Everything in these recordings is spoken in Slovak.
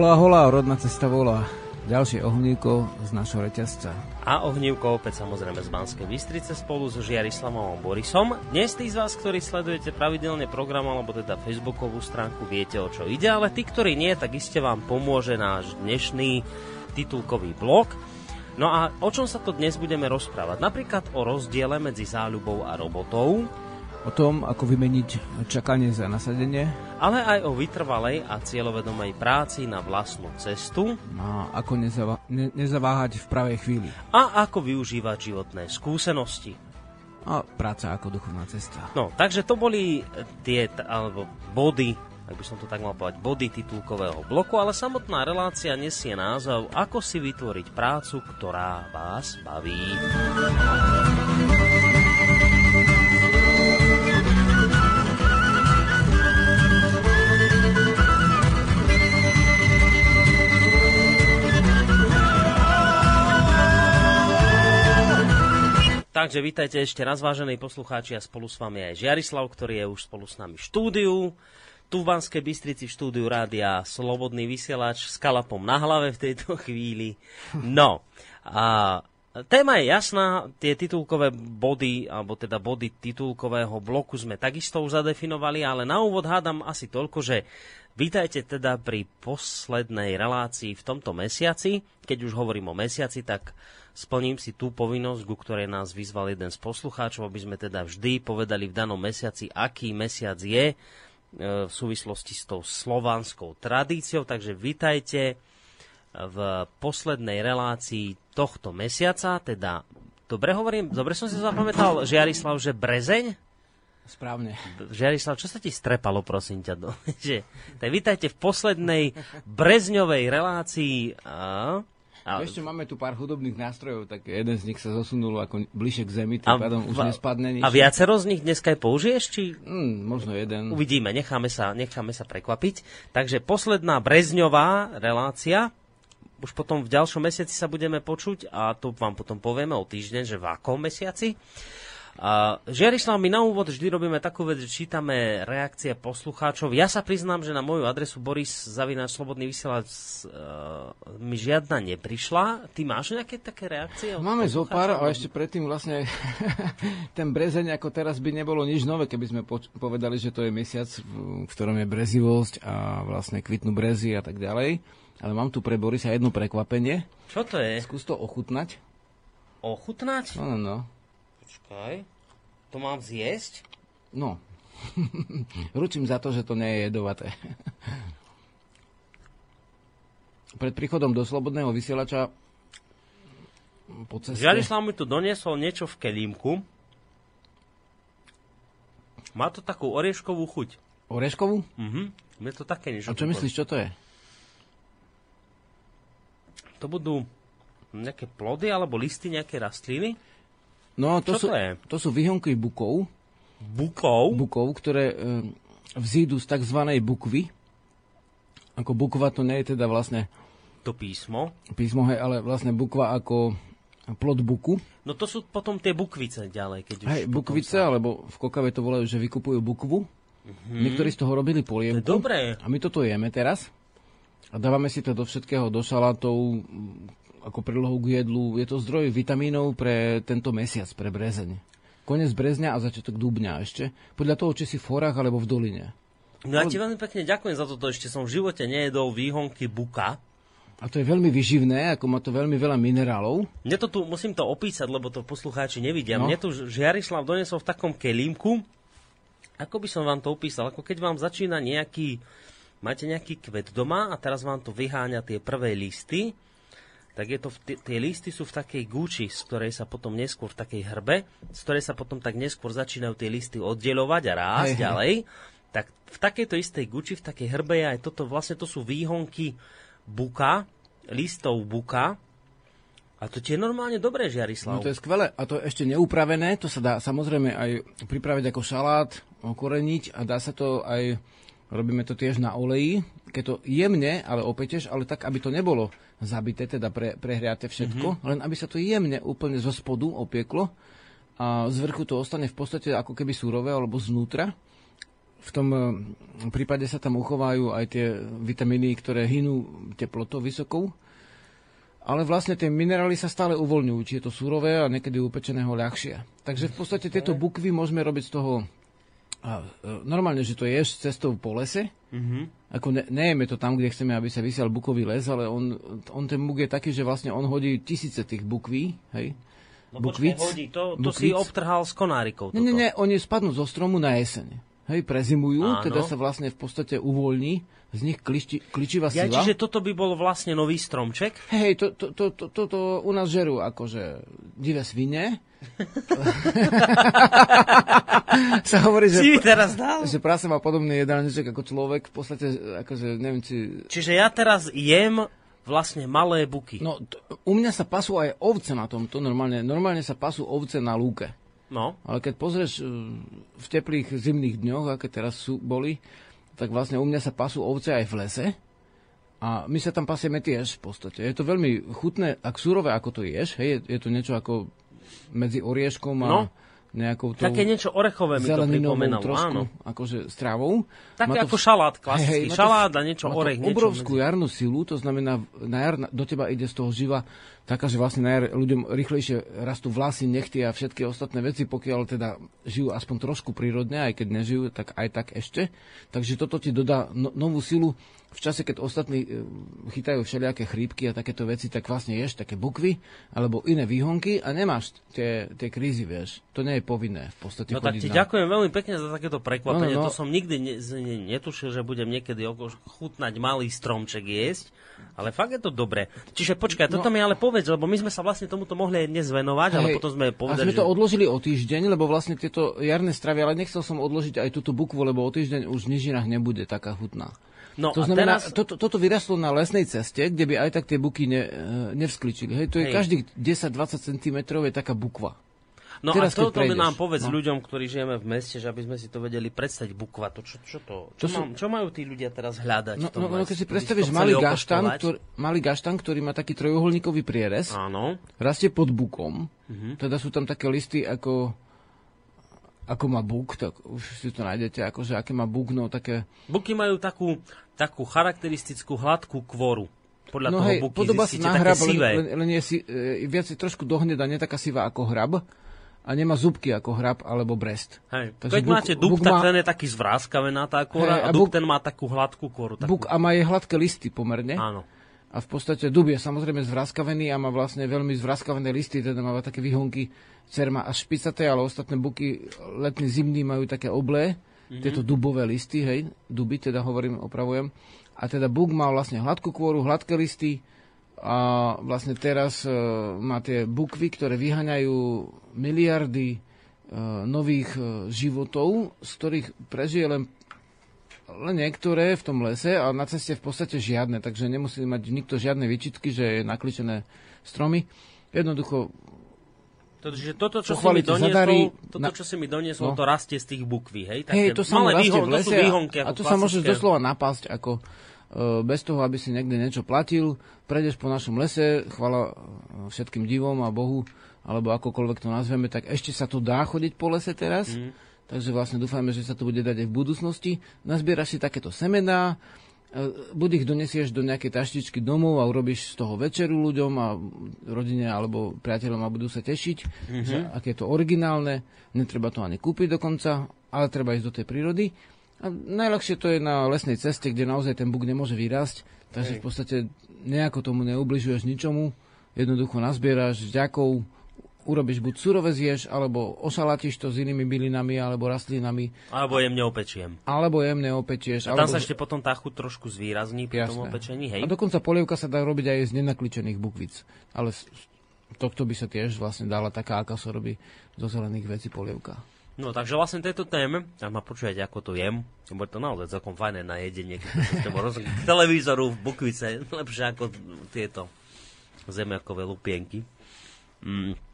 Holá, holá, rodná cesta volá. Ďalšie ohnívko z našho reťazca. A ohnívko opäť samozrejme z Banskej Bystrice spolu so Žiarislavom Borisom. Dnes tí z vás, ktorí sledujete pravidelne program alebo teda facebookovú stránku, viete o čo ide, ale tí, ktorí nie, tak iste vám pomôže náš dnešný titulkový blok. No a o čom sa to dnes budeme rozprávať? Napríklad o rozdiele medzi záľubou a robotou, o tom, ako vymeniť čakanie za nasadenie. Ale aj o vytrvalej a cieľovedomej práci na vlastnú cestu. A ako nezava- ne- nezaváhať v pravej chvíli. A ako využívať životné skúsenosti. A práca ako duchovná cesta. No, takže to boli tie, alebo body, ak by som to tak mal povedať, body titulkového bloku, ale samotná relácia nesie názov Ako si vytvoriť prácu, ktorá vás baví. Takže vítajte ešte raz, vážení poslucháči, a spolu s vami aj Žiarislav, ktorý je už spolu s nami v štúdiu. Tu v Banskej Bystrici v štúdiu rádia Slobodný vysielač s kalapom na hlave v tejto chvíli. No, a téma je jasná, tie titulkové body, alebo teda body titulkového bloku sme takisto už zadefinovali, ale na úvod hádam asi toľko, že Vítajte teda pri poslednej relácii v tomto mesiaci. Keď už hovorím o mesiaci, tak splním si tú povinnosť, ku ktorej nás vyzval jeden z poslucháčov, aby sme teda vždy povedali v danom mesiaci, aký mesiac je e, v súvislosti s tou slovanskou tradíciou. Takže vítajte v poslednej relácii tohto mesiaca, teda dobre hovorím, dobre som si zapamätal, Žiarislav, že Brezeň? Správne. Žiarislav, čo sa ti strepalo, prosím ťa? Že, tak vítajte v poslednej brezňovej relácii. A, a, Ešte máme tu pár hudobných nástrojov, tak jeden z nich sa zosunul ako bližšie k zemi, tým pádom už nespadne nič. A viacero z nich dneska aj použiješ? Či... Mm, možno jeden. Uvidíme, necháme sa, necháme sa prekvapiť. Takže posledná brezňová relácia, už potom v ďalšom mesiaci sa budeme počuť a to vám potom povieme o týždeň, že v akom mesiaci. Uh, Žiarislav, my na úvod vždy robíme takú vec, že čítame reakcie poslucháčov. Ja sa priznám, že na moju adresu Boris Zavináč Slobodný vysielač uh, mi žiadna neprišla. Ty máš nejaké také reakcie? Máme zo pár, ale ešte predtým vlastne ten brezeň ako teraz by nebolo nič nové, keby sme poč- povedali, že to je mesiac, v ktorom je brezivosť a vlastne kvitnú brezy a tak ďalej. Ale mám tu pre Borisa jedno prekvapenie. Čo to je? Skús to ochutnať. Ochutnať? No, no, no. Počkaj. To mám zjesť? No. Ručím za to, že to nie je jedovaté. Pred príchodom do Slobodného vysielača po ceste... Žiarislav mi tu doniesol niečo v kelímku. Má to takú orieškovú chuť. Orieškovú? Mhm. Je to také niečo. A čo myslíš, čo to je? To budú nejaké plody alebo listy nejaké rastliny. No, to Čo sú, to je? To sú vyhonky bukov. Bukov? Bukov, ktoré e, vzídu z tzv. bukvy. Ako bukva to nie je teda vlastne... To písmo? Písmo, hej, ale vlastne bukva ako plod buku. No to sú potom tie bukvice ďalej. Keď hej, bukvice, sa... alebo v Kokave to volajú, že vykupujú bukvu. Mm-hmm. Niektorí z toho robili polievku. To dobré. A my toto jeme teraz. A dávame si to do všetkého, do šalátov, ako prílohu k jedlu. Je to zdroj vitamínov pre tento mesiac, pre brezeň. Konec brezňa a začiatok dúbňa ešte. Podľa toho, či si v forách alebo v doline. No ja ti veľmi pekne ďakujem za toto. Ešte som v živote nejedol výhonky buka. A to je veľmi vyživné, ako má to veľmi veľa minerálov. Mne to tu, musím to opísať, lebo to poslucháči nevidia. No. Mne tu Žiarislav donesol v takom kelímku. Ako by som vám to opísal? Ako keď vám začína nejaký, máte nejaký kvet doma a teraz vám to vyháňa tie prvé listy tak je to, tie listy sú v takej gúči, z ktorej sa potom neskôr v takej hrbe, z ktorej sa potom tak neskôr začínajú tie listy oddelovať a rásť hej, ďalej. Tak v takejto istej guči, v takej hrbe je aj toto, vlastne to sú výhonky buka, listov buka, a to ti je normálne dobré, Žiarislav. No to je skvelé. A to je ešte neupravené. To sa dá samozrejme aj pripraviť ako šalát, okoreniť a dá sa to aj, robíme to tiež na oleji, keď to jemne, ale opečeš, ale tak, aby to nebolo zabité, teda pre, prehriate všetko, mm-hmm. len aby sa to jemne úplne zo spodu opieklo a z vrchu to ostane v podstate ako keby surové alebo znútra. v tom e, prípade sa tam uchovajú aj tie vitamíny, ktoré hynú teplotou vysokou. Ale vlastne tie minerály sa stále uvoľňujú, či je to surové a niekedy upečeného ľahšie. Takže v podstate tieto bukvy môžeme robiť z toho a, e, normálne, že to ješ cestou po lese. Mm-hmm. Ako ne, nejeme to tam, kde chceme, aby sa vysial bukový les, ale on, on ten buk je taký, že vlastne on hodí tisíce tých bukví, hej, No počkej, hodí, to, to si obtrhal s konárikou. Nie, nie, nie, oni spadnú zo stromu na jeseň. Hej, prezimujú, Áno. teda sa vlastne v podstate uvoľní z nich kliči, kličivá ja, sila. Čiže toto by bol vlastne nový stromček? Hej, to, to, to, to, to, to u nás žerú akože divé svine. sa hovorí, že, teraz dal? že prasa má podobný jedálniček ako človek. V podstate, akože, neviem, či... Čiže ja teraz jem vlastne malé buky. No, t- u mňa sa pasú aj ovce na tomto, normálne, normálne sa pasú ovce na lúke. No. Ale keď pozrieš e, v teplých zimných dňoch, aké teraz sú, boli, tak vlastne u mňa sa pasú ovce aj v lese. A my sa tam pasieme tiež v podstate. Je to veľmi chutné, ak surové ako to ješ, hej, je, je to niečo ako medzi orieškom a... No nejakou tou Také niečo orechové mi to pripomenalo, trošku, áno. akože stravou. Také ako v... šalát, klasický hej, šalát a niečo orech. Má obrovskú medzi... jarnú silu, to znamená, na jar do teba ide z toho živa taká, že vlastne na jar ľuďom rýchlejšie rastú vlasy, nechty a všetky ostatné veci, pokiaľ teda žijú aspoň trošku prírodne, aj keď nežijú, tak aj tak ešte. Takže toto ti dodá no, novú silu v čase, keď ostatní e, chytajú všelijaké chrípky a takéto veci, tak vlastne ješ také bukvy alebo iné výhonky a nemáš tie, tie krízy, vieš. To nie je povinné v podstate. No tak ti na... ďakujem veľmi pekne za takéto prekvapenie. No, no, no. To som nikdy ne, ne, netušil, že budem niekedy chutnať malý stromček jesť. Ale fakt je to dobré. Čiže počkaj, no, toto mi ale povedz, lebo my sme sa vlastne tomuto mohli aj dnes venovať, hej, ale potom sme povedali, A sme to že... odložili o týždeň, lebo vlastne tieto jarné stravy, ale nechcel som odložiť aj túto bukvu, lebo o týždeň už v Nižinách nebude taká chutná. No to znamená, teraz... toto, toto vyrastlo na lesnej ceste, kde by aj tak tie buky ne, e, nevskličili. Hej, to je Hej. každých 10-20 cm je taká bukva. No Teraz, a toto nám povedz no. ľuďom, ktorí žijeme v meste, že aby sme si to vedeli predstaviť bukva. To, čo, čo, to, čo, to sú... čo majú tí ľudia teraz hľadať? No, no, no keď si predstavíš malý gaštan, ktorý, malý gaštan, ktorý má taký trojuholníkový prierez, Áno. rastie pod bukom, uh-huh. teda sú tam také listy ako ako má buk, tak už si to nájdete, akože aké má buk, no také... Buky majú takú, takú charakteristickú hladkú kvoru. Podľa no toho hej, buky podoba sa na hrab, len, len, len je si, e, viac je trošku dohnedá, nie taká sivá ako hrab a nemá zubky ako hrab alebo brest. Hej. Takže Keď buk, máte dub, buk tak má... ten je taký zvráskavená tá kora hej, a, a buk, ten má takú hladkú koru. Takú... Buk a má je hladké listy pomerne. Áno. A v podstate dub je samozrejme zvráskavený a má vlastne veľmi zvráskavené listy, teda má také výhonky cerma až špicaté, ale ostatné buky letný, zimný majú také oblé, mm-hmm. tieto dubové listy, hej, duby, teda hovorím, opravujem. A teda buk má vlastne hladkú kôru, hladké listy a vlastne teraz e, má tie bukvy, ktoré vyhaňajú miliardy e, nových e, životov, z ktorých prežije len len niektoré v tom lese a na ceste v podstate žiadne, takže nemusí mať nikto žiadne výčitky, že je nakličené stromy. Jednoducho Takže toto, čo si mi doniesol, zadarí, toto, čo si mi doniesol, no. to rastie z tých bukví, hej? Také hej, to sa rastie výhon, v lese výhonky, a, a to sa môže doslova napásť, ako uh, bez toho, aby si niekde niečo platil, prejdeš po našom lese, chvala e, všetkým divom a Bohu, alebo akokoľvek to nazveme, tak ešte sa to dá chodiť po lese teraz, mm. Takže vlastne dúfajme, že sa to bude dať aj v budúcnosti. Nazbieraš si takéto semená, E, buď ich donesieš do nejakej taštičky domov a urobíš z toho večeru ľuďom a rodine alebo priateľom a budú sa tešiť, mm-hmm. že aké je to originálne, netreba to ani kúpiť dokonca, ale treba ísť do tej prírody. A najľahšie to je na lesnej ceste, kde naozaj ten buk nemôže vyrásť, takže Hej. v podstate nejako tomu neubližuješ ničomu, jednoducho nazbieraš vďakov, urobíš buď surové zješ, alebo ošalatíš to s inými bylinami alebo rastlinami. Alebo jemne opečiem. Alebo jemne opečieš. A tam alebo... sa ešte potom tá chuť trošku zvýrazní pri tom opečení, hej? A dokonca polievka sa dá robiť aj z nenakličených bukvic. Ale z tohto by sa tiež vlastne dala taká, aká sa robí zo zelených vecí polievka. No takže vlastne tejto téme, ak ma počujete, ako to jem, je to naozaj celkom fajné na jedenie, keď k televízoru v bukvice, lepšie ako tieto zemiakové lupienky. Mm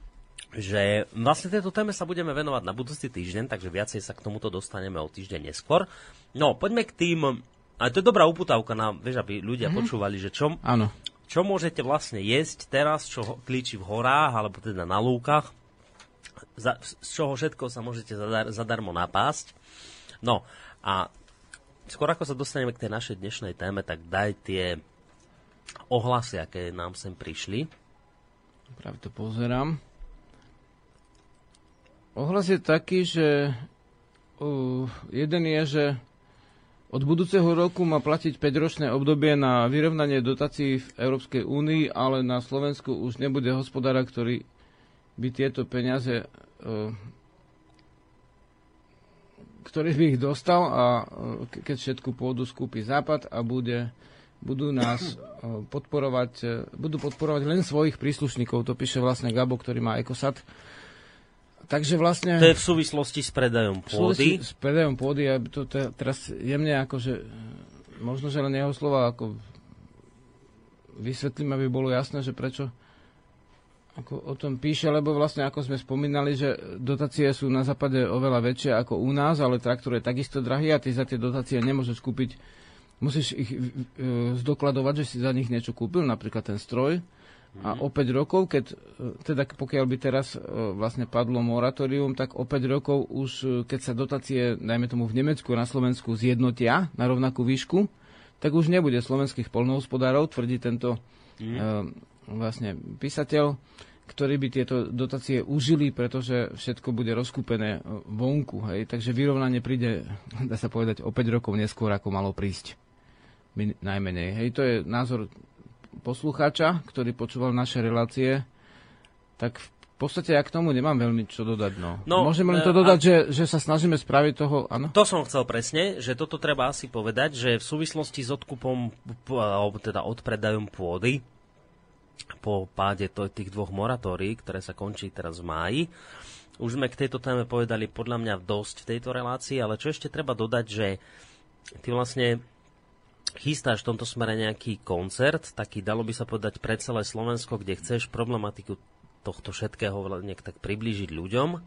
že vlastne tejto téme sa budeme venovať na budúci týždeň, takže viacej sa k tomuto dostaneme o týždeň neskôr. No, poďme k tým, a to je dobrá uputávka na, vieš, aby ľudia mm-hmm. počúvali, že čo, Áno. čo môžete vlastne jesť teraz, čo klíči v horách, alebo teda na lúkach, za, z čoho všetko sa môžete zadar, zadarmo napásť. No a skôr ako sa dostaneme k tej našej dnešnej téme, tak daj tie ohlasy, aké nám sem prišli. Práve to pozerám. Ohlas je taký, že uh, jeden je, že od budúceho roku má platiť 5-ročné obdobie na vyrovnanie dotácií v Európskej únii, ale na Slovensku už nebude hospodára, ktorý by tieto peniaze ktorý by ich dostal a keď všetku pôdu skúpi Západ a bude, budú nás podporovať, budú podporovať len svojich príslušníkov. To píše vlastne Gabo, ktorý má Ekosat. Takže vlastne... To je v súvislosti s predajom pôdy. S predajom pôdy, ja to te, teraz jemne akože, možno, že len jeho slova ako vysvetlím, aby bolo jasné, že prečo ako o tom píše, lebo vlastne ako sme spomínali, že dotácie sú na západe oveľa väčšie ako u nás, ale traktor je takisto drahý a ty za tie dotácie nemôžeš kúpiť, musíš ich e, zdokladovať, že si za nich niečo kúpil, napríklad ten stroj, a o 5 rokov, keď, e, teda pokiaľ by teraz e, vlastne padlo moratórium, tak o 5 rokov už, e, keď sa dotácie, najmä tomu v Nemecku a na Slovensku, zjednotia na rovnakú výšku, tak už nebude slovenských polnohospodárov, tvrdí tento mm. vlastne písateľ, ktorí by tieto dotácie užili, pretože všetko bude rozkúpené vonku. Hej. Takže vyrovnanie príde, dá sa povedať, o 5 rokov neskôr, ako malo prísť. Najmenej. Hej. To je názor poslucháča, ktorý počúval naše relácie, tak v podstate ja k tomu nemám veľmi čo dodať. No. No, Môžem len to e, dodať, a... že, že sa snažíme spraviť toho... Ano? To som chcel presne, že toto treba asi povedať, že v súvislosti s odkupom, alebo teda odpredajom pôdy, po páde to, tých dvoch moratórií, ktoré sa končí teraz v máji, už sme k tejto téme povedali podľa mňa dosť v tejto relácii, ale čo ešte treba dodať, že ty vlastne chystáš v tomto smere nejaký koncert, taký dalo by sa povedať pre celé Slovensko, kde chceš problematiku tohto všetkého nejak tak priblížiť ľuďom,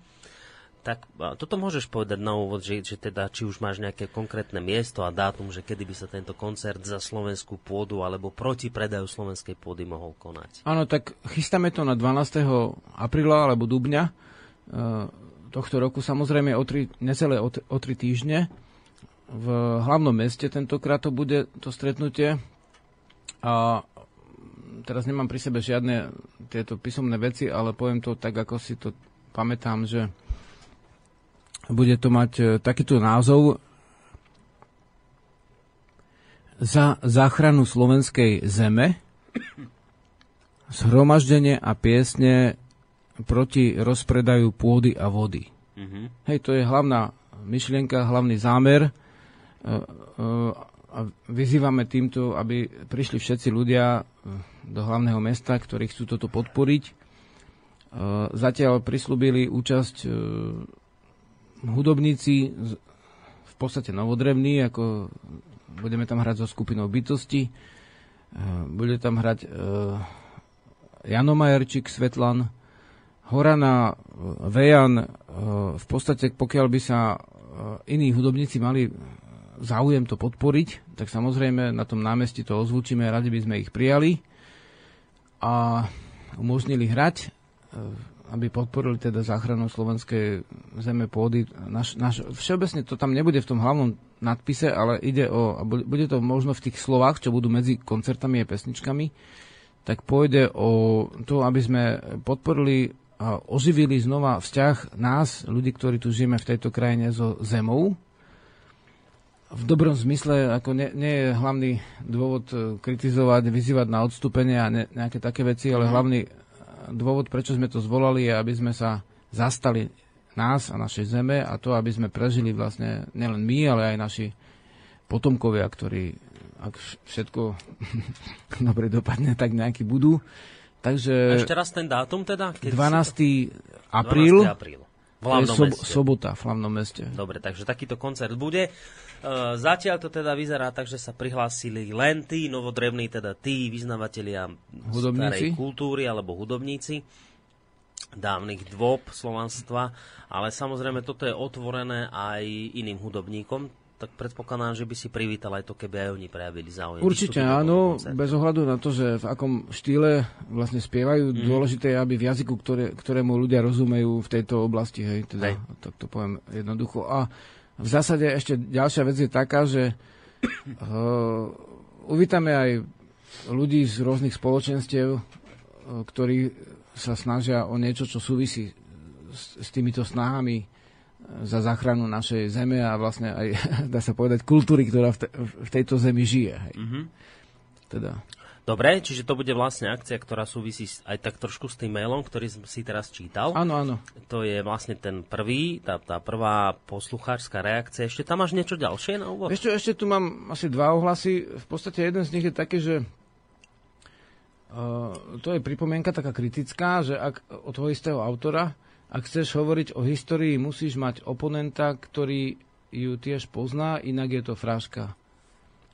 tak toto môžeš povedať na úvod, že, že teda či už máš nejaké konkrétne miesto a dátum, že kedy by sa tento koncert za slovenskú pôdu alebo proti predaju slovenskej pôdy mohol konať. Áno, tak chystáme to na 12. apríla alebo dubňa e, tohto roku, samozrejme o tri, necelé o, o tri týždne v hlavnom meste tentokrát to bude to stretnutie a teraz nemám pri sebe žiadne tieto písomné veci, ale poviem to tak, ako si to pamätám, že bude to mať e, takýto názov za záchranu slovenskej zeme, zhromaždenie a piesne proti rozpredaju pôdy a vody. Mm-hmm. Hej, to je hlavná myšlienka, hlavný zámer a vyzývame týmto, aby prišli všetci ľudia e, do hlavného mesta, ktorí chcú toto podporiť. Zatiaľ prislúbili účasť hudobníci v podstate novodrevní, ako budeme tam hrať so skupinou bytosti. Bude tam hrať Jano Majerčík, Svetlan, Horana, Vejan. V podstate, pokiaľ by sa iní hudobníci mali záujem to podporiť, tak samozrejme na tom námestí to ozvučíme, radi by sme ich prijali a umožnili hrať, e, aby podporili teda záchranu slovenskej zeme pôdy. Naš, naš, všeobecne to tam nebude v tom hlavnom nadpise, ale ide o, a bude to možno v tých slovách, čo budú medzi koncertami a pesničkami, tak pôjde o to, aby sme podporili a oživili znova vzťah nás, ľudí, ktorí tu žijeme v tejto krajine so zemou, v dobrom zmysle, ako nie, nie je hlavný dôvod e, kritizovať, vyzývať na odstúpenie a ne, nejaké také veci, ale mhm. hlavný e, dôvod, prečo sme to zvolali, je, aby sme sa zastali nás a našej zeme a to, aby sme prežili vlastne nielen my, ale aj naši potomkovia, ktorí, ak všetko dobre dopadne, tak nejaký budú. Takže... Ešte raz ten dátum teda? Keď 12. apríl. 12. apríl. V hlavnom sob- meste. Sobota v hlavnom meste. Dobre, takže takýto koncert bude. Uh, zatiaľ to teda vyzerá tak, že sa prihlásili len tí novodrevní, teda tí vyznavatelia starej kultúry alebo hudobníci dávnych dôb slovanstva, ale samozrejme toto je otvorené aj iným hudobníkom, tak predpokladám, že by si privítal aj to, keby aj oni prejavili záujem. Určite áno, bez ohľadu na to, že v akom štýle vlastne spievajú. Mm. Dôležité je, aby v jazyku, ktoré, ktorému ľudia rozumejú v tejto oblasti, hej, teda, hej. tak to poviem jednoducho. A v zásade ešte ďalšia vec je taká, že uh, uvítame aj ľudí z rôznych spoločenstiev, uh, ktorí sa snažia o niečo, čo súvisí s, s týmito snahami za záchranu našej zeme a vlastne aj, dá sa povedať, kultúry, ktorá v, te, v tejto zemi žije. Hej. Mm-hmm. Teda. Dobre, čiže to bude vlastne akcia, ktorá súvisí aj tak trošku s tým mailom, ktorý som si teraz čítal. Áno, áno. To je vlastne ten prvý, tá, tá prvá poslucháčská reakcia. Ešte tam máš niečo ďalšie na úvod? Ešte, ešte tu mám asi dva ohlasy. V podstate jeden z nich je taký, že uh, to je pripomienka taká kritická, že ak od toho istého autora, ak chceš hovoriť o histórii, musíš mať oponenta, ktorý ju tiež pozná, inak je to fráška.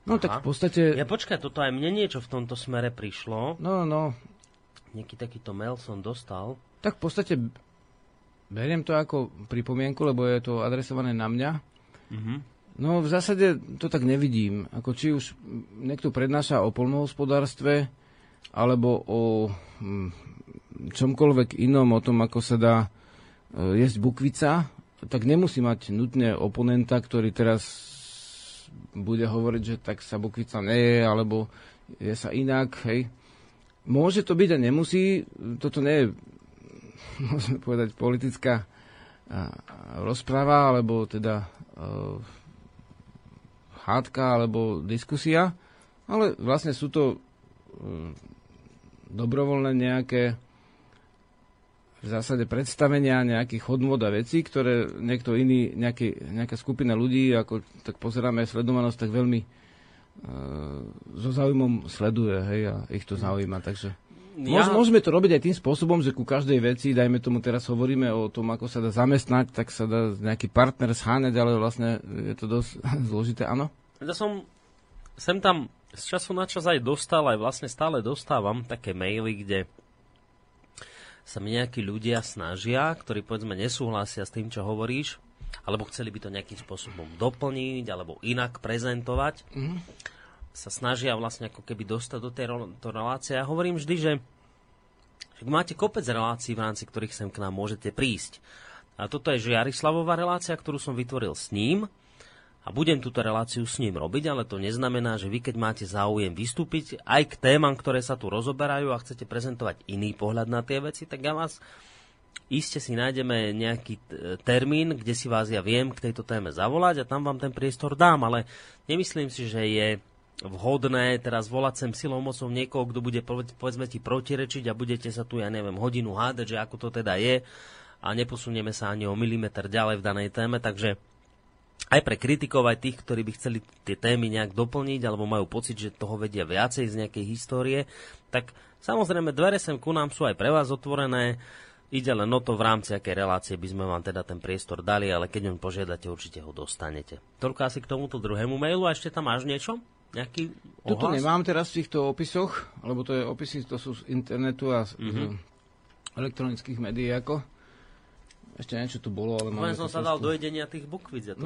No Aha. tak v podstate... Ja počkaj, toto aj mne niečo v tomto smere prišlo. No, no. Nejaký takýto mail som dostal. Tak v podstate beriem to ako pripomienku, lebo je to adresované na mňa. Uh-huh. No v zásade to tak nevidím. Ako či už niekto prednáša o polnohospodárstve, alebo o hm, čomkoľvek inom, o tom, ako sa dá e, jesť bukvica, tak nemusí mať nutne oponenta, ktorý teraz bude hovoriť, že tak sa bukvica neje, alebo je sa inak, hej. Môže to byť a nemusí, toto nie je, môžeme povedať, politická rozpráva, alebo teda uh, hádka, alebo diskusia, ale vlastne sú to uh, dobrovoľné nejaké v zásade predstavenia nejakých hodnot a vecí, ktoré niekto iný, nejaký, nejaká skupina ľudí, ako tak pozeráme sledovanosť, tak veľmi uh, so záujmom sleduje, hej, a ich to zaujíma, takže... Ja... Môžeme to robiť aj tým spôsobom, že ku každej veci, dajme tomu teraz hovoríme o tom, ako sa dá zamestnať, tak sa dá nejaký partner zháňať, ale vlastne je to dosť zložité, áno? Ja som sem tam z času na čas aj dostal, aj vlastne stále dostávam také maily, kde sa mi nejakí ľudia snažia, ktorí povedzme nesúhlasia s tým, čo hovoríš, alebo chceli by to nejakým spôsobom doplniť, alebo inak prezentovať, mm. sa snažia vlastne ako keby dostať do tej to relácie. Ja hovorím vždy, že máte kopec relácií, v rámci ktorých sem k nám môžete prísť. A toto je Žiarislavová relácia, ktorú som vytvoril s ním a budem túto reláciu s ním robiť, ale to neznamená, že vy keď máte záujem vystúpiť aj k témam, ktoré sa tu rozoberajú a chcete prezentovať iný pohľad na tie veci, tak ja vás iste si nájdeme nejaký termín, kde si vás ja viem k tejto téme zavolať a tam vám ten priestor dám, ale nemyslím si, že je vhodné teraz volať sem silou mocou niekoho, kto bude povedzme ti protirečiť a budete sa tu, ja neviem, hodinu hádať, že ako to teda je a neposunieme sa ani o milimeter ďalej v danej téme, takže aj pre kritikov, aj tých, ktorí by chceli tie témy nejak doplniť alebo majú pocit, že toho vedia viacej z nejakej histórie, tak samozrejme dvere sem ku nám sú aj pre vás otvorené. Ide len o to, v rámci akej relácie by sme vám teda ten priestor dali, ale keď on požiadate, určite ho dostanete. Toľko asi k tomuto druhému mailu a ešte tam máš niečo? Nejaký ohlas? Tuto nemám teraz v týchto opisoch, lebo to je opisy, to sú z internetu a z, mm-hmm. z elektronických médií ako. Ešte niečo tu bolo, ale máme som sa dal do jedenia tých bukvíc. Ja to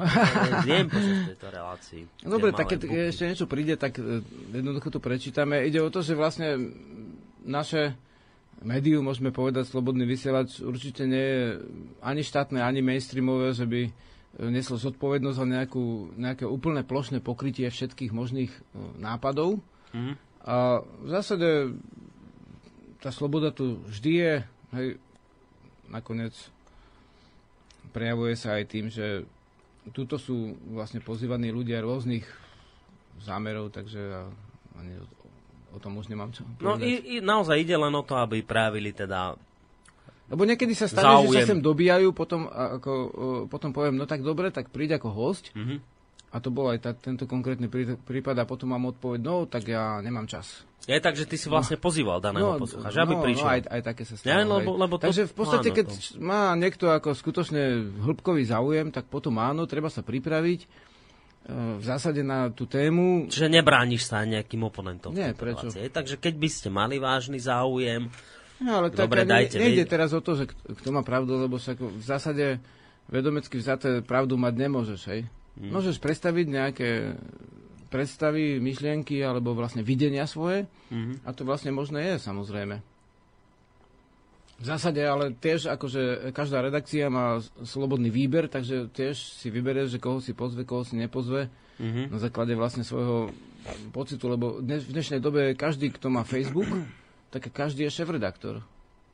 viem počas tejto relácii. Dobre, tak keď ešte niečo príde, tak e, jednoducho to prečítame. Ide o to, že vlastne naše médium, môžeme povedať, slobodný vysielač, určite nie je ani štátne, ani mainstreamové, že by e, neslo zodpovednosť za nejakú, nejaké úplné plošné pokrytie všetkých možných e, nápadov. Mm. A v zásade tá sloboda tu vždy je, hej, nakoniec prejavuje sa aj tým, že tuto sú vlastne pozývaní ľudia rôznych zámerov, takže ani o, o tom už nemám čo no, povedať. No i, i naozaj ide len o to, aby právili teda lebo niekedy sa stane, záujem. že sa sem dobíjajú, potom, ako, potom poviem, no tak dobre, tak príď ako host. Mm-hmm. A to bol aj tá, tento konkrétny prípad a potom mám odpoveď, no tak ja nemám čas. Je tak, že ty si vlastne no. pozýval daného no, poslucháča, aby no, prišiel. No, aj, aj také sa stalo. Ja, lebo, lebo to, Takže v podstate, áno, keď to. má niekto ako skutočne hĺbkový záujem, tak potom áno, treba sa pripraviť e, v zásade na tú tému. Čiže nebrániš sa nejakým oponentom. Nie, prečo? Relácie. Takže keď by ste mali vážny záujem, no, ale dobre, tak, dajte. Nejde teraz o to, že kto má pravdu, lebo sa v zásade vedomecky vzaté pravdu mať nemôžeš, hej? Hmm. Môžeš predstaviť nejaké predstavy, myšlienky alebo vlastne videnia svoje. Mm-hmm. A to vlastne možné je, samozrejme. V zásade, ale tiež akože každá redakcia má slobodný výber, takže tiež si vyberieš, že koho si pozve, koho si nepozve mm-hmm. na základe vlastne svojho pocitu, lebo dnes, v dnešnej dobe každý, kto má Facebook, tak každý je šéf-redaktor.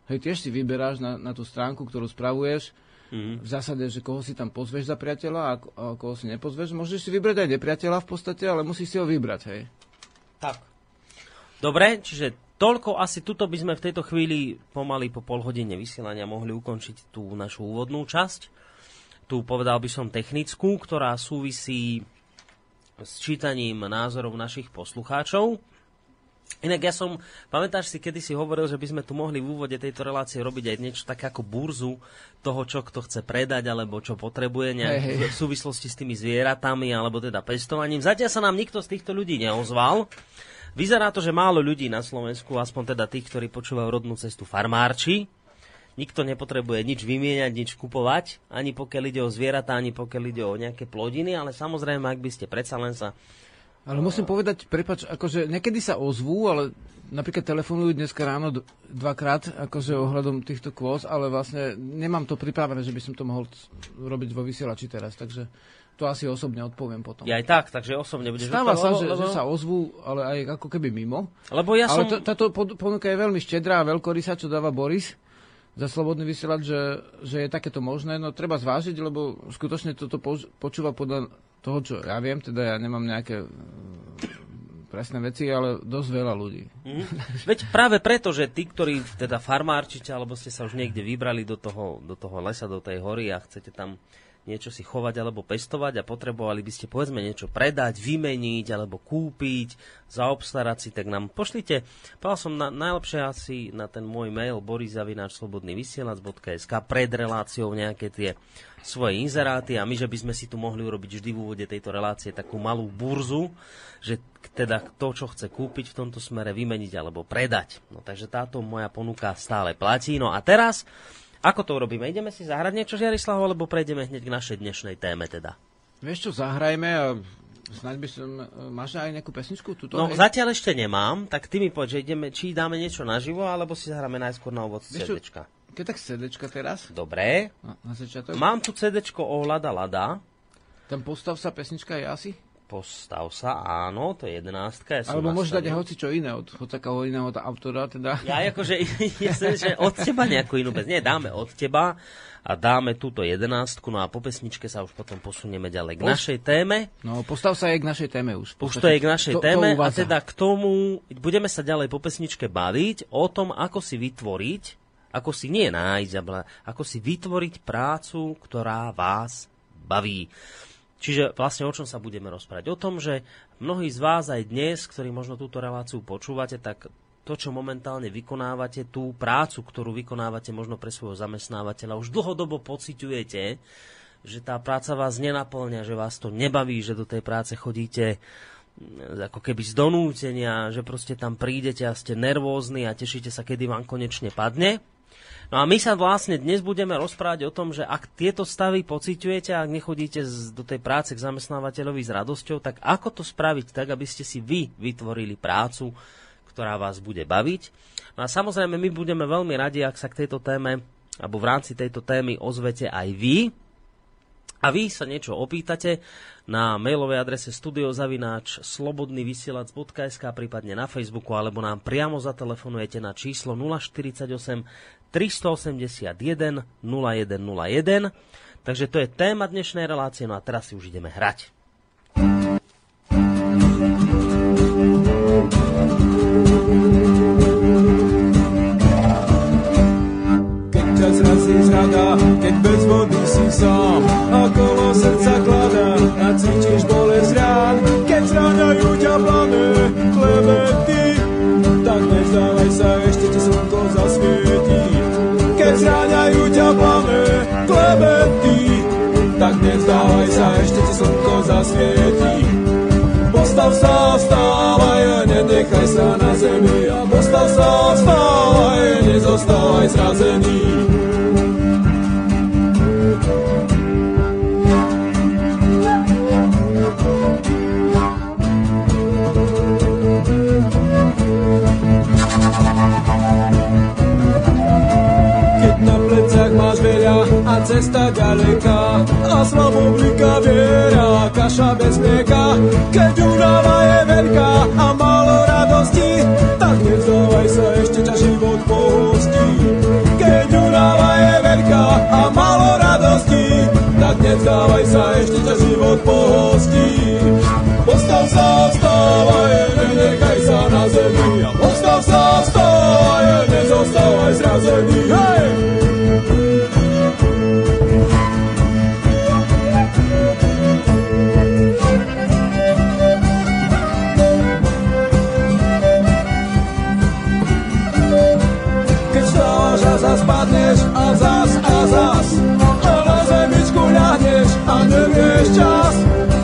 Hej, tiež si vyberáš na, na tú stránku, ktorú spravuješ, mm-hmm. v zásade, že koho si tam pozveš za priateľa a, a koho si nepozveš. Môžeš si vybrať aj nepriateľa v podstate, ale musíš si ho vybrať, hej. Tak. Dobre, čiže Toľko asi tuto by sme v tejto chvíli pomaly po pol hodine vysielania mohli ukončiť tú našu úvodnú časť. Tu povedal by som technickú, ktorá súvisí s čítaním názorov našich poslucháčov. Inak ja som, pamätáš si, kedy si hovoril, že by sme tu mohli v úvode tejto relácie robiť aj niečo také ako burzu toho, čo kto chce predať, alebo čo potrebuje nejak hey, hey. v súvislosti s tými zvieratami, alebo teda pestovaním. Zatiaľ sa nám nikto z týchto ľudí neozval. Vyzerá to, že málo ľudí na Slovensku, aspoň teda tých, ktorí počúvajú rodnú cestu farmárči, nikto nepotrebuje nič vymieňať, nič kupovať, ani pokiaľ ide o zvieratá, ani pokiaľ ide o nejaké plodiny, ale samozrejme, ak by ste predsa len sa... Ale musím povedať, prepač, akože niekedy sa ozvú, ale napríklad telefonujú dneska ráno dvakrát, akože ohľadom týchto kvôz, ale vlastne nemám to pripravené, že by som to mohol robiť vo vysielači teraz, takže to asi osobne odpoviem potom. Ja aj tak, takže osobne budeš Stáva sa, že, lebo... že sa ozvú, ale aj ako keby mimo. Lebo ja ale som... táto ponuka je veľmi štedrá a veľkorysá, čo dáva Boris za slobodný vysielať, že, že je takéto možné. No treba zvážiť, lebo skutočne toto počúva podľa toho, čo ja viem, teda ja nemám nejaké mm, presné veci, ale dosť veľa ľudí. Mm. Veď práve preto, že tí, ktorí teda farmárčite, alebo ste sa už niekde vybrali do toho, do toho lesa, do tej hory a chcete tam niečo si chovať alebo pestovať a potrebovali by ste povedzme niečo predať, vymeniť alebo kúpiť, zaobstarať si, tak nám pošlite. Povedal som na, najlepšie asi na ten môj mail borizavináčslobodnyvysielac.sk pred reláciou nejaké tie svoje inzeráty a my, že by sme si tu mohli urobiť vždy v úvode tejto relácie takú malú burzu, že teda to, čo chce kúpiť v tomto smere, vymeniť alebo predať. No takže táto moja ponuka stále platí. No a teraz ako to urobíme? Ideme si zahrať niečo, Žiarislav, alebo prejdeme hneď k našej dnešnej téme teda? Vieš čo, zahrajme a snáď by som... Máš aj nejakú pesničku? Tuto no, aj? zatiaľ ešte nemám, tak ty mi poď, že ideme, či dáme niečo naživo, alebo si zahráme najskôr na ovod CDčka. Keď tak CDčka teraz? Dobre. Na, na začiatok? Mám tu CDčko Lada Lada. Tam postav sa pesnička je asi? Postav sa, áno, to je jedenáctka. Ja Alebo môžeš dať hoci čo iné od hocakého iného autora, teda. Ja akože, myslím, že od teba nejakú inú bez. Nie, dáme od teba a dáme túto jedenástku, no a po pesničke sa už potom posunieme ďalej k Post... našej téme. No, postav sa aj k našej téme už. Už to je k našej to, téme to a teda k tomu budeme sa ďalej po pesničke baviť o tom, ako si vytvoriť, ako si nie nájsť, ako si vytvoriť prácu, ktorá vás baví. Čiže vlastne o čom sa budeme rozprávať? O tom, že mnohí z vás aj dnes, ktorí možno túto reláciu počúvate, tak to, čo momentálne vykonávate, tú prácu, ktorú vykonávate možno pre svojho zamestnávateľa, už dlhodobo pociťujete, že tá práca vás nenaplňa, že vás to nebaví, že do tej práce chodíte mm, ako keby z donútenia, že proste tam prídete a ste nervózni a tešíte sa, kedy vám konečne padne. No a my sa vlastne dnes budeme rozprávať o tom, že ak tieto stavy pociťujete, ak nechodíte do tej práce k zamestnávateľovi s radosťou, tak ako to spraviť tak, aby ste si vy vytvorili prácu, ktorá vás bude baviť. No a samozrejme my budeme veľmi radi, ak sa k tejto téme alebo v rámci tejto témy ozvete aj vy, a vy sa niečo opýtate na mailovej adrese studiozavináč slobodnyvysielac.sk prípadne na Facebooku alebo nám priamo zatelefonujete na číslo 048 381 0101. Takže to je téma dnešnej relácie, no a teraz si už ideme hrať. Keď ťa zrazí zrada, keď bez vody si sám, a kolo srdca kladá a cítiš bolesť Postav sa, vstávaj, nenechaj sa na zemi. A postav sa, vstávaj, nezostávaj zrazený. Mlieka a slavoblika viera, kaša bez mlieka. Keď únava je veľká a málo radosti, tak nevzdávaj sa, ešte ťa život pohostí. Keď únava je veľká a málo radosti, tak nevzdávaj sa, ešte ťa život pohostí. Postav sa, vstávaj, nenechaj sa na zemi a postav sa, vstávaj, nezostávaj zrazený. Hej! Vstávaš a zas a zas. A na zemičku ľahneš a nevieš čas.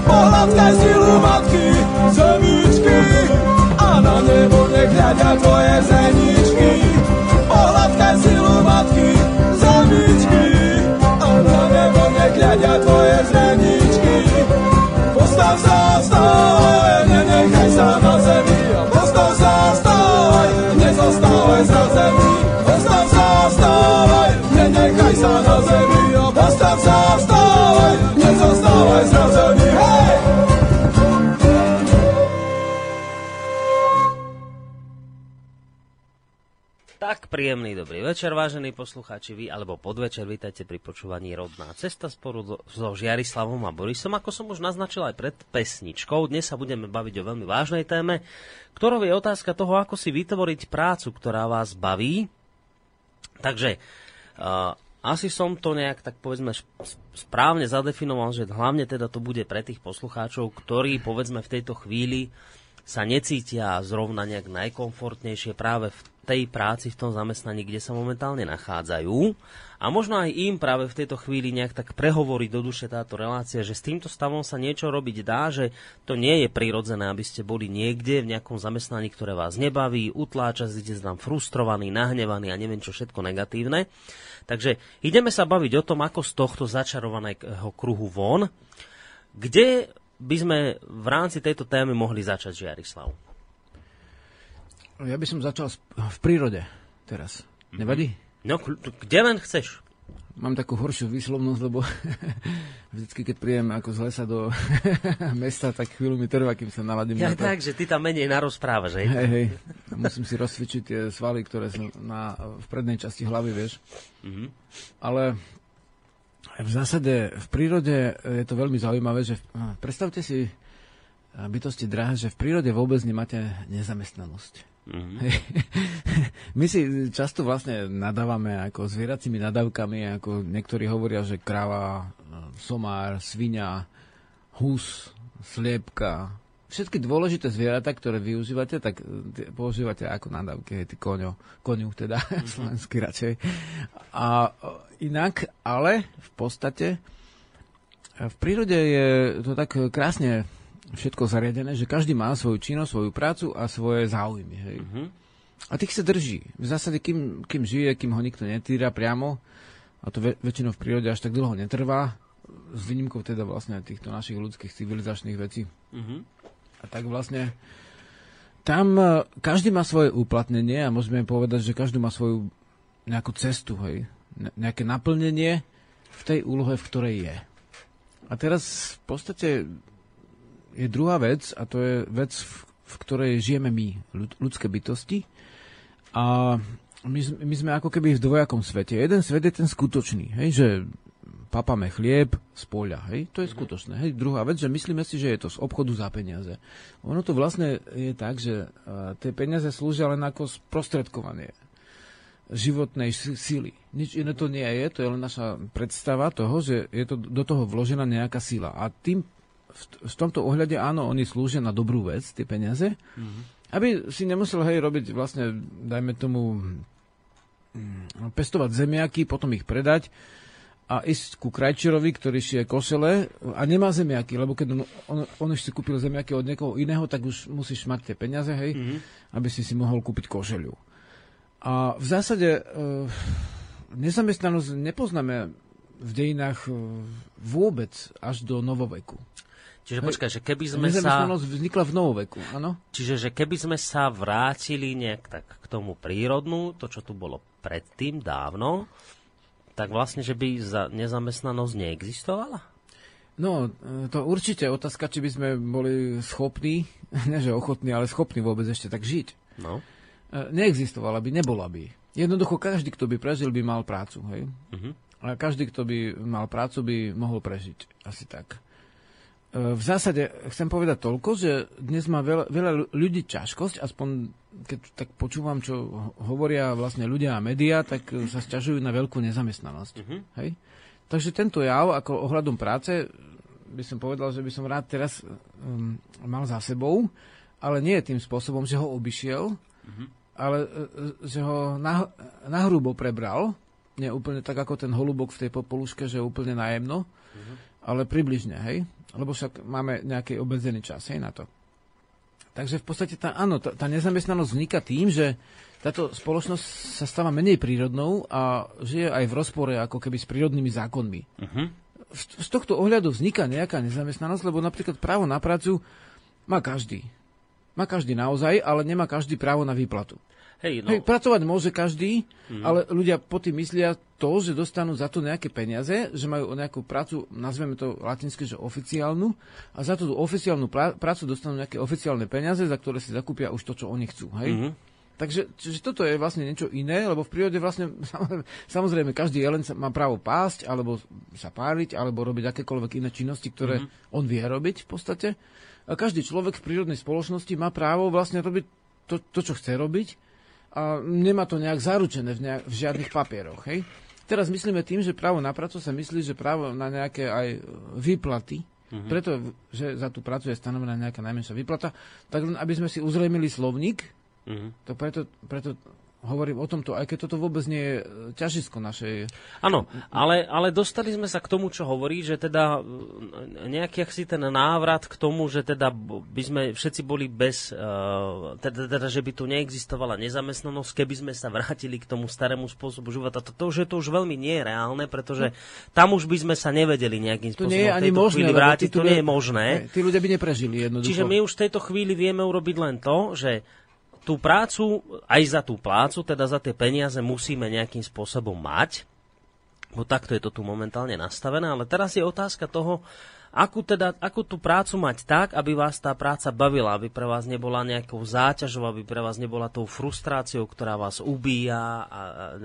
Pohľadkaj silu matky zemičky. A na nebo nech hľadia tvoje zeničky. Pohľadkaj silu matky zemičky. A na nebo nech hľadia tvoje zeničky. Postav sa, vstávaj, nenechaj sa na zemi. Postav sa, vstávaj, nezostávaj zrazený postav príjemný dobrý večer, vážení poslucháči, vy alebo podvečer, vítajte pri počúvaní Rodná cesta sporu so, Žiarislavom a Borisom. Ako som už naznačil aj pred pesničkou, dnes sa budeme baviť o veľmi vážnej téme, ktorou je otázka toho, ako si vytvoriť prácu, ktorá vás baví. Takže uh, asi som to nejak, tak povedzme, správne zadefinoval, že hlavne teda to bude pre tých poslucháčov, ktorí, povedzme, v tejto chvíli sa necítia zrovna nejak najkomfortnejšie práve v tej práci, v tom zamestnaní, kde sa momentálne nachádzajú. A možno aj im práve v tejto chvíli nejak tak prehovorí do duše táto relácia, že s týmto stavom sa niečo robiť dá, že to nie je prirodzené, aby ste boli niekde v nejakom zamestnaní, ktoré vás nebaví, utláča, ste tam frustrovaní, nahnevaní a neviem čo všetko negatívne. Takže ideme sa baviť o tom, ako z tohto začarovaného kruhu von, kde by sme v rámci tejto témy mohli začať, Žiarislav? Ja by som začal v prírode teraz. Nevadí? No, kde len chceš. Mám takú horšiu výslovnosť, lebo vždycky, keď príjem ako z lesa do mesta, tak chvíľu mi trvá, kým sa naladím Ja na to. tak, že ty tam menej narozprávaš, hej? Hej, hej. Musím si rozcvičiť tie svaly, ktoré sú na, v prednej časti hlavy, vieš. Mhm. Ale v zásade v prírode je to veľmi zaujímavé, že a, predstavte si a, bytosti drahé, že v prírode vôbec nemáte nezamestnanosť. Mhm. Hej. My si často vlastne nadávame ako zvieracími nadávkami, ako niektorí hovoria, že krava, somár, svinia, hus, sliepka, všetky dôležité zvieratá, ktoré využívate, tak e, používate ako nadávky, ty koňo, koňu teda, mm-hmm. slovensky radšej. A e, inak, ale v podstate e, v prírode je to tak krásne všetko zariadené, že každý má svoju činnosť, svoju prácu a svoje záujmy. Hej. Mhm. A tých sa drží. V zásade, kým, kým žije, kým ho nikto netýra priamo, a to väč- väčšinou v prírode až tak dlho netrvá, s výnimkou teda vlastne týchto našich ľudských civilizačných vecí. Mhm. A tak vlastne tam e, každý má svoje uplatnenie a môžeme povedať, že každý má svoju nejakú cestu, hej. Ne- nejaké naplnenie v tej úlohe, v ktorej je. A teraz v podstate je druhá vec a to je vec, v, v ktorej žijeme my, ľud, ľudské bytosti. A my, my sme ako keby v dvojakom svete. Jeden svet je ten skutočný, hej, že papame chlieb z poľa, hej, to je skutočné. Hej. Druhá vec, že myslíme si, že je to z obchodu za peniaze. Ono to vlastne je tak, že uh, tie peniaze slúžia len ako sprostredkovanie životnej si- sily. Nič iné to nie je, to je len naša predstava toho, že je to do toho vložená nejaká sila. A tým v, v tomto ohľade áno, oni slúžia na dobrú vec, tie peniaze, aby si nemusel hej robiť vlastne, dajme tomu, mm, pestovať zemiaky, potom ich predať a ísť ku krajčerovi, ktorý šije košele a nemá zemiaky, lebo keď on, on, on už si kúpil zemiaky od niekoho iného, tak už musíš mať tie peniaze, hej, aby si si mohol kúpiť košeľu. A v zásade e, nezamestnanosť nepoznáme v dejinách e, vôbec až do novoveku. Čiže počkaj, že keby sme sa... Vznikla v novoveku, áno? Čiže že keby sme sa vrátili nejak tak k tomu prírodnú, to, čo tu bolo predtým, dávno, tak vlastne, že by za nezamestnanosť neexistovala? No, e, to určite otázka, či by sme boli schopní, ne že ochotní, ale schopní vôbec ešte tak žiť. No. E, Neexistovala by, nebola by. Jednoducho každý, kto by prežil, by mal prácu. Hej? Mhm. A každý, kto by mal prácu, by mohol prežiť. Asi tak. V zásade chcem povedať toľko, že dnes má veľa, veľa ľudí ťažkosť, aspoň keď tak počúvam, čo ho- hovoria vlastne ľudia a médiá, tak sa sťažujú na veľkú nezamestnanosť. Mhm. Hej? Takže tento jav ako ohľadom práce by som povedal, že by som rád teraz um, mal za sebou, ale nie tým spôsobom, že ho obišiel, ale e, e, že ho nah, nahrubo prebral, nie úplne tak ako ten holubok v tej popoluške, že úplne najemno, ale približne, hej? Lebo však máme nejaký obmedzený čas, hej, na to. Takže v podstate tá, áno, tá, tá nezamestnanosť vzniká tým, že táto spoločnosť sa stáva menej prírodnou a žije aj v rozpore ako keby s prírodnými zákonmi. Mhm. Z, z tohto ohľadu vzniká nejaká nezamestnanosť, lebo napríklad právo na prácu má každý. Má každý naozaj, ale nemá každý právo na výplatu. Hej, No. Hej, pracovať môže každý, mm. ale ľudia po tým myslia to, že dostanú za to nejaké peniaze, že majú nejakú prácu, nazveme to latinsky, že oficiálnu, a za tú oficiálnu pra- prácu dostanú nejaké oficiálne peniaze, za ktoré si zakúpia už to, čo oni chcú. Hej? Mhm. Takže čiže toto je vlastne niečo iné, lebo v prírode vlastne samozrejme každý jelen má právo pásť, alebo sa páliť, alebo robiť akékoľvek iné činnosti, ktoré mm-hmm. on vie robiť v podstate. A každý človek v prírodnej spoločnosti má právo vlastne robiť to, to čo chce robiť a nemá to nejak zaručené v, nejak, v žiadnych papieroch. Hej? Teraz myslíme tým, že právo na prácu sa myslí, že právo na nejaké aj e, výplaty, mm-hmm. preto, že za tú prácu je stanovená nejaká najmenšia výplata, tak len aby sme si uzrejmili slovník, Mhm. to preto, preto hovorím o tomto, aj keď toto vôbec nie je e, ťažisko našej... Áno, ale, ale dostali sme sa k tomu, čo hovorí, že teda e, nejaký si ten návrat k tomu, že teda by sme všetci boli bez, uh, teda, teda, že by tu neexistovala nezamestnanosť, keby sme sa vrátili k tomu starému spôsobu života. To, to, už je to už veľmi nie je reálne, pretože tam už by sme sa nevedeli nejakým To spôsobom nie je ani tejto možné, vrátiť, tí to nie je možné. Tí ľudia by neprežili jednoducho. Čiže my už v tejto chvíli vieme urobiť len to, že tú prácu, aj za tú plácu, teda za tie peniaze musíme nejakým spôsobom mať, bo takto je to tu momentálne nastavené, ale teraz je otázka toho, akú, teda, akú tú prácu mať tak, aby vás tá práca bavila, aby pre vás nebola nejakou záťažou, aby pre vás nebola tou frustráciou, ktorá vás ubíja a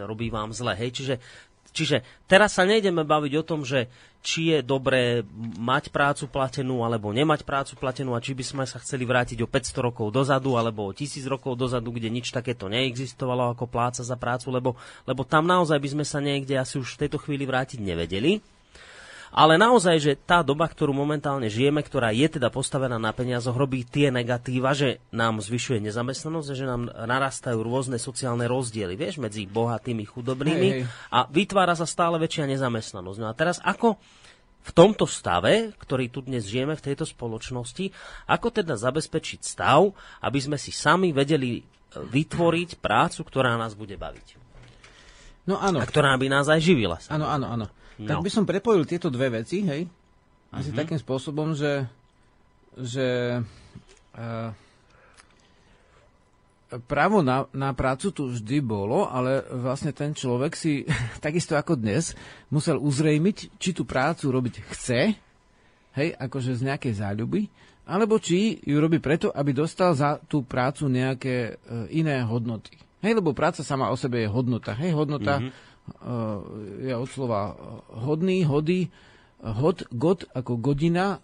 robí vám zle. Hej? Čiže, čiže teraz sa nejdeme baviť o tom, že či je dobré mať prácu platenú alebo nemať prácu platenú a či by sme sa chceli vrátiť o 500 rokov dozadu alebo o 1000 rokov dozadu, kde nič takéto neexistovalo ako pláca za prácu, lebo, lebo tam naozaj by sme sa niekde asi už v tejto chvíli vrátiť nevedeli. Ale naozaj, že tá doba, ktorú momentálne žijeme, ktorá je teda postavená na peniazoch, robí tie negatíva, že nám zvyšuje nezamestnanosť a že nám narastajú rôzne sociálne rozdiely, vieš, medzi bohatými, chudobnými Hej, hej. a vytvára sa stále väčšia nezamestnanosť. No a teraz ako v tomto stave, ktorý tu dnes žijeme v tejto spoločnosti, ako teda zabezpečiť stav, aby sme si sami vedeli e, vytvoriť prácu, ktorá nás bude baviť. No áno, A ktorá by nás aj živila. áno, áno, áno. Tak No. by som prepojil tieto dve veci, hej? Asi takým spôsobom, že, že uh, právo na, na prácu tu vždy bolo, ale vlastne ten človek si, takisto ako dnes, musel uzrejmiť, či tú prácu robiť chce, hej, akože z nejakej záľuby, alebo či ju robí preto, aby dostal za tú prácu nejaké uh, iné hodnoty. Hej, lebo práca sama o sebe je hodnota. Hej, hodnota mm-hmm. Uh, je od slova hodný, hody, hod, god ako godina,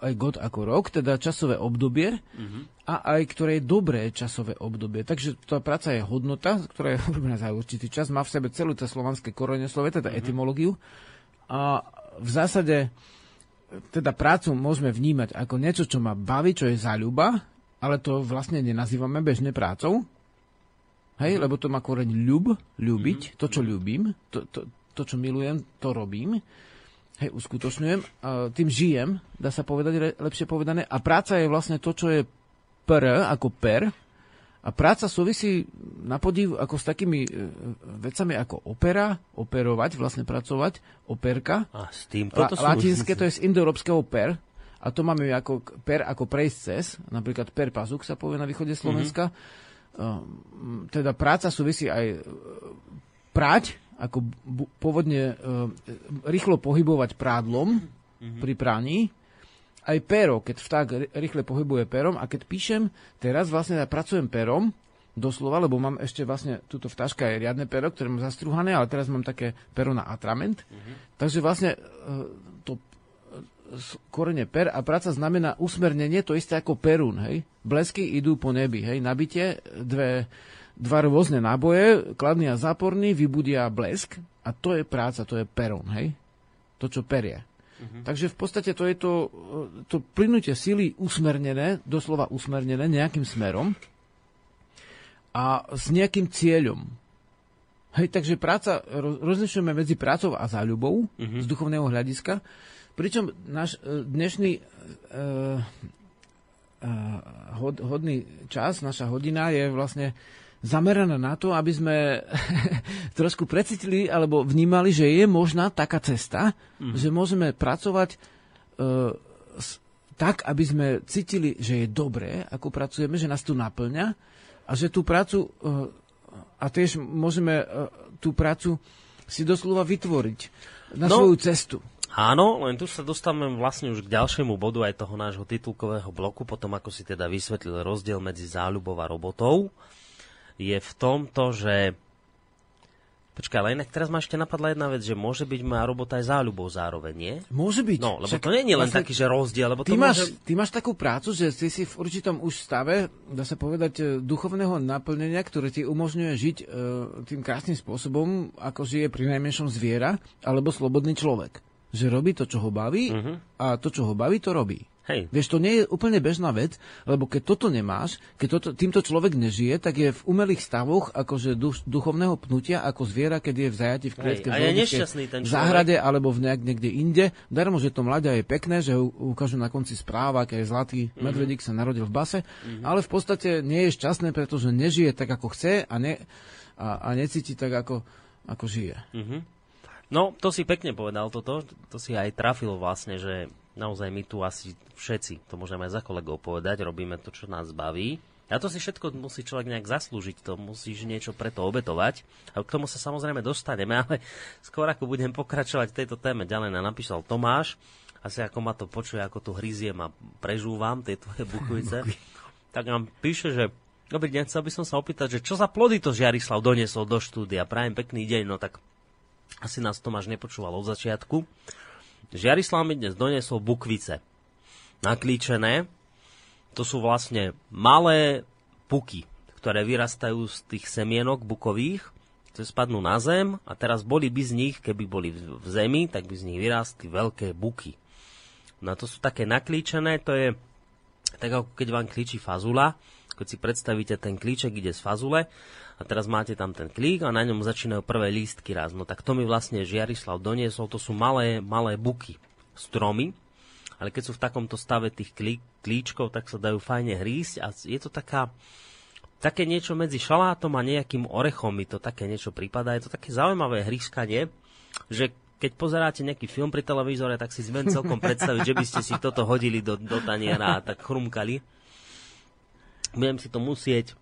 aj god ako rok, teda časové obdobie mm-hmm. a aj ktoré je dobré časové obdobie. Takže tá práca je hodnota, ktorá je urobená za určitý čas, má v sebe celú to slovanské koreňoslove, teda mm-hmm. etymológiu. A v zásade teda prácu môžeme vnímať ako niečo, čo ma baví, čo je záľuba, ale to vlastne nenazývame bežne prácou. Hej, lebo to má koreň ľub, ľúbiť, to, čo ľúbim, to, to, to, čo milujem, to robím. Hej, uskutočňujem, tým žijem, dá sa povedať, le- lepšie povedané. A práca je vlastne to, čo je per, ako per. A práca súvisí na podiv ako s takými e, vecami ako opera, operovať, vlastne pracovať, operka. A s tým La, toto sú... latinské to je z indoeurópskeho per. A to máme ako per ako prejsť cez. Napríklad per pazuk sa povie na východe Slovenska. Mm-hmm. Teda práca súvisí aj e, prať, ako pôvodne e, rýchlo pohybovať prádlom pri praní, aj pero, keď vták rýchle pohybuje perom. A keď píšem, teraz vlastne ja pracujem perom, doslova, lebo mám ešte vlastne, túto vtáška je riadne pero, ktoré mám zastruhané, ale teraz mám také pero na atrament. Takže vlastne e, to korene per a práca znamená usmernenie, to isté ako perún, hej. Blesky idú po nebi, hej. Nabitie, dve, dva rôzne náboje, kladný a záporný, vybudia blesk a to je práca, to je perún, hej. To, čo perie. Takže v podstate to je to, e, to plynutie síly usmernené, doslova usmernené nejakým smerom a s nejakým cieľom. Hej, takže práca, roz- rozlišujeme medzi prácou a záľubou z duchovného hľadiska, pričom náš e, dnešný e, e, hod, hodný čas, naša hodina je vlastne zameraná na to, aby sme trošku precítili alebo vnímali, že je možná taká cesta, že môžeme pracovať e, s, tak, aby sme cítili, že je dobré, ako pracujeme, že nás tu naplňa a že tú prácu e, a tiež môžeme e, tú prácu si doslova vytvoriť na No. svoju cestu. Áno, len tu sa dostávame vlastne už k ďalšiemu bodu aj toho nášho titulkového bloku, potom ako si teda vysvetlil rozdiel medzi záľubou a robotou, je v tomto, že... Počkaj, ale inak teraz ma ešte napadla jedna vec, že môže byť moja robota aj záľubou zároveň, nie? Môže byť. No, lebo Však to nie je len vlastne taký, že rozdiel, lebo Ty to máš, môže... ty máš takú prácu, že ty si v určitom už stave, dá sa povedať, e, duchovného naplnenia, ktoré ti umožňuje žiť e, tým krásnym spôsobom, ako žije pri najmenšom zviera, alebo slobodný človek. Že robí to, čo ho baví Mhm. a to, čo ho baví, to robí. Hej, Vieš, to nie je úplne bežná vec, lebo keď toto nemáš, keď toto, týmto človek nežije, tak je v umelých stavoch akože duš, duchovného pnutia ako zviera, keď je v zajati v klietke Hej, v človek. záhrade alebo v nejak, niekde inde. Darmo, že to mladia je pekné, že ho ukážu na konci správa, aký je zlatý Mhm. medvedík sa narodil v base, ale v podstate nie je šťastné, pretože nežije tak, ako chce a, ne, a, a necíti tak, ako, ako žije. No, to si pekne povedal toto, to si aj trafil vlastne, že naozaj my tu asi všetci, to môžeme aj za kolegov povedať, robíme to, čo nás baví. A to si všetko musí človek nejak zaslúžiť, to musíš niečo preto obetovať. A k tomu sa samozrejme dostaneme, ale skôr ako budem pokračovať v tejto téme, ďalej nám napísal Tomáš, asi ako ma to počuje, ako tu hryziem a prežúvam tie tvoje bukvice, tak nám píše, že Dobrý deň, chcel by som sa opýtať, že čo za plody to Žiarislav doniesol do štúdia. Prajem pekný deň, no tak asi nás Tomáš nepočúval od začiatku. Žiarislav mi dnes doniesol bukvice. Naklíčené. To sú vlastne malé puky, ktoré vyrastajú z tých semienok bukových, ktoré spadnú na zem a teraz boli by z nich, keby boli v zemi, tak by z nich vyrástli veľké buky. No to sú také naklíčené, to je tak ako keď vám klíči fazula, keď si predstavíte, ten klíček ide z fazule a teraz máte tam ten klík a na ňom začínajú prvé lístky raz. No tak to mi vlastne Žiarislav doniesol, to sú malé, malé buky, stromy, ale keď sú v takomto stave tých klí, klíčkov, tak sa dajú fajne hrísť a je to taká, také niečo medzi šalátom a nejakým orechom mi to také niečo prípada. Je to také zaujímavé hrískanie, že keď pozeráte nejaký film pri televízore, tak si zviem celkom predstaviť, že by ste si toto hodili do, do taniera a tak chrumkali. Budem si to musieť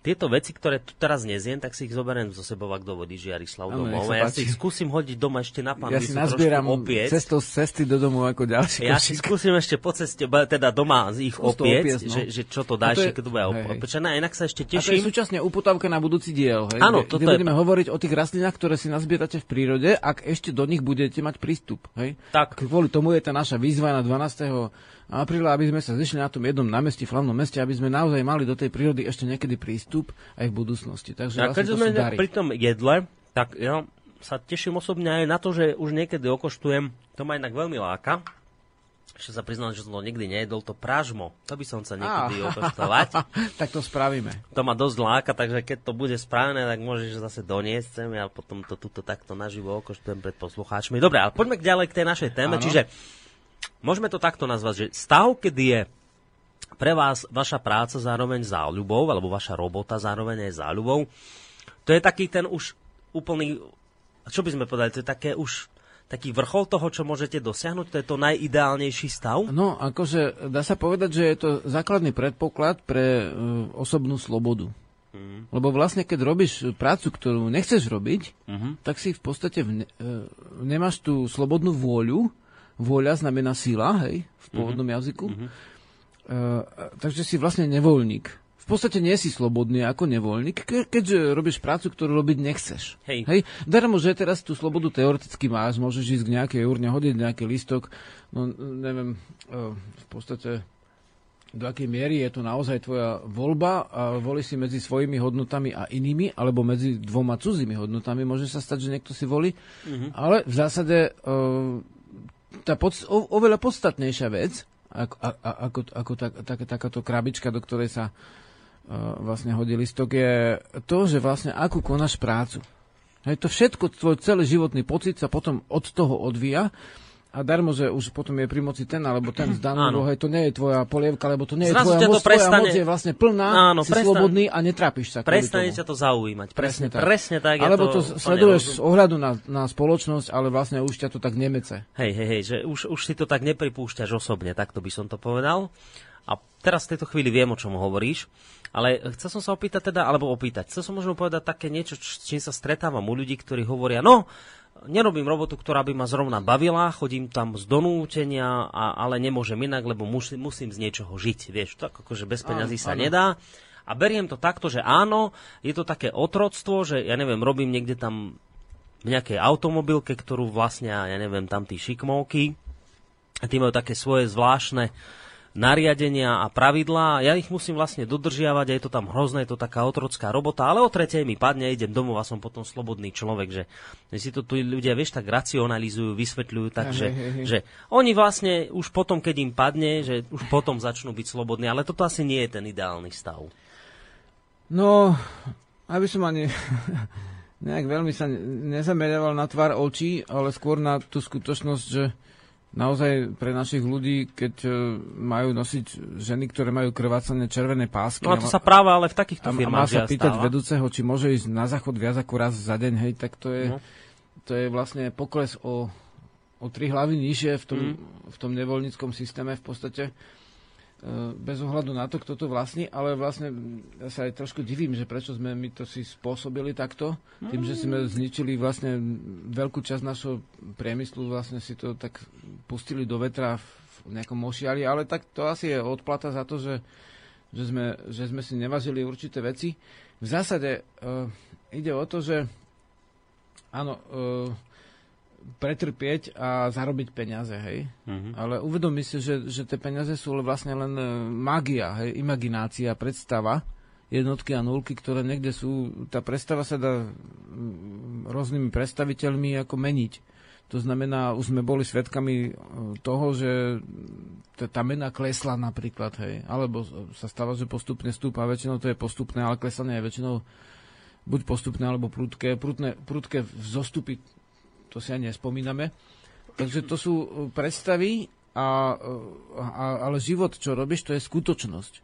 tieto veci, ktoré tu teraz nezjem, tak si ich zoberiem zo sebou, ak dovodí Žiarislav Áno, domov. Ja páči. si ich skúsim hodiť doma ešte na pán, Ja si nazbieram opiec. cestou z cesty do domu ako ďalší Ja si košík. skúsim ešte po ceste, teda doma ich opiec, opiec, no. že, že čo to A dá to ešte, je- keď to bude opečené. Inak sa ešte A to je teším. súčasne uputavka na budúci diel, hej, Áno, toto kde je- budeme hovoriť o tých rastlinách, ktoré si nazbierate v prírode, ak ešte do nich budete mať prístup. Hej? Tak. Kvôli tomu je tá naša výzva na 12. apríla, aby sme sa zišli na tom jednom námestí, v hlavnom meste, aby sme naozaj mali do tej prírody ešte niekedy prístup aj v budúcnosti. Takže A vlastne keď sme dary. pri tom jedle, tak ja sa teším osobne aj na to, že už niekedy okoštujem, to ma inak veľmi láka. Ešte sa priznám, že som to nikdy nejedol, to pražmo. To by som sa niekedy okoštovať. tak to spravíme. To ma dosť láka, takže keď to bude správne, tak môžeš zase doniesť sem, ja potom to tuto takto naživo okoštujem pred poslucháčmi. Dobre, ale poďme k ďalej k tej našej téme. Áno. Čiže môžeme to takto nazvať, že stav, kedy je pre vás vaša práca zároveň záľubou, alebo vaša robota zároveň aj záľubou, to je taký ten už úplný, čo by sme povedali, to je také už taký vrchol toho, čo môžete dosiahnuť, to je to najideálnejší stav. No, akože dá sa povedať, že je to základný predpoklad pre e, osobnú slobodu. Mm. Lebo vlastne, keď robíš prácu, ktorú nechceš robiť, Mhm. tak si v podstate v ne, e, nemáš tú slobodnú vôľu. Vôľa znamená sila, hej, v pôvodnom jazyku. E, takže si vlastne nevoľník. V podstate nie si slobodný ako nevoľník, ke, keďže robíš prácu, ktorú robiť nechceš. Hej. Hej. Darmo, že teraz tú slobodu teoreticky máš, môžeš ísť k nejakej urne, hodiť nejaký listok, no neviem, e, v podstate do akej miery je to naozaj tvoja voľba a volíš si medzi svojimi hodnotami a inými, alebo medzi dvoma cudzími hodnotami. Môže sa stať, že niekto si volí, ale v zásade e, tá pod, o, oveľa podstatnejšia vec, ako, a, a, ako, ako tak, tak, takáto krabička, do ktorej sa uh, vlastne hodí listok, je to, že vlastne akú konáš prácu. Hej, to všetko, tvoj celý životný pocit sa potom od toho odvíja a darmo, že už potom je pri moci ten alebo ten Áno. hej, to nie je tvoja polievka, lebo to nie je Zrazu tvoja to moc, tvoja prestane- moc je vlastne plná, Áno, si prestan- slobodný a netrápiš sa. Prestane ťa to zaujímať. Presne, tak. presne tak. Alebo to to sleduješ z ohľadu na, na spoločnosť, ale vlastne už ťa to tak nemece. Hej, hej, hej, že už, už si to tak nepripúšťaš osobne, takto by som to povedal. A teraz v tejto chvíli viem, o čom hovoríš, ale chcel som sa opýtať teda, alebo opýtať, chcel som možno povedať také niečo, s čím sa stretávam u ľudí, ktorí hovoria, no, nerobím robotu, ktorá by ma zrovna bavila, chodím tam z donútenia, a, ale nemôžem inak, lebo musím, musím z niečoho žiť, vieš, tak akože bez peňazí sa áno. nedá. A beriem to takto, že áno, je to také otroctvo, že ja neviem, robím niekde tam v nejakej automobilke, ktorú vlastne, ja neviem, tam tí šikmovky, a tí majú také svoje zvláštne nariadenia a pravidlá. Ja ich musím vlastne dodržiavať a je to tam hrozné, je to taká otrocká robota, ale o tretej mi padne, idem domov a som potom slobodný človek, že že si to tu ľudia, vieš, tak racionalizujú, vysvetľujú tak, Hej, že, oni vlastne už potom, keď im padne, že už potom začnú byť slobodní, ale toto asi nie je ten ideálny stav. No, aby som ani nejak veľmi sa ne- nezameriaval na tvár očí, ale skôr na tú skutočnosť, že naozaj pre našich ľudí, keď e, majú nosiť ženy, ktoré majú krvácané červené pásky No a to sa práve ale v takýchto a, a má firmách sa pýtať stáva. vedúceho, či môže ísť na záchod viac ako raz za deň, hej, tak to je, No. to je vlastne pokles o, o tri hlavy nižšie v tom, Mm. v tom nevoľníckom systéme v podstate bez ohľadu na to, kto to vlastní, ale vlastne ja sa aj trošku divím, že prečo sme my to si spôsobili takto, tým, že sme zničili vlastne veľkú časť našho priemyslu, vlastne si to tak pustili do vetra v nejakom mošiali, ale tak to asi je odplata za to, že, že, sme, že sme si nevažili určité veci. V zásade uh, ide o to, že áno, uh, pretrpieť a zarobiť peniaze, hej. Mhm. Ale uvedomí si, že, že tie peniaze sú vlastne len e, magia, hej, imaginácia, predstava, jednotky a nulky, ktoré niekde sú, tá predstava sa dá rôznymi predstaviteľmi ako meniť. To znamená, už sme boli svedkami e, toho, že tá mena klesla napríklad, hej, alebo sa stáva, že postupne stúpa, väčšinou to je postupné, ale klesanie je väčšinou buď postupné alebo prudké. Prudné, prudké zostupy, to si ani nespomíname. Takže to sú e, predstavy, a, a, ale život, čo robíš, to je skutočnosť.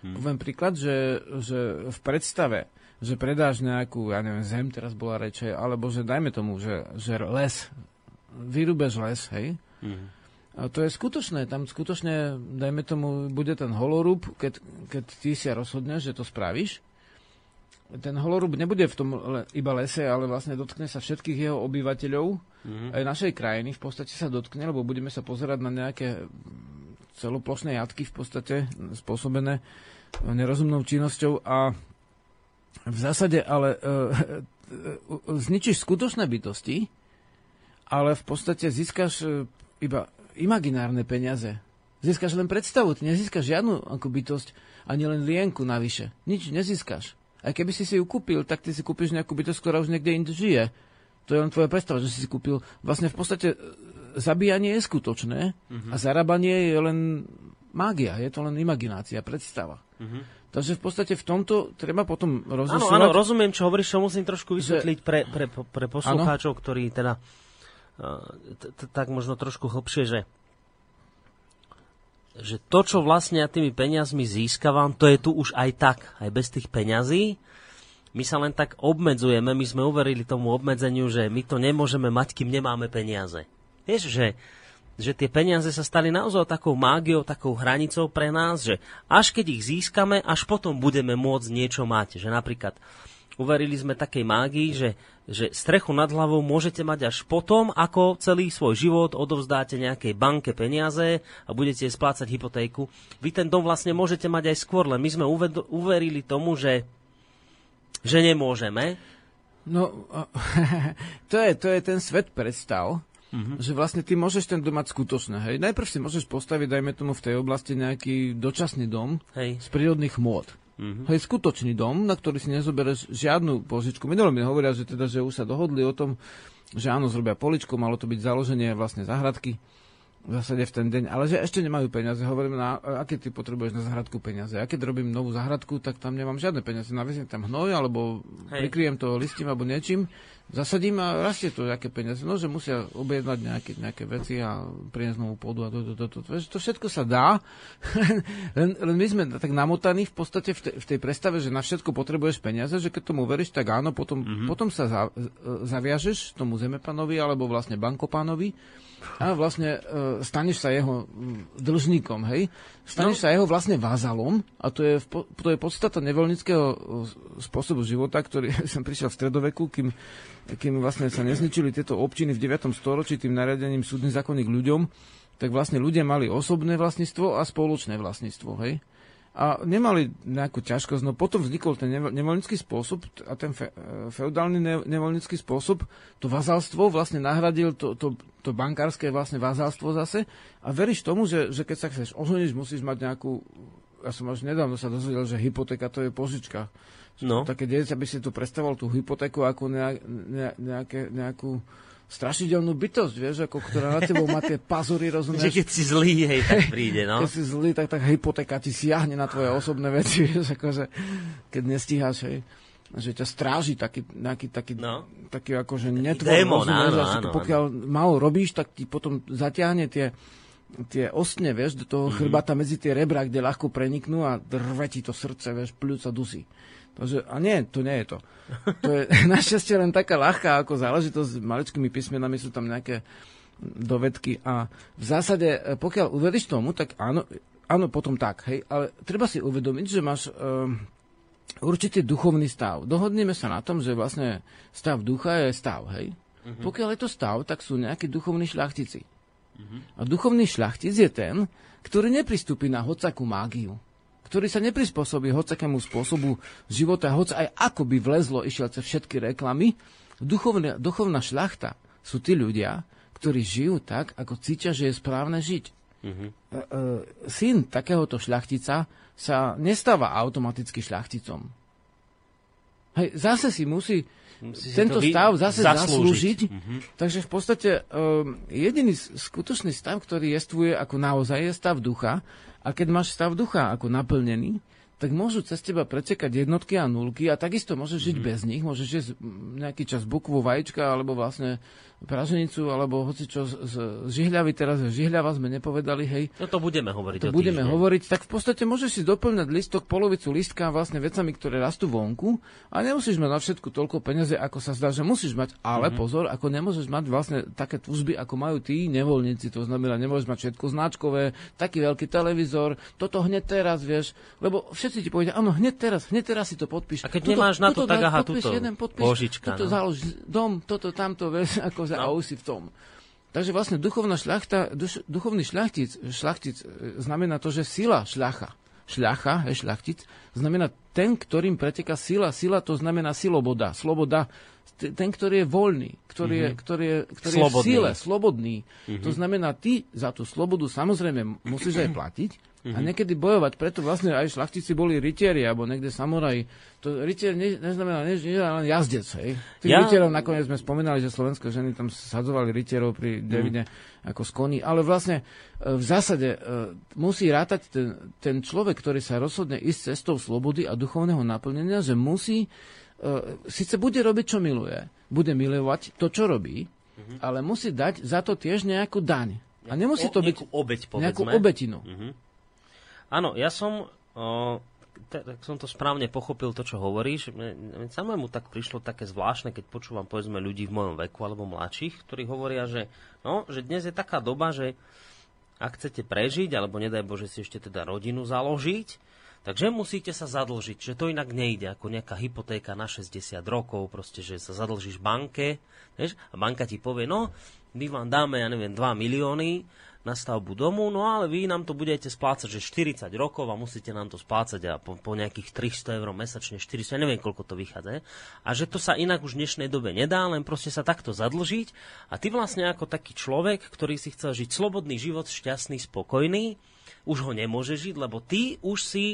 Hmm. Poviem príklad, že, že v predstave, že predáš nejakú, ja neviem, zem, teraz bola reč, hej, alebo že dajme tomu, že, že les, vyrúbeš les, hej, Mhm. a to je skutočné, tam skutočne, dajme tomu, bude ten holorúb, keď, keď ty si rozhodneš, že to spravíš. Ten holorúb nebude v tom le, iba lese, ale vlastne dotkne sa všetkých jeho obyvateľov, Mhm. aj našej krajiny v podstate sa dotkne, lebo budeme sa pozerať na nejaké celoplošné jatky v podstate spôsobené nerozumnou činnosťou a v zásade ale e, e, zničíš skutočné bytosti, ale v podstate získaš e, iba imaginárne peniaze. Získaš len predstavu, ty nezískaš žiadnu ako bytosť, ani len lienku navyše. Nič nezískaš. Aj keby si si ju kúpil, tak ty si kúpiš nejakú bytosť, ktorá už niekde inde žije. To je len tvoja predstava, že si si kúpil. Vlastne v podstate e, zabíjanie je skutočné a zarábanie je len mágia, je to len imaginácia, predstava. Takže v podstate v tomto treba potom Áno, rozlišovať. áno, rozumiem, čo hovoríš, čo musím trošku vysvetliť pre, pre, pre poslucháčov, ktorí teda uh, t- t- tak možno trošku hlbšie, že že to, čo vlastne ja tými peniazmi získavam, to je tu už aj tak, aj bez tých peňazí. My sa len tak obmedzujeme, my sme uverili tomu obmedzeniu, že my to nemôžeme mať, kým nemáme peniaze. Vieš, že že tie peniaze sa stali naozaj takou mágiou, takou hranicou pre nás, že až keď ich získame, až potom budeme môcť niečo mať. Že napríklad uverili sme takej mágii, že, že strechu nad hlavou môžete mať až potom, ako celý svoj život odovzdáte nejakej banke peniaze a budete splácať hypotéku. Vy ten dom vlastne môžete mať aj skôr, len my sme uverili tomu, že, že nemôžeme. No, to je, to je ten svet predstav, Mm-hmm. Že vlastne ty môžeš ten dom mať skutočné. Hej. Najprv si môžeš postaviť, dajme tomu v tej oblasti nejaký dočasný dom hej. z prírodných môd. Mm-hmm. Hej, skutočný dom, na ktorý si nezobereš žiadnu požičku. Minulé mi hovoria, že, teda, že už sa dohodli o tom, že áno, zrobia poličku, malo to byť založenie vlastne zahradky v zásade v ten deň, ale že ešte nemajú peniaze. Hovorím, na, aké ty potrebuješ na zahradku peniaze. Ja keď robím novú zahradku, tak tam nemám žiadne peniaze. Naveziem tam hnoj, alebo Hej. prikryjem to listím, alebo niečím zasadím a rastie to nejaké peniaze. No, že musia objednať nejaké, nejaké veci a priniesť novú pôdu a to, to, to, to, to, to všetko sa dá, len, len my sme tak namotaní v podstate v, te, v tej predstave, že na všetko potrebuješ peniaze, že keď tomu veríš, tak áno, potom, mm-hmm. potom sa za, zaviažeš tomu zemepanovi alebo vlastne bankopánovi a vlastne e, staneš sa jeho dlžníkom, hej? Staneš no. sa jeho vlastne vázalom a to je, to je podstata nevoľnického e, spôsobu života, ktorý som prišiel v stredoveku, kým, kým vlastne sa nezničili tieto občiny v 9. storočí tým nariadením súdnych zákonných ľuďom, tak vlastne ľudia mali osobné vlastníctvo a spoločné vlastníctvo, hej? A nemali nejakú ťažkosť. No potom vznikol ten nevoľnický spôsob a ten fe, e, feudálny nevoľnický spôsob, to vazalstvo vlastne nahradil to, to, to bankárske vlastne vazalstvo zase a veríš tomu, že, že keď sa chceš oženiť, musíš mať nejakú, ja som až nedávno sa dozvedel, že hypotéka to je požička. No. Také dieťa by si tu predstavoval tú hypotéku ako ne, ne, nejaké, nejakú strašidelnú bytosť, vieš, ako, ktorá na tebou má tie pazury, rozumieš? Že keď si zlý, hej, tak príde, no. Keď si zlý, tak tak hypotéka ti siahne na tvoje osobné veci, vieš, akože, keď nestíhaš, hej že ťa stráži taký, nejaký, taký, no. taký akože netvor, Démon, áno, áno, pokiaľ áno. málo robíš, tak ti potom zatiahne tie, tie ostne, vieš, do toho mm-hmm. chrbata medzi tie rebra, kde ľahko preniknú a drve ti to srdce, vieš, pľúca dusí. Takže, a nie, to nie je to. To je našťastie len taká ľahká ako záležitosť. S maličkými písmenami sú tam nejaké dovedky a v zásade, e, pokiaľ uveríš tomu, tak áno, áno, potom tak, hej, ale treba si uvedomiť, že máš um, určitý duchovný stav. Dohodneme sa na tom, že vlastne stav ducha je stav, hej. Uh-huh. Pokiaľ je to stav, tak sú nejakí duchovní šľachtici. Uh-huh. A duchovný šľachtic je ten, ktorý nepristúpi na hocakú mágiu ktorý sa neprispôsobí hocakému spôsobu života, hoc aj ako by vlezlo, išiel cez všetky reklamy. Duchovná, duchovná šľachta sú tí ľudia, ktorí žijú tak, ako cítia, že je správne žiť. Mm-hmm. E, e, syn takéhoto šľachtica sa nestáva automaticky šľachticom. Hej, zase si musí Musí tento vy... stav zase zaslúžiť. zaslúžiť. Mm-hmm. Takže v podstate um, jediný skutočný stav, ktorý jestvuje ako naozaj je stav ducha. A keď máš stav ducha ako naplnený, tak môžu cez teba pretekať jednotky a nulky a takisto môžeš žiť mm. bez nich, môžeš jesť nejaký čas bukvu, vajíčka alebo vlastne praženicu alebo hoci čo z, z žihľavy, teraz žihľava sme nepovedali, hej. No to budeme hovoriť To budeme hovoriť, tak v podstate môžeš si doplňať listok, polovicu listka vlastne vecami, ktoré rastú vonku a nemusíš mať na všetku toľko peniaze, ako sa zdá, že musíš mať, ale mm-hmm. pozor, ako nemôžeš mať vlastne také túžby, ako majú tí nevoľníci, to znamená, nemôžeš mať všetko značkové, taký veľký televízor, toto hneď teraz, vieš, lebo všetci ti povedia, áno, hneď teraz, hneď teraz si to podpíš. A keď tuto, nemáš na to, tak aha, podpíš, tuto, jeden, podpíš, božička, tuto no. založ dom, toto, tamto, vieš, ako za, no. a si v tom. Takže vlastne duchovná šľachta, duš, duchovný šľachtic, šľachtic e, znamená to, že sila šľacha, šľacha, je šľachtic, znamená ten, ktorým preteká sila. Sila to znamená siloboda, sloboda, ten, ktorý je voľný, ktorý mm-hmm. je, mhm. ktorý je, ktorý je v sile, slobodný. Mm-hmm. To znamená, ty za tú slobodu samozrejme musíš aj platiť, Mm-hmm. A niekedy bojovať, preto vlastne aj šlachtici boli rytieri, alebo niekde samoraji. To rytier ne, neznamená ne, ne, len jazdec, hej. Tých ja... rytierov nakoniec sme spomínali, že slovenské ženy tam sadzovali rytierov pri Devine mm. ako z koní, ale vlastne e, v zásade e, musí rátať ten, ten človek, ktorý sa rozhodne ísť cestou slobody a duchovného naplnenia, že musí, uh, síce bude robiť, čo miluje, bude milovať to, čo robí, mm-hmm. ale musí dať za to tiež nejakú daň. A nemusí to byť obeť, nejakú obetinu. Mm-hmm. Áno, ja som o, tak som to správne pochopil, to, čo hovoríš. Samému tak prišlo také zvláštne, keď počúvam, povedzme, ľudí v mojom veku alebo mladších, ktorí hovoria, že, no, že dnes je taká doba, že ak chcete prežiť, alebo nedaj Bože si ešte teda rodinu založiť, takže musíte sa zadlžiť, že to inak nejde, ako nejaká hypotéka na 60 rokov, proste, že sa zadlžíš banke, vieš, a banka ti povie, no, my vám dáme, ja neviem, 2 milióny, na stavbu domu, no ale vy nám to budete splácať, že 40 rokov a musíte nám to splácať a po, po nejakých 300 eur mesačne, 400, ja neviem, koľko to vychádza. A že to sa inak už v dnešnej dobe nedá, len proste sa takto zadlžiť a ty vlastne ako taký človek, ktorý si chcel žiť slobodný život, šťastný, spokojný, už ho nemôže žiť, lebo ty už si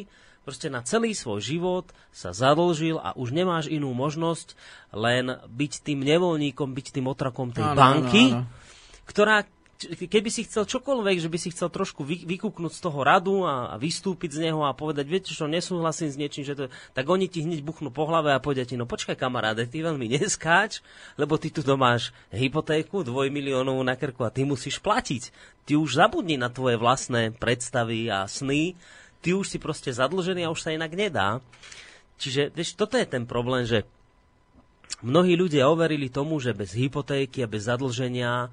proste na celý svoj život sa zadlžil a už nemáš inú možnosť len byť tým nevoľníkom, byť tým otrakom tej áno, banky, áno, áno. ktorá keby si chcel čokoľvek, že by si chcel trošku vy, vykúknúť z toho radu a, a vystúpiť z neho a povedať, viete čo, nesúhlasím s niečím, že to, tak oni ti hneď buchnú po hlave a povedia ti, no počkaj kamaráde, ty veľmi neskáč, lebo ty tu máš hypotéku dvojmiliónovú na krku a ty musíš platiť. Ty už zabudni na tvoje vlastné predstavy a sny, ty už si proste zadlžený a už sa inak nedá. Čiže, vieš, toto je ten problém, že mnohí ľudia overili tomu, že bez hypotéky a bez zadlženia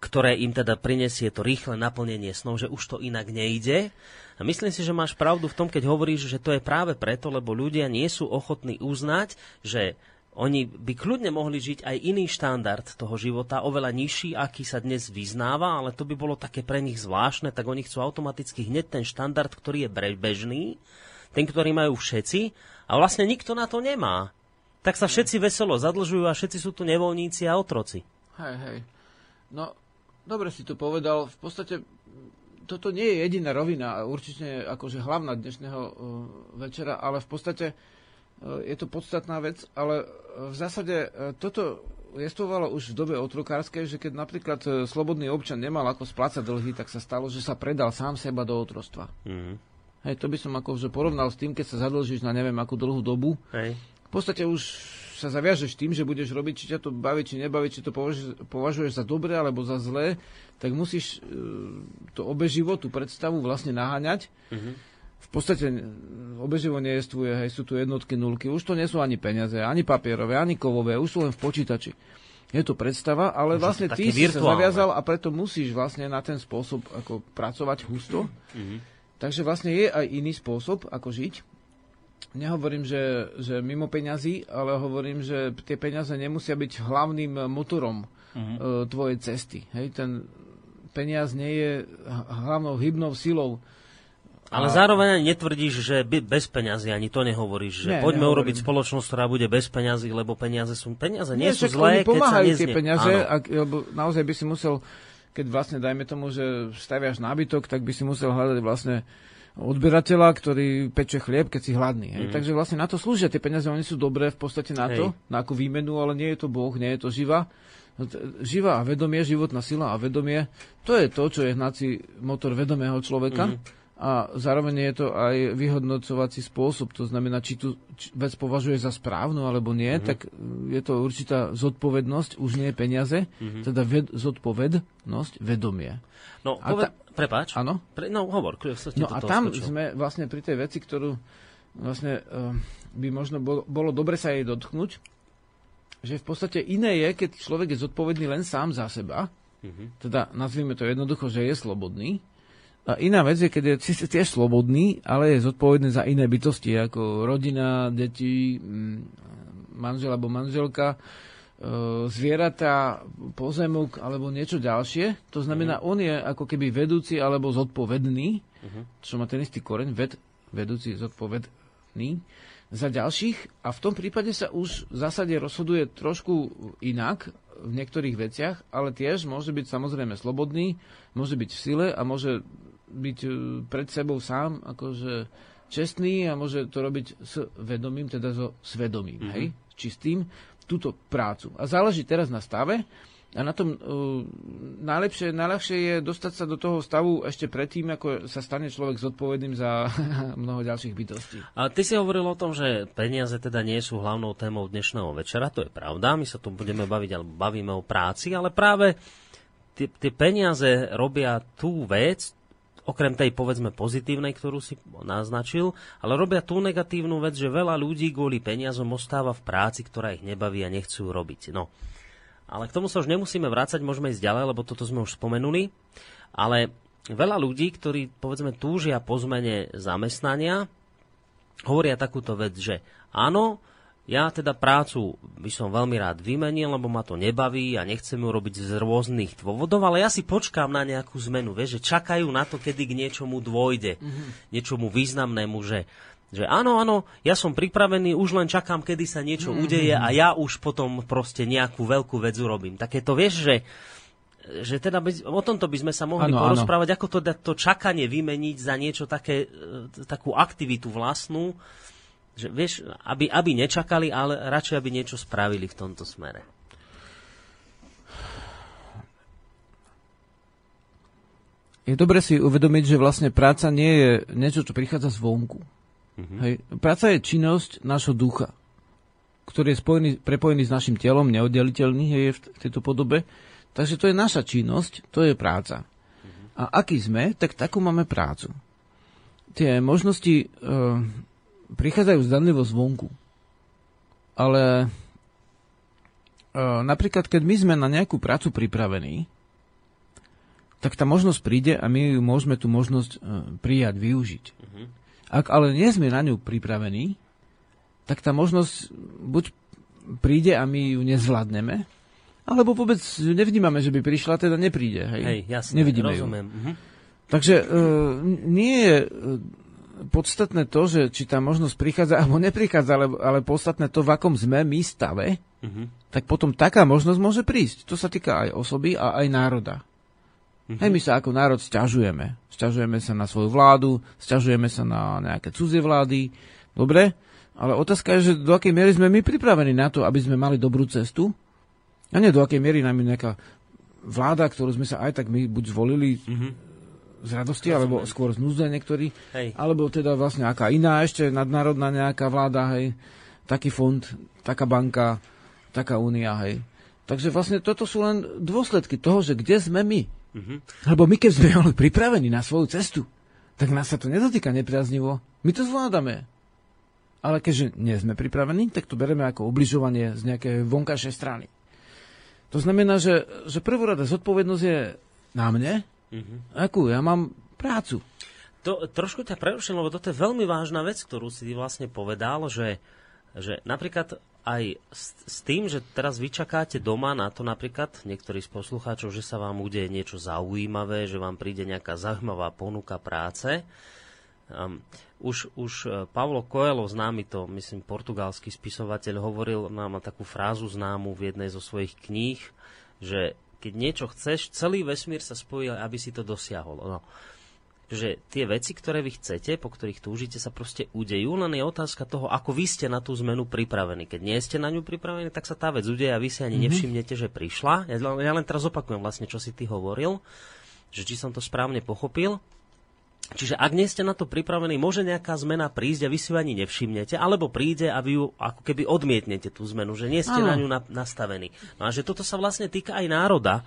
ktoré im teda prinesie to rýchle naplnenie snov, že už to inak nejde. A myslím si, že máš pravdu v tom, keď hovoríš, že to je práve preto, lebo ľudia nie sú ochotní uznať, že oni by kľudne mohli žiť aj iný štandard toho života, oveľa nižší, aký sa dnes vyznáva, ale to by bolo také pre nich zvláštne, tak oni chcú automaticky hneď ten štandard, ktorý je bežný, ten, ktorý majú všetci, a vlastne nikto na to nemá. Tak sa všetci veselo zadlžujú a všetci sú tu nevoľníci a otroci. Hej, hej. No, dobre si to povedal. V podstate toto nie je jediná rovina, určite akože hlavná dnešného uh, večera, ale v podstate uh, je to podstatná vec, ale uh, v zásade toto jestvovalo už v dobe otrokárskej, že keď napríklad slobodný občan nemal ako splácať dlhy, tak sa stalo, že sa predal sám seba do otrostva. Mm-hmm. Hej, to by som akože porovnal s tým, keď sa zadlžíš na neviem akú dlhú dobu. Hej. V podstate už sa zaviažeš tým, že budeš robiť, či ťa to baví, či nebaví, či to považuješ, za dobré alebo za zlé, tak musíš e, to obeživo, tú predstavu vlastne naháňať. Mm-hmm. V podstate obeživo nejestvuje, hej, sú tu jednotky, nulky. Už to nie sú ani peniaze, ani papierové, ani kovové, už sú len v počítači. Je to predstava, ale vlastne ty si sa zaviazal a preto musíš vlastne na ten spôsob ako pracovať husto. Mm-hmm. Takže vlastne je aj iný spôsob, ako žiť nehovorím, že, že mimo peňazí, ale hovorím, že tie peniaze nemusia byť hlavným motorom uh-huh. tvojej cesty. Hej, ten peniaz nie je hlavnou hybnou silou. Ale a... zároveň netvrdíš, že bez peňazí, ani to nehovoríš, že nie, poďme nehovorím. urobiť spoločnosť, ktorá bude bez peňazí, lebo peniaze sú peniaze, nie, nie sú zlé, keď sa neznie. tie peniaze, ak, lebo naozaj by si musel, keď vlastne dajme tomu, že staviaš nábytok, tak by si musel hľadať vlastne odberateľa, ktorý peče chlieb, keď si hladný. Hej. Mm. Takže vlastne na to slúžia tie peniaze, oni sú dobré v podstate na to, Hej. na akú výmenu, ale nie je to Boh, nie je to živa. Živa a vedomie, životná sila a vedomie, to je to, čo je hnací motor vedomého človeka. Mm a zároveň je to aj vyhodnocovací spôsob. To znamená, či tu vec považuje za správnu alebo nie, mm-hmm. tak je to určitá zodpovednosť, už nie peniaze, mm-hmm. teda ved, zodpovednosť, vedomie. No, a poved... ta... prepáč. Áno? Pre... No, hovor. No a tam skočil. sme vlastne pri tej veci, ktorú vlastne uh, by možno bolo, bolo dobre sa jej dotknúť, že v podstate iné je, keď človek je zodpovedný len sám za seba, mm-hmm. teda nazvime to jednoducho, že je slobodný, a iná vec je, keď je síce tiež slobodný, ale je zodpovedný za iné bytosti, ako rodina, deti, mm, manžel alebo manželka, e, zvieratá, pozemok alebo niečo ďalšie. To znamená, uh-huh. on je ako keby vedúci alebo zodpovedný, uh-huh. čo má ten istý koreň, ved, vedúci, zodpovedný za ďalších a v tom prípade sa už v zásade rozhoduje trošku inak v niektorých veciach, ale tiež môže byť samozrejme slobodný, môže byť v sile a môže byť e, pred sebou sám akože čestný a môže to robiť s vedomím, teda so svedomím, mm-hmm. hej, čistým, túto prácu. A záleží teraz na stave a na tom uh, najlepšie, najľahšie je dostať sa do toho stavu ešte predtým, ako sa stane človek zodpovedným za mnoho ďalších bytostí. A ty si hovoril o tom, že peniaze teda nie sú hlavnou témou dnešného večera, to je pravda, my sa tu budeme baviť, alebo bavíme o práci, ale práve tie, tie peniaze robia tú vec, okrem tej povedzme pozitívnej, ktorú si naznačil, ale robia tú negatívnu vec, že veľa ľudí kvôli peniazom ostáva v práci, ktorá ich nebaví a nechcú robiť. No. Ale k tomu sa už nemusíme vrácať, môžeme ísť ďalej, lebo toto sme už spomenuli. Ale veľa ľudí, ktorí povedzme túžia po zmene zamestnania, hovoria takúto vec, že áno, ja teda prácu by som veľmi rád vymenil, lebo ma to nebaví a nechcem ju robiť z rôznych dôvodov, ale ja si počkám na nejakú zmenu, vieš, že čakajú na to, kedy k niečomu dôjde, mm-hmm. niečomu významnému, že, že áno, áno, ja som pripravený, už len čakám, kedy sa niečo mm-hmm. udeje a ja už potom proste nejakú veľkú vec urobím. Také to vieš, že že teda by, o tomto by sme sa mohli ano, porozprávať, ano. ako to, to čakanie vymeniť za niečo také, e, takú aktivitu vlastnú, že vieš, aby, aby nečakali, ale radšej, aby niečo spravili v tomto smere. Je dobre si uvedomiť, že vlastne práca nie je niečo, čo prichádza zvonku. Mm-hmm. Hej. Práca je činnosť nášho ducha, ktorý je spojený, prepojený s našim telom, neoddeliteľný je v tejto podobe. Takže to je naša činnosť, to je práca. Mm-hmm. A aký sme, tak takú máme prácu. Tie možnosti... E, prichádzajú zdanlivo zvonku. Ale e, napríklad, keď my sme na nejakú prácu pripravení, tak tá možnosť príde a my ju môžeme tú možnosť e, prijať, využiť. Uh-huh. Ak ale nie sme na ňu pripravení, tak tá možnosť buď príde a my ju nezvládneme, alebo vôbec nevnímame, že by prišla, teda nepríde. Hej, hej jasne, Nevidíme rozumiem. Ju. Uh-huh. Takže e, nie je podstatné to, že či tá možnosť prichádza alebo neprichádza, ale, ale podstatné to, v akom sme my stave, uh-huh. tak potom taká možnosť môže prísť. To sa týka aj osoby a aj národa. Uh-huh. Hej, my sa ako národ sťažujeme. Sťažujeme sa na svoju vládu, sťažujeme sa na nejaké cudzie vlády. Dobre? Ale otázka je, že do akej miery sme my pripravení na to, aby sme mali dobrú cestu a nie do akej miery nám je nejaká vláda, ktorú sme sa aj tak my buď zvolili, uh-huh z radosti, Rozumiem. alebo skôr z núzde niektorí, hej. alebo teda vlastne aká iná ešte nadnárodná nejaká vláda, hej, taký fond, taká banka, taká únia, hej. Takže vlastne toto sú len dôsledky toho, že kde sme my. Uh-huh. Lebo my keď sme pripravení na svoju cestu, tak nás sa to nedotýka nepriaznivo. My to zvládame. Ale keďže nie sme pripravení, tak to bereme ako obližovanie z nejakej vonkajšej strany. To znamená, že, že prvorada zodpovednosť je na mne, Mm-hmm. Akú? Ja mám prácu. To, trošku ťa preruším, lebo toto je veľmi vážna vec, ktorú si vlastne povedal, že, že napríklad aj s, s tým, že teraz vyčakáte doma na to napríklad, niektorí z poslucháčov, že sa vám udeje niečo zaujímavé, že vám príde nejaká zaujímavá ponuka práce. Um, už, už e, Pavlo Coelho, známy to, myslím, portugalský spisovateľ, hovoril, nám takú frázu známu v jednej zo svojich kníh, že keď niečo chceš, celý vesmír sa spojí, aby si to dosiahol. No. Že tie veci, ktoré vy chcete, po ktorých túžite, sa proste udejú, len je otázka toho, ako vy ste na tú zmenu pripravení. Keď nie ste na ňu pripravení, tak sa tá vec udeje a vy si ani mm-hmm. nevšimnete, že prišla. Ja, ja len teraz opakujem vlastne, čo si ty hovoril, že či som to správne pochopil. Čiže ak nie ste na to pripravení, môže nejaká zmena prísť a vy si ju ani nevšimnete, alebo príde a vy ju ako keby odmietnete tú zmenu, že nie ste Áno. na ňu na, nastavení. No a že toto sa vlastne týka aj národa.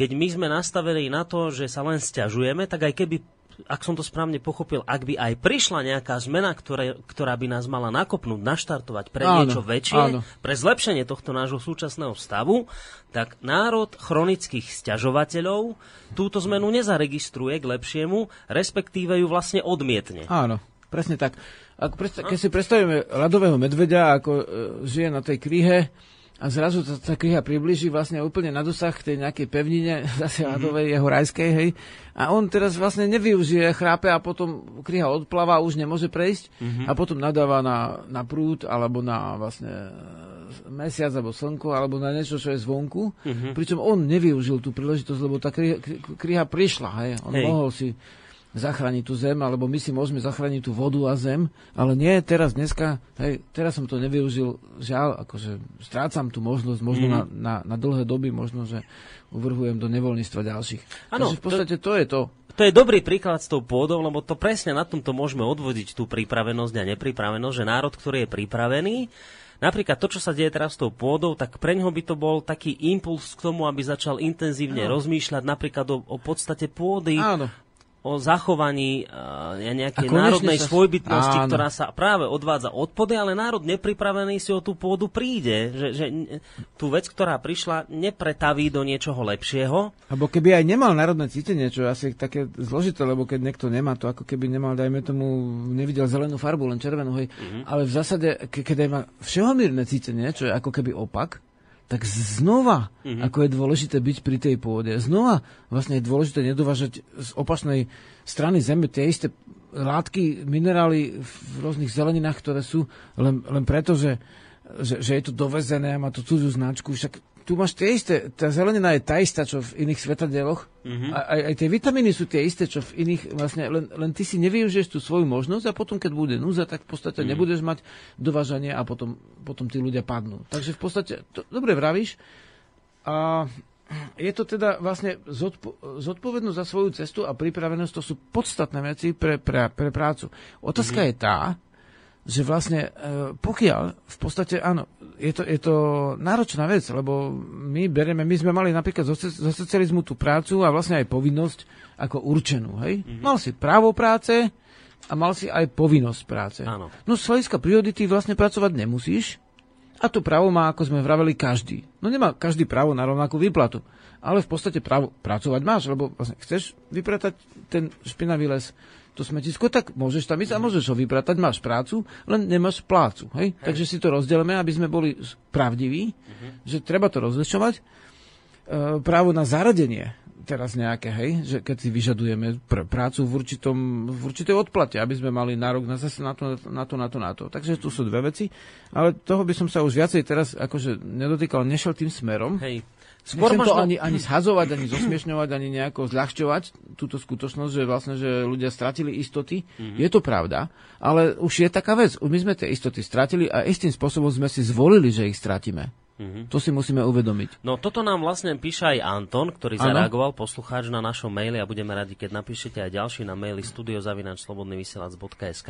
Keď my sme nastavení na to, že sa len stiažujeme, tak aj keby ak som to správne pochopil, ak by aj prišla nejaká zmena, ktoré, ktorá by nás mala nakopnúť, naštartovať pre áno, niečo väčšie, áno. pre zlepšenie tohto nášho súčasného stavu, tak národ chronických sťažovateľov túto zmenu nezaregistruje k lepšiemu, respektíve ju vlastne odmietne. Áno, presne tak. Ak predstav, keď si predstavíme ľadového medveďa, ako e, žije na tej kríhe, a zrazu tá, tá kniha približí vlastne úplne na dosah k tej nejakej pevnine zase mm-hmm. Adovej, jeho rajskej, hej. A on teraz vlastne nevyužije, chrápe a potom kniha odpláva, už nemôže prejsť mm-hmm. a potom nadáva na, na prúd alebo na vlastne e, mesiac alebo slnko alebo na niečo, čo je zvonku. Mm-hmm. Pričom on nevyužil tú príležitosť, lebo tá kniha prišla, hej. On hej. mohol si zachrániť tú zem, alebo my si môžeme zachrániť tú vodu a zem, ale nie teraz, dneska, hej, teraz som to nevyužil, žiaľ, akože strácam tú možnosť, možno mm. na, na, na dlhé doby, možno, že uvrhujem do nevoľníctva ďalších. Ano, Takže v podstate to, to je to. To je dobrý príklad s tou pôdou, lebo to presne na tomto môžeme odvodiť tú pripravenosť a nepripravenosť, že národ, ktorý je pripravený, Napríklad to, čo sa deje teraz s tou pôdou, tak pre ňoho by to bol taký impuls k tomu, aby začal intenzívne no. rozmýšľať napríklad o, o podstate pôdy, Áno o zachovaní uh, nejakej národnej sa- svojbytnosti, Áno. ktorá sa práve odvádza od pôdy, ale národ nepripravený si o tú pôdu príde. Že, že tú vec, ktorá prišla, nepretaví do niečoho lepšieho. Lebo keby aj nemal národné cítenie, čo je asi také zložité, lebo keď niekto nemá to, ako keby nemal, dajme tomu, nevidel zelenú farbu, len červenú, hej. Mhm. Ale v zásade, ke, keď aj má všehomírne cítenie, čo je ako keby opak, tak znova, Mhm. ako je dôležité byť pri tej pôde, znova vlastne je dôležité nedovážať z opačnej strany zeme tie isté látky, minerály v rôznych zeleninách, ktoré sú len, len preto, že, že, že je to dovezené a má to cudzú značku. Však tu máš tie isté, tá zelenina je tá istá, čo v iných svetadieloch. Mm-hmm. A, aj, aj tie vitamíny sú tie isté, čo v iných, vlastne len, len ty si nevyužiješ tú svoju možnosť a potom, keď bude núza, tak v podstate mm-hmm. nebudeš mať dovážanie a potom, potom tí ľudia padnú. Takže v podstate, to, dobre vravíš, a je to teda vlastne zodpo- zodpovednosť za svoju cestu a pripravenosť, to sú podstatné veci pre, pre, pre prácu. Otázka mm-hmm. je tá, že vlastne e, pokiaľ v podstate, áno, je to, je to náročná vec, lebo my bereme, my sme mali napríklad zo, zo socializmu tú prácu a vlastne aj povinnosť ako určenú, hej? Mm-hmm. Mal si právo práce a mal si aj povinnosť práce. Áno. No z hľadiska priority vlastne pracovať nemusíš, a to právo má, ako sme vraveli, každý. No nemá každý právo na rovnakú výplatu. Ale v podstate právo pracovať máš, lebo vlastne chceš vypratať ten špinavý les, to smetisko, tak môžeš tam ísť a môžeš ho vypratať, máš prácu, len nemáš plácu. Hej? Hej. Takže si to rozdelíme, aby sme boli pravdiví, že treba to rozlišovať. E, právo na zaradenie teraz nejaké, hej, že keď si vyžadujeme pr- prácu v, určitom, v určitej odplate, aby sme mali nárok na zase na to, na to, na to, na to. Takže tu sú dve veci, ale toho by som sa už viacej teraz akože nedotýkal, nešiel tým smerom. Hej. Skôr Nechcem to ani, ani zhazovať, ani zosmiešňovať, ani nejako zľahčovať túto skutočnosť, že vlastne, že ľudia stratili istoty. Mm-hmm. Je to pravda, ale už je taká vec. My sme tie istoty stratili a istým spôsobom sme si zvolili, že ich stratíme. Mm-hmm. To si musíme uvedomiť. No toto nám vlastne píše aj Anton, ktorý Áno. zareagoval, poslucháč na našom maili a budeme radi, keď napíšete aj ďalší na maili studiozavinačslobodnyvysielac.sk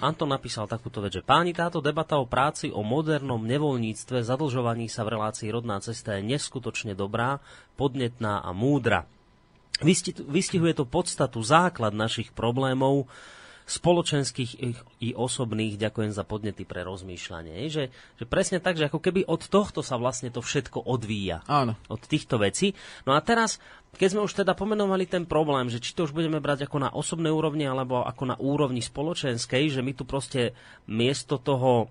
Anton napísal takúto vec, že páni, táto debata o práci, o modernom nevoľníctve, zadlžovaní sa v relácii rodná cesta je neskutočne dobrá, podnetná a múdra. Vysti- Vystihuje to podstatu, základ našich problémov, spoločenských i osobných. Ďakujem za podnety pre rozmýšľanie. Že, že presne tak, že ako keby od tohto sa vlastne to všetko odvíja. Áno. Od týchto vecí. No a teraz, keď sme už teda pomenovali ten problém, že či to už budeme brať ako na osobnej úrovni alebo ako na úrovni spoločenskej, že my tu proste miesto toho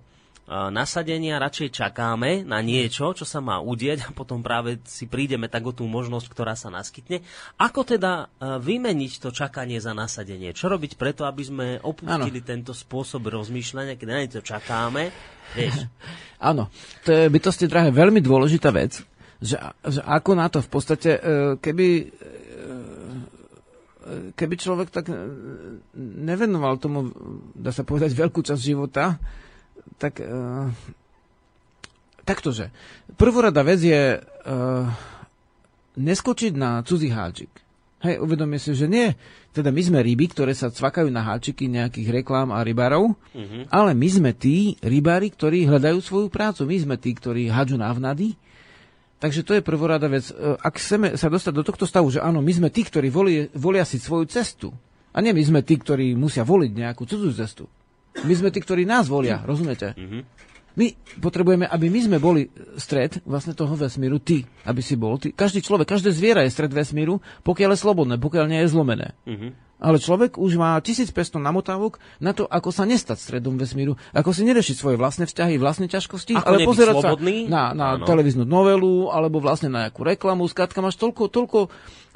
nasadenia radšej čakáme na niečo, čo sa má udieť a potom práve si prídeme tak o tú možnosť, ktorá sa naskytne. Ako teda e, vymeniť to čakanie za nasadenie? Čo robiť preto, aby sme opustili ano. tento spôsob rozmýšľania, keď na niečo čakáme? Vieš, Áno, to je bytosti drahé veľmi dôležitá vec, že, že ako na to v podstate, e, keby e, keby človek tak nevenoval tomu, dá sa povedať, veľkú časť života, tak uh, taktože. Prvorada vec je uh, neskočiť na cudzí háčik. Hej, uvedomie si, že nie, teda my sme ryby, ktoré sa cvakajú na háčiky nejakých reklám a rybárov, mm-hmm. ale my sme tí rybári, ktorí hľadajú svoju prácu. My sme tí, ktorí hádžu návnady. Takže to je prvorada vec. E, Ak chceme sa dostať do tohto stavu, že áno, my sme tí, ktorí volia, volia si svoju cestu, a nie my sme tí, ktorí musia voliť nejakú cudzú cestu. My sme tí, ktorí nás volia, rozumiete? Mm-hmm. My potrebujeme, aby my sme boli stred vlastne toho vesmíru, ty, aby si bol. Ty. Každý človek, každé zviera je stred vesmíru, pokiaľ je slobodné, pokiaľ nie je zlomené. Mm-hmm. Ale človek už má 1500 namotávok na to, ako sa nestať stredom vesmíru, ako si nerešiť svoje vlastné vzťahy, vlastné ťažkosti, Ako ale pozerať slobodný? sa na, na televíznu novelu, alebo vlastne na nejakú reklamu. Skrátka máš toľko, toľko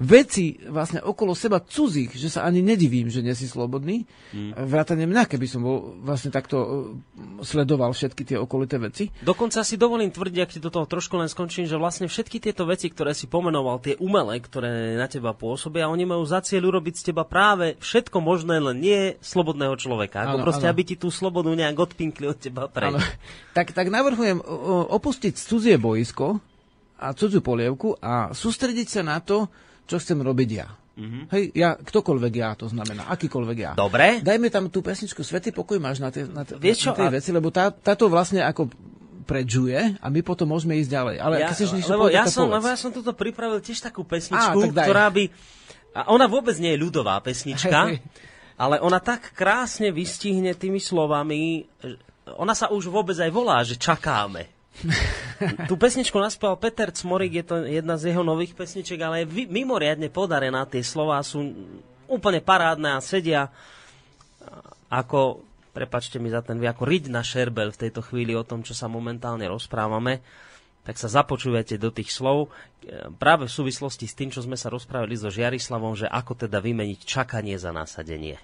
vecí vlastne okolo seba cudzích, že sa ani nedivím, že nie si slobodný. Hmm. Vrátane mňa, keby som bol vlastne takto uh, sledoval všetky tie okolité veci. Dokonca si dovolím tvrdiť, ak ti do toho trošku len skončím, že vlastne všetky tieto veci, ktoré si pomenoval, tie umelé, ktoré na teba pôsobia, oni majú za cieľ urobiť z teba práve všetko možné, len nie slobodného človeka. Ako Áno, proste, áno. aby ti tú slobodu nejak odpinkli od teba preč. Tak, tak navrhujem opustiť cudzie boisko a cudziu polievku a sústrediť sa na to, čo chcem robiť ja. Mm-hmm. Hej, ja, ktokoľvek ja, to znamená, akýkoľvek ja. Dobre. Dajme tam tú pesničku Svetý pokoj máš na tie, na, tie- Vieš na tie a- veci, lebo tá, táto vlastne ako predžuje a my potom môžeme ísť ďalej. Ale Ja, chceš niečo lebo, povedať, ja tak som, povedz. lebo ja som tuto pripravil tiež takú Á, pesničku, tak daj. ktorá by A ona vôbec nie je ľudová pesnička, ale ona tak krásne vystihne tými slovami, ona sa už vôbec aj volá, že čakáme. Tú pesničku naspieval Peter Cmorik, je to jedna z jeho nových pesniček, ale je mimoriadne podarená. Tie slova sú úplne parádne a sedia ako, prepačte mi za ten vy, ako riť na šerbel v tejto chvíli o tom, čo sa momentálne rozprávame tak sa započujete do tých slov práve v súvislosti s tým, čo sme sa rozprávali so Žiarislavom, že ako teda vymeniť čakanie za nasadenie.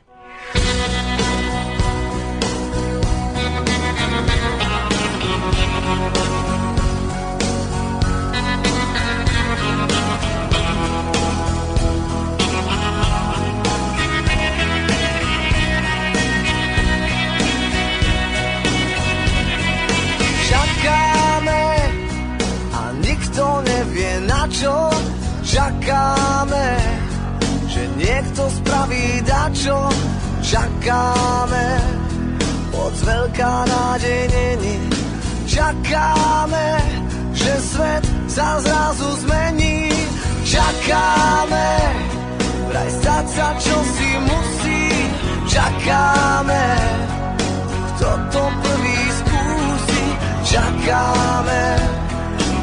čo čakáme, čakáme, moc veľká nádej není. Čakáme, že svet sa zrazu zmení, čakáme, vraj stať sa čo si musí, čakáme, kto to prvý skúsi, čakáme,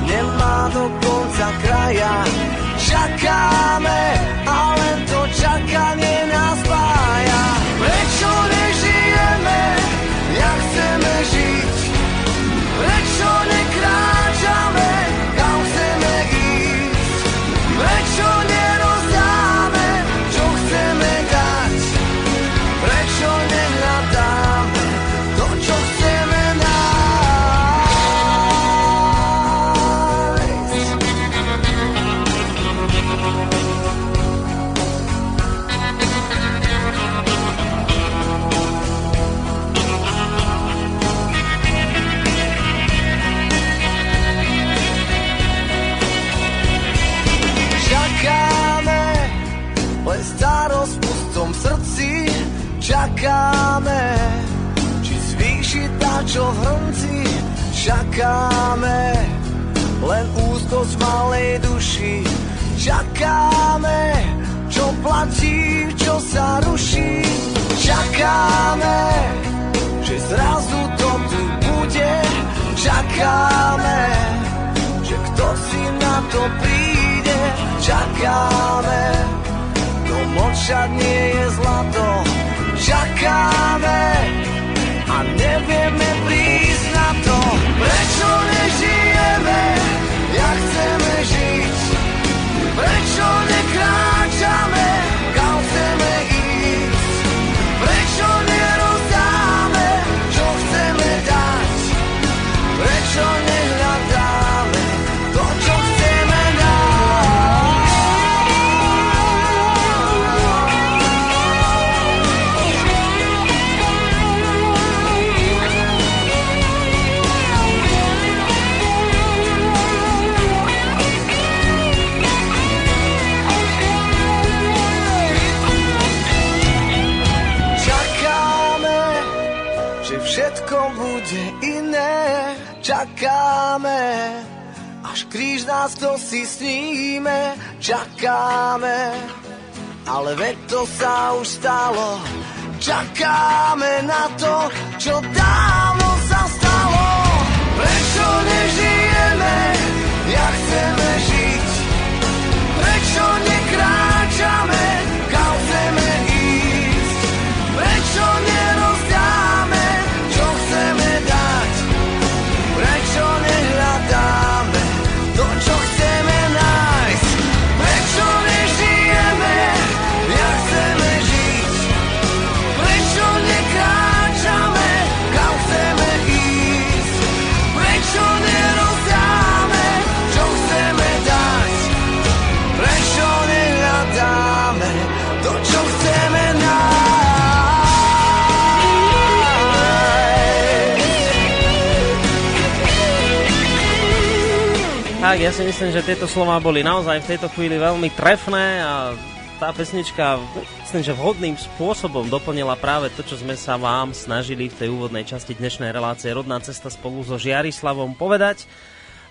nemá do konca kraja. Čakáme, ale to čakanie nás čo v hrnci Čakáme, len úzkosť malej duši. Čakáme, čo platí, čo sa ruší. Čakáme, že zrazu to tu bude. Čakáme, že kto si na to príde, čakáme. To mlčať nie je zlato, čakáme a nevieme prísť na to, prečo nežijeme, jak chceme žiť, prečo nekráčame, kam chceme ísť, prečo nerozdáme, čo chceme dať, Prečo nehľadáme Čakáme, až kríž nás to si sníme. Čakáme, ale veď to sa už stalo. Čakáme na to, čo dávno sa stalo. Prečo nežijeme, jak chceme žiť? Prečo nekráčame, Tak, ja si myslím, že tieto slova boli naozaj v tejto chvíli veľmi trefné a tá pesnička myslím, že vhodným spôsobom doplnila práve to, čo sme sa vám snažili v tej úvodnej časti dnešnej relácie Rodná cesta spolu so Žiarislavom povedať.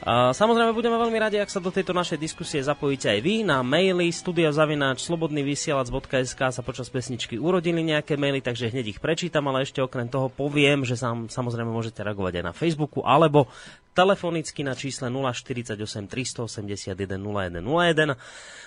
Samozrejme budeme veľmi radi, ak sa do tejto našej diskusie zapojíte aj vy. Na maily studiozavináč slobodnyvysielac.sk sa počas pesničky urodili nejaké maily, takže hneď ich prečítam, ale ešte okrem toho poviem, že sam, samozrejme môžete reagovať aj na Facebooku alebo telefonicky na čísle 048 381 0101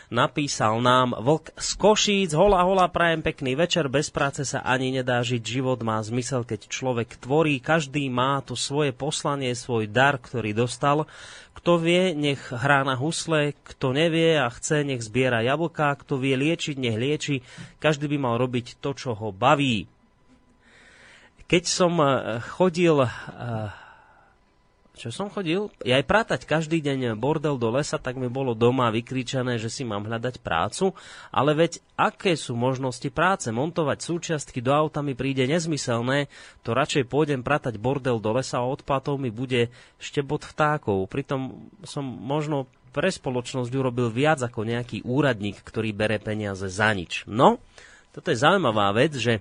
napísal nám Vlk z Košíc. Hola, hola, prajem pekný večer. Bez práce sa ani nedá žiť. Život má zmysel, keď človek tvorí. Každý má to svoje poslanie, svoj dar, ktorý dostal. Kto vie, nech hrá na husle. Kto nevie a chce, nech zbiera jablká. Kto vie liečiť, nech lieči. Každý by mal robiť to, čo ho baví. Keď som eh, chodil uh, čo som chodil, ja aj prátať každý deň bordel do lesa, tak mi bolo doma vykričané, že si mám hľadať prácu, ale veď aké sú možnosti práce? Montovať súčiastky do auta mi príde nezmyselné, to radšej pôjdem pratať bordel do lesa a odplatov mi bude štebot vtákov. Pritom som možno pre spoločnosť urobil viac ako nejaký úradník, ktorý bere peniaze za nič. No, toto je zaujímavá vec, že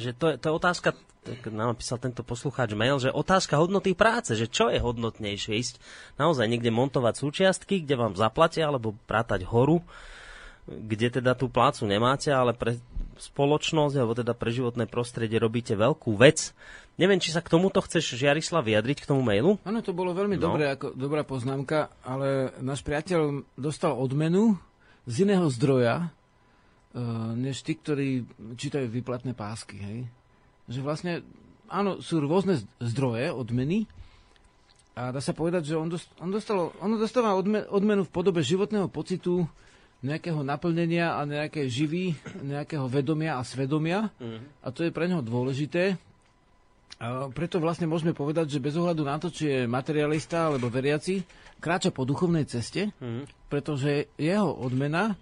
že to je, to je otázka nám napísal tento poslucháč mail, že otázka hodnoty práce, že čo je hodnotnejšie ísť naozaj niekde montovať súčiastky, kde vám zaplatia, alebo prátať horu, kde teda tú plácu nemáte, ale pre spoločnosť, alebo teda pre životné prostredie robíte veľkú vec. Neviem, či sa k tomuto chceš, Žiarislav, vyjadriť k tomu mailu? Áno, to bolo veľmi no. dobré, ako dobrá poznámka, ale náš priateľ dostal odmenu z iného zdroja, uh, než tí, ktorí čítajú výplatné pásky. Hej? Že vlastne, áno, sú rôzne zdroje, odmeny, a dá sa povedať, že on, dost, on, dostal, on dostáva odme, odmenu v podobe životného pocitu, nejakého naplnenia a nejaké živy, nejakého vedomia a svedomia. Mm. A to je pre neho dôležité. A preto vlastne môžeme povedať, že bez ohľadu na to, či je materialista alebo veriaci, kráča po duchovnej ceste, mm. pretože jeho odmena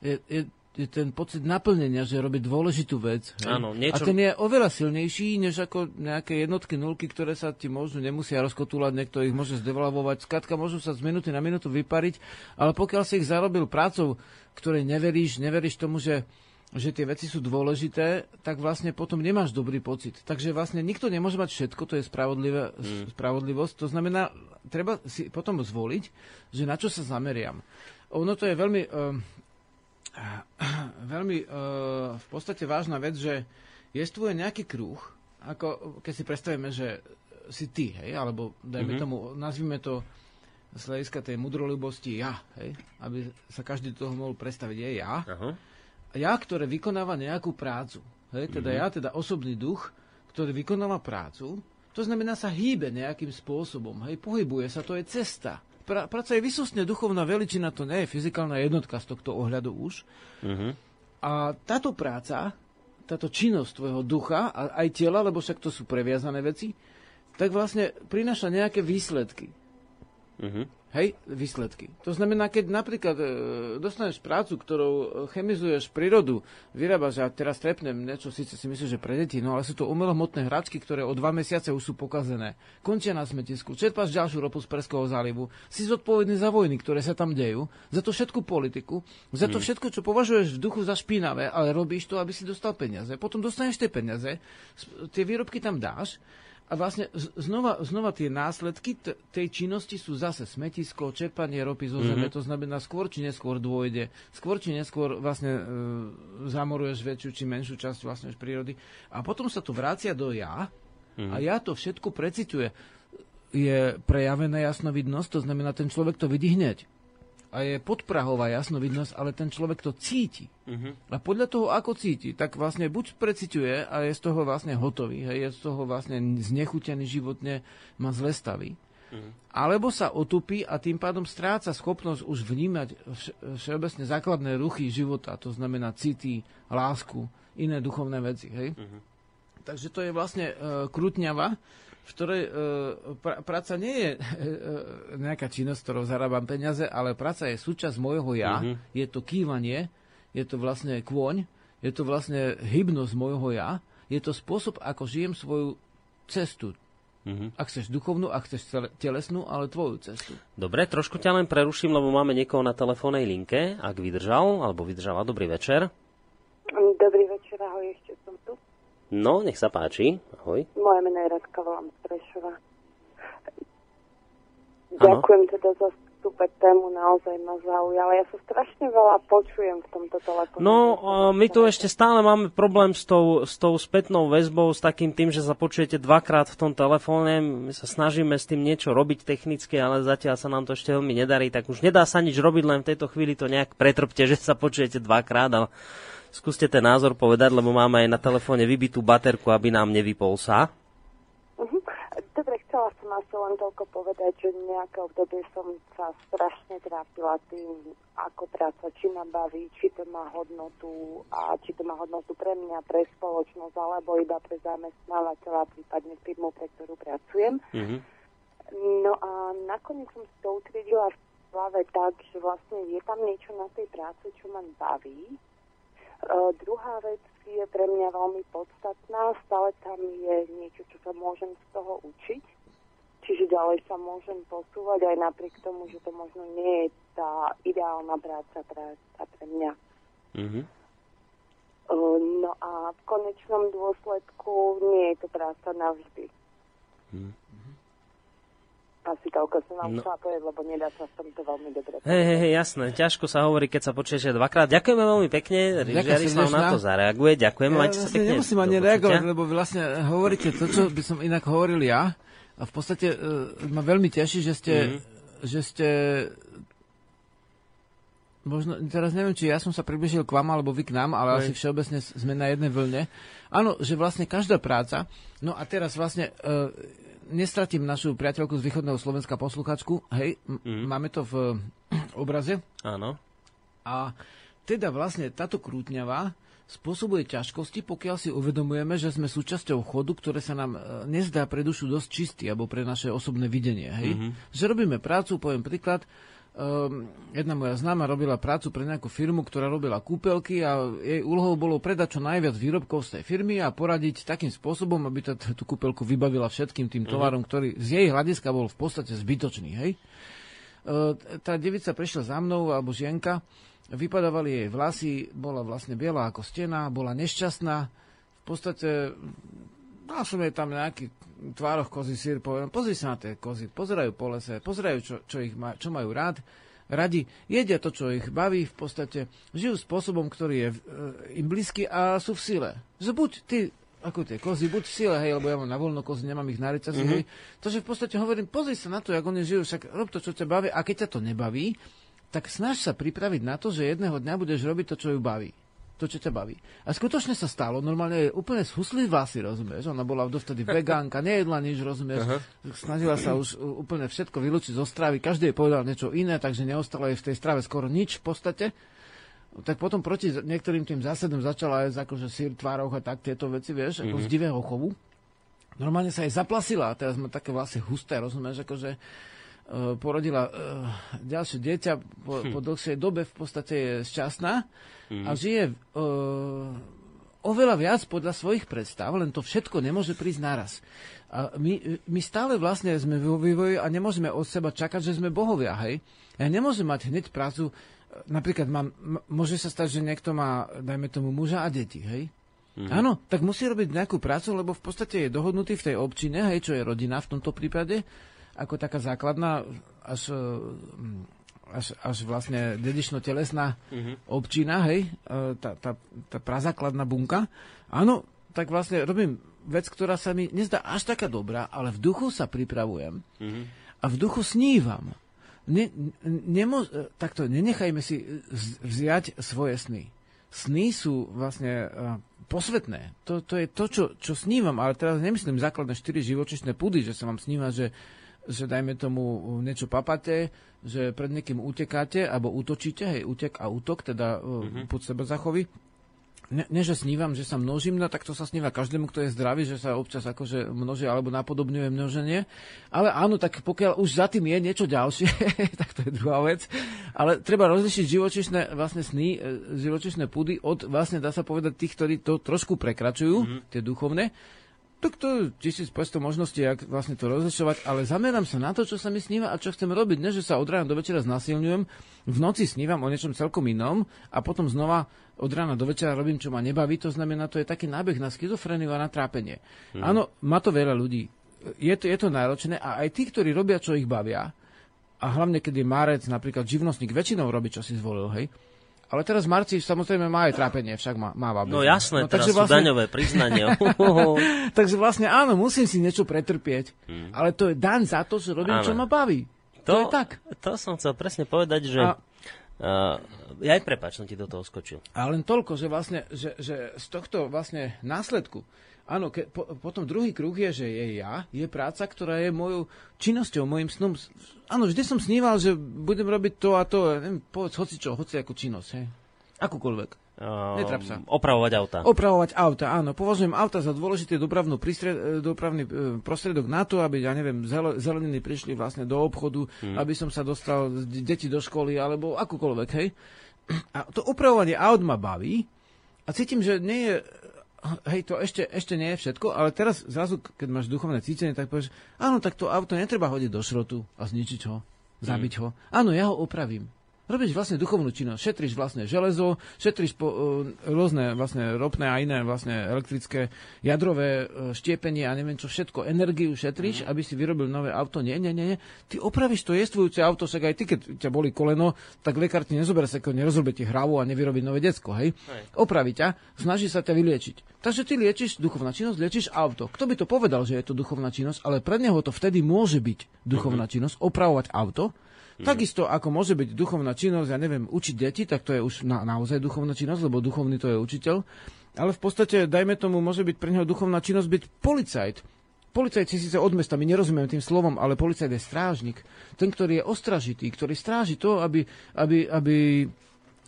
je je ten pocit naplnenia, že robí dôležitú vec. Áno, niečo... A ten je oveľa silnejší, než ako nejaké jednotky, nulky, ktoré sa ti môžu, nemusia rozkotúľať, niekto ich môže zdevalovať. Skladka môžu sa z minúty na minútu vypariť, ale pokiaľ si ich zarobil prácou, ktorej neveríš, neveríš tomu, že že tie veci sú dôležité, tak vlastne potom nemáš dobrý pocit. Takže vlastne nikto nemôže mať všetko, to je mm. spravodlivosť. To znamená, treba si potom zvoliť, že na čo sa zameriam. Ono to je veľmi... veľmi uh, v podstate vážna vec, že jestvuje nejaký kruh, ako keď si predstavíme, že si ty, hej, alebo dajme mm-hmm. tomu, nazvime to z hľadiska tej mudrolibosti ja, hej, aby sa každý toho mohol predstaviť, je ja. Uh-huh. Ja, ktoré vykonáva nejakú prácu, hej, teda mm-hmm. ja, teda osobný duch, ktorý vykonáva prácu, to znamená sa hýbe nejakým spôsobom, hej, pohybuje sa, to je cesta pra, práca je vysostne duchovná veličina, to nie je fyzikálna jednotka z tohto ohľadu už. Uh-huh. A táto práca, táto činnosť tvojho ducha a aj tela, lebo však to sú previazané veci, tak vlastne prináša nejaké výsledky. Uh-huh. Hej, výsledky. To znamená, keď napríklad e, dostaneš prácu, ktorou chemizuješ prírodu, vyrábaš, a teraz trepnem niečo, síce si myslíš, že pre deti, no ale sú to umelohmotné hračky, ktoré o dva mesiace už sú pokazené. Končia na smetisku, čerpáš ďalšiu ropu z Perského zálivu, si zodpovedný za vojny, ktoré sa tam dejú, za to všetku politiku, za to mhm. všetko, čo považuješ v duchu za špinavé, ale robíš to, aby si dostal peniaze. Potom dostaneš tie peniaze, tie výrobky tam dáš, a vlastne znova, znova tie následky t- tej činnosti sú zase smetisko, čerpanie ropy zo zeme, mm-hmm. to znamená skôr či neskôr dôjde, skôr či neskôr vlastne e, zamoruješ väčšiu či menšiu časť vlastne prírody a potom sa to vrácia do ja mm-hmm. a ja to všetko precituje. Je prejavená jasnovidnosť, to znamená, ten človek to vidí hneď a je podprahová jasnovidnosť, ale ten človek to cíti. Uh-huh. A podľa toho, ako cíti, tak vlastne buď preciťuje a je z toho vlastne hotový, hej, je z toho vlastne znechutený životne, má zlé stavy, uh-huh. alebo sa otupí a tým pádom stráca schopnosť už vnímať vš- všeobecne základné ruchy života, to znamená city, lásku, iné duchovné veci. Hej. Uh-huh. Takže to je vlastne uh, krutňava, v ktorej e, pra, práca nie je e, nejaká činnosť, ktorou zarábam peniaze, ale práca je súčasť môjho ja, mm-hmm. je to kývanie, je to vlastne kôň, je to vlastne hybnosť môjho ja, je to spôsob, ako žijem svoju cestu. Mm-hmm. Ak chceš duchovnú, ak chceš telesnú, ale tvoju cestu. Dobre, trošku ťa len preruším, lebo máme niekoho na telefónnej linke, ak vydržal, alebo vydržala. Dobrý večer. Dobrý večer, ahoj, ešte. No, nech sa páči. Ahoj. Moje meno je Radka, volám z Prešova. Ďakujem teda za super tému, naozaj ma zaujala. Ja sa strašne veľa počujem v tomto telefóne. No, my tu ešte stále máme problém s tou, s tou spätnou väzbou, s takým tým, že sa počujete dvakrát v tom telefóne. My sa snažíme s tým niečo robiť technicky, ale zatiaľ sa nám to ešte veľmi nedarí, tak už nedá sa nič robiť, len v tejto chvíli to nejak pretrpte, že sa počujete dvakrát, ale skúste ten názor povedať, lebo máme aj na telefóne vybitú baterku, aby nám nevypol sa. Mhm. Dobre, chcela som asi len toľko povedať, že nejaké obdobie som sa strašne trápila tým, ako práca, či ma baví, či to má hodnotu a či to má hodnotu pre mňa, pre spoločnosť, alebo iba pre zamestnávateľa, prípadne firmu, pre ktorú pracujem. Mhm. No a nakoniec som si to utriedila v hlave tak, že vlastne je tam niečo na tej práce, čo ma baví. E, druhá vec je pre mňa veľmi podstatná. Stále tam je niečo, čo sa môžem z toho učiť. Čiže ďalej sa môžem posúvať aj napriek tomu, že to možno nie je tá ideálna práca pre, pre mňa. Mhm. E, No a v konečnom dôsledku nie je to práca navždy. Mhm. Asi toľko som vám No. chcela povedať, lebo nedá sa v tomto veľmi dobre Hej, hej, hej, jasné. Ťažko sa hovorí, keď sa počujete dvakrát. Ďakujeme veľmi pekne. Ďakujem Žiarislav na to zareaguje. Ďakujem. Ja Majte sa vlastne pekne. nemusím ani reagovať, lebo vlastne hovoríte to, čo by som inak hovoril ja. A v podstate uh, ma veľmi teší, že ste, mm-hmm. že ste možno, teraz neviem, či ja som sa približil k vám, alebo vy k nám, ale Hej. asi všeobecne sme na jednej vlne. Áno, že vlastne každá práca, no a teraz vlastne uh, nestratím našu priateľku z východného Slovenska posluchačku, hej, m- Mhm. máme to v obraze, Áno. a teda vlastne táto krútňava spôsobuje ťažkosti, pokiaľ si uvedomujeme, že sme súčasťou chodu, ktoré sa nám e, nezdá pre dušu dosť čistý, alebo pre naše osobné videnie. Hej? Mm-hmm. Že robíme prácu, poviem príklad, um, jedna moja známa robila prácu pre nejakú firmu, ktorá robila kúpelky a jej úlohou bolo predať čo najviac výrobkov z tej firmy a poradiť takým spôsobom, aby tá- tú kúpelku vybavila všetkým tým tovarom, ktorý z jej hľadiska bol v podstate zbytočný. Hej? E, tá devica prišla za mnou, alebo žienka, vypadávali jej vlasy, bola vlastne biela ako stena, bola nešťastná. V podstate dal som jej tam nejaký tvároch kozí sír, poviem, pozri sa na tie kozy, pozerajú po lese, pozerajú, čo, čo, ich ma, čo majú rád, radi, jedia to, čo ich baví, v podstate žijú spôsobom, ktorý je e, im blízky a sú v sile. Že buď ty ako tie kozy, buď v sile, hej, lebo ja mám na voľno kozy, nemám ich na reťazi, mm-hmm. hej. To, že v podstate hovorím, pozri sa na to, ako oni žijú, však rob to, čo ťa baví, a keď ťa to nebaví, tak snaž sa pripraviť na to, že jedného dňa budeš robiť to, čo ju baví. To, čo ťa baví. A skutočne sa stalo, normálne je úplne zhuslý vlasy, rozumieš? Ona bola dovtedy vegánka, nejedla nič, rozumieš? Snažila sa už úplne všetko vylúčiť zo stravy, každý jej povedal niečo iné, takže neostalo jej v tej strave skoro nič v podstate. Tak potom proti niektorým tým zásadom začala jesť akože sír, tvároch a tak tieto veci, vieš, ako z divého chovu. Normálne sa jej zaplasila a teraz má také vlastne husté, rozumieš, akože porodila uh, ďalšie dieťa po, po dlhšej dobe v podstate je šťastná a žije uh, oveľa viac podľa svojich predstav, len to všetko nemôže prísť naraz. A my, my stále vlastne sme vo vývoji a nemôžeme od seba čakať, že sme bohovia, hej? Ja nemôžem mať hneď prácu, napríklad mám, môže sa stať, že niekto má, dajme tomu, muža a deti, hej? Mm. Áno, tak musí robiť nejakú prácu, lebo v podstate je dohodnutý v tej občine, hej, čo je rodina v tomto prípade, ako taká základná, až, e, až, až vlastne dedično-telesná mm-hmm. občina, hej, e, tá, tá, tá prazákladná bunka. Áno, tak vlastne robím vec, ktorá sa mi nezdá až taká dobrá, ale v duchu sa pripravujem mm-hmm. a v duchu snívam. Ne, nemo, e, takto, nenechajme si vziať svoje sny. Sny sú vlastne uh, posvetné. To, to je to, čo, čo snívam, ale teraz nemyslím základné štyri živočišné pudy, že sa vám sníva, že, že dajme tomu niečo papate, že pred niekým utekáte, alebo útočíte, hej, útek a útok, teda mm-hmm. pod seba zachoví. Ne, ne, že snívam, že sa množím, no tak to sa sníva každému, kto je zdravý, že sa občas akože množí alebo napodobňuje množenie. Ale áno, tak pokiaľ už za tým je niečo ďalšie, tak to je druhá vec. Ale treba rozlišiť živočišné vlastne sny, e, živočišné pudy od vlastne dá sa povedať tých, ktorí to trošku prekračujú, mm-hmm. tie duchovné. Tak to je 1500 možností, jak vlastne to rozlišovať, ale zamerám sa na to, čo sa mi sníva a čo chcem robiť. Ne, že sa od rána do večera znasilňujem, v noci snívam o niečom celkom inom a potom znova od rána do večera robím, čo ma nebaví. To znamená, to je taký nábeh na schizofreniu a na trápenie. Áno, má to veľa ľudí. Je to, je to náročné a aj tí, ktorí robia, čo ich bavia, a hlavne keď je marec, napríklad živnostník väčšinou robí, čo si zvolil, hej. Ale teraz Marci samozrejme má aj trápenie, však má, má babi. No jasné, no, teraz sú vlastne... daňové priznania. takže vlastne áno, musím si niečo pretrpieť, hmm. ale to je daň za to, že robím, áno. čo ma baví. To, to je tak. To som chcel presne povedať, že... A... Uh, ja aj prepač, som ti do toho skočil. A len toľko, že vlastne, že, že z tohto vlastne následku, áno, ke, po, potom druhý kruh je, že je ja, je práca, ktorá je mojou činnosťou, mojim snom. Áno, vždy som sníval, že budem robiť to a to, neviem, povedz hoci čo, hoci ako činnosť, hej. Akúkoľvek. Uh, Netrap sa. Opravovať auta. Opravovať auta, áno. Považujem auta za dôležitý dopravnú prístred, dopravný e, prostriedok na to, aby, ja neviem, zeleniny prišli vlastne do obchodu, hmm. aby som sa dostal deti do školy, alebo akúkoľvek, hej. A to opravovanie aut ma baví a cítim, že nie je hej, to ešte, ešte nie je všetko, ale teraz zrazu, keď máš duchovné cítenie, tak povieš, áno, tak to auto netreba hodiť do šrotu a zničiť ho, zabiť hmm. ho. Áno, ja ho opravím robíš vlastne duchovnú činnosť. Šetríš vlastne železo, šetríš po, uh, rôzne vlastne ropné a iné vlastne elektrické jadrové uh, štiepenie a neviem čo všetko, energiu šetríš, mm. aby si vyrobil nové auto. Nie, nie, nie, nie. Ty opravíš to jestvujúce auto, však aj ty, keď ťa boli koleno, tak lekár ti nezoberie sa, keď nerozrobe ti hravu a nevyrobí nové decko, hej? hej. Opraví ťa, snaží sa ťa vyliečiť. Takže ty liečiš duchovná činnosť, liečiš auto. Kto by to povedal, že je to duchovná činnosť, ale pre neho to vtedy môže byť duchovná mm-hmm. činnosť, opravovať auto, Mm. Takisto ako môže byť duchovná činnosť, ja neviem, učiť deti, tak to je už na, naozaj duchovná činnosť, lebo duchovný to je učiteľ. Ale v podstate, dajme tomu, môže byť pre neho duchovná činnosť byť policajt. Policajt si síce od mesta, my nerozumieme tým slovom, ale policajt je strážnik. Ten, ktorý je ostražitý, ktorý stráži to, aby, aby, aby